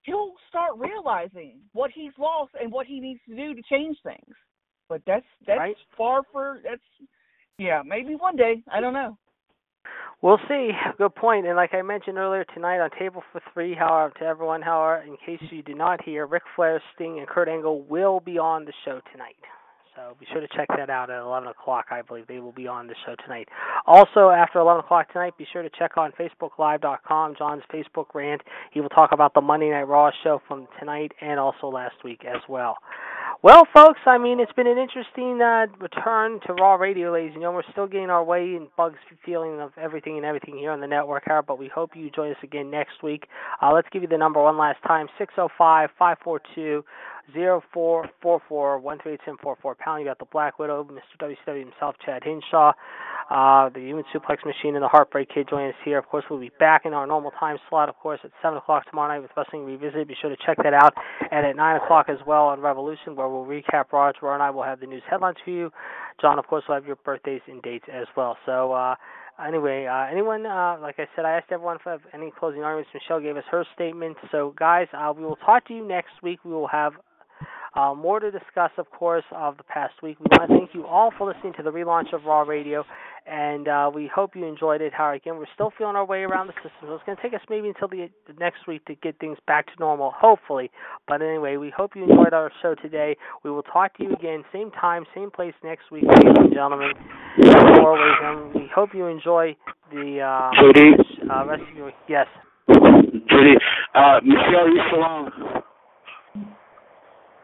he'll start realizing what he's lost and what he needs to do to change things. But that's that's Right. far for that's yeah maybe one day I don't know. We'll see. Good point. And like I mentioned earlier tonight on Table for Three, however, to everyone, however, in case you did not hear, Ric Flair, Sting, and Kurt Angle will be on the show tonight. So be sure to check that out at 11 o'clock. I believe they will be on the show tonight. Also, after 11 o'clock tonight, be sure to check on FacebookLive.com, John's Facebook rant. He will talk about the Monday Night Raw show from tonight and also last week as well. Well, folks, I mean, it's been an interesting uh, return to Raw Radio, ladies and gentlemen. We're still getting our way and bugs feeling of everything and everything here on the network, here, but we hope you join us again next week. Uh, let's give you the number one last time: six zero five five four two zero four four four one three eight seven four four pound. You got the Black Widow, Mr. WCW himself, Chad Hinshaw, uh, the Human Suplex Machine, and the Heartbreak Kid join us here. Of course, we'll be back in our normal time slot, of course, at seven o'clock tomorrow night with Wrestling Revisited. Be sure to check that out, and at nine o'clock as well on Revolution, where we'll recap Raw. And I will have the news headlines for you. John, of course, will have your birthdays and dates as well. So. uh Anyway, uh, anyone, uh, like I said, I asked everyone for any closing arguments. Michelle gave us her statement. So, guys, uh, we will talk to you next week. We will have Uh, more to discuss, of course, of the past week. We want to thank you all for listening to the relaunch of Raw Radio, and uh, we hope you enjoyed it. How again, we're still feeling our way around the system, so it's going to take us maybe until the, the next week to get things back to normal, hopefully. But anyway, we hope you enjoyed our show today. We will talk to you again, same time, same place next week, ladies and gentlemen. As always, and we hope you enjoy the uh, JD, uh, rest of your yes. JD, uh, Michelle, on?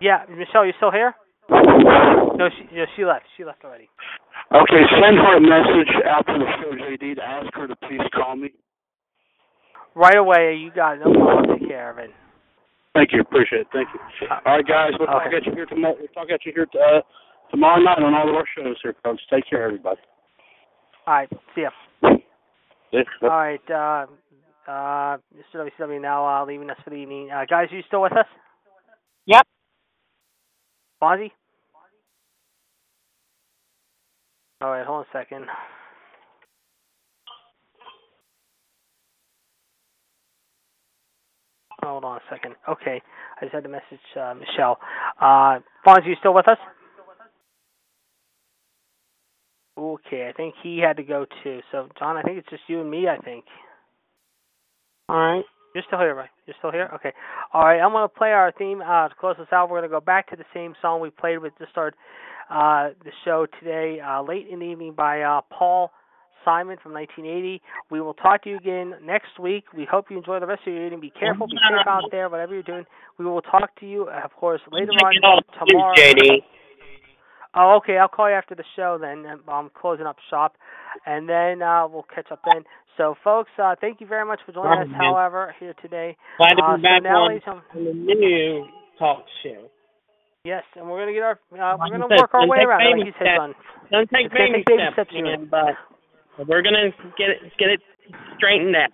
Yeah, Michelle, you still here? No, she no, she left. She left already. Okay, send her a message out to the show, JD, to ask her to please call me. Right away, you got it. No problem. I'll take care of it. Thank you, appreciate it. Thank you. All right, guys, we'll talk Okay. at you here tomorrow. We'll talk at you here uh, tomorrow night on all of our shows here, folks. Take care, everybody. All right, see ya. Yeah. All right, uh, uh, Mr. WCW now uh, leaving us for the evening. Uh, guys, are you still with us? Yep. Fonzie? All right, hold on a second. Hold on a second. Okay, I just had to message uh, Michelle. Uh, Fonzie, you still with us? Okay, I think he had to go too. So, John, I think it's just you and me. I think. All right. You're still here, right? You're still here? Okay. All right, I'm going to play our theme uh, to close us out. We're going to go back to the same song we played with to start uh, the show today, uh, late in the evening by uh, Paul Simon from 1980. We will talk to you again next week. We hope you enjoy the rest of your evening. Be careful, be safe out there, whatever you're doing. We will talk to you, of course, later on tomorrow. JD. Oh, okay. I'll call you after the show then. I'm closing up shop, and then uh, we'll catch up then. So, folks, uh, thank you very much for joining us. However, here today. Glad to Uh, be so back now, on, on the new talk show. Yes, and we're gonna get our uh, we're gonna work our way around it, like you said, son. Don't take It's baby take baby steps, steps, man, but we're gonna get it get it straightened out.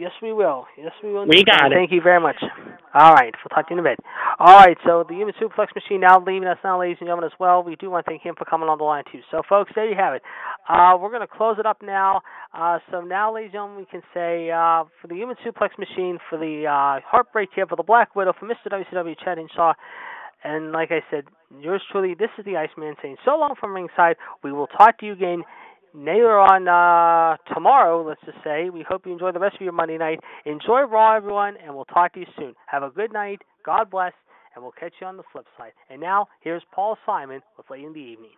Yes, we will. Yes, we will. We got it. Thank you very much. All right, we'll talk to you in a bit. All right, so the Human Suplex Machine now leaving us now, ladies and gentlemen, as well. We do want to thank him for coming on the line too. So, folks, there you have it. Uh, we're going to close it up now. Uh, so now, ladies and gentlemen, we can say uh, for the Human Suplex Machine, for the uh, Heartbreak Kid, for the Black Widow, for Mr. WCW, Chad Shaw, and like I said, yours truly, this is the Iceman saying so long from ringside. We will talk to you again later on uh, tomorrow, let's just say. We hope you enjoy the rest of your Monday night. Enjoy Raw, everyone, and we'll talk to you soon. Have a good night. God bless, and we'll catch you on the flip side. And now, here's Paul Simon with Late in the Evening.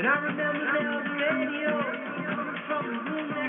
And I remember there was radio from the room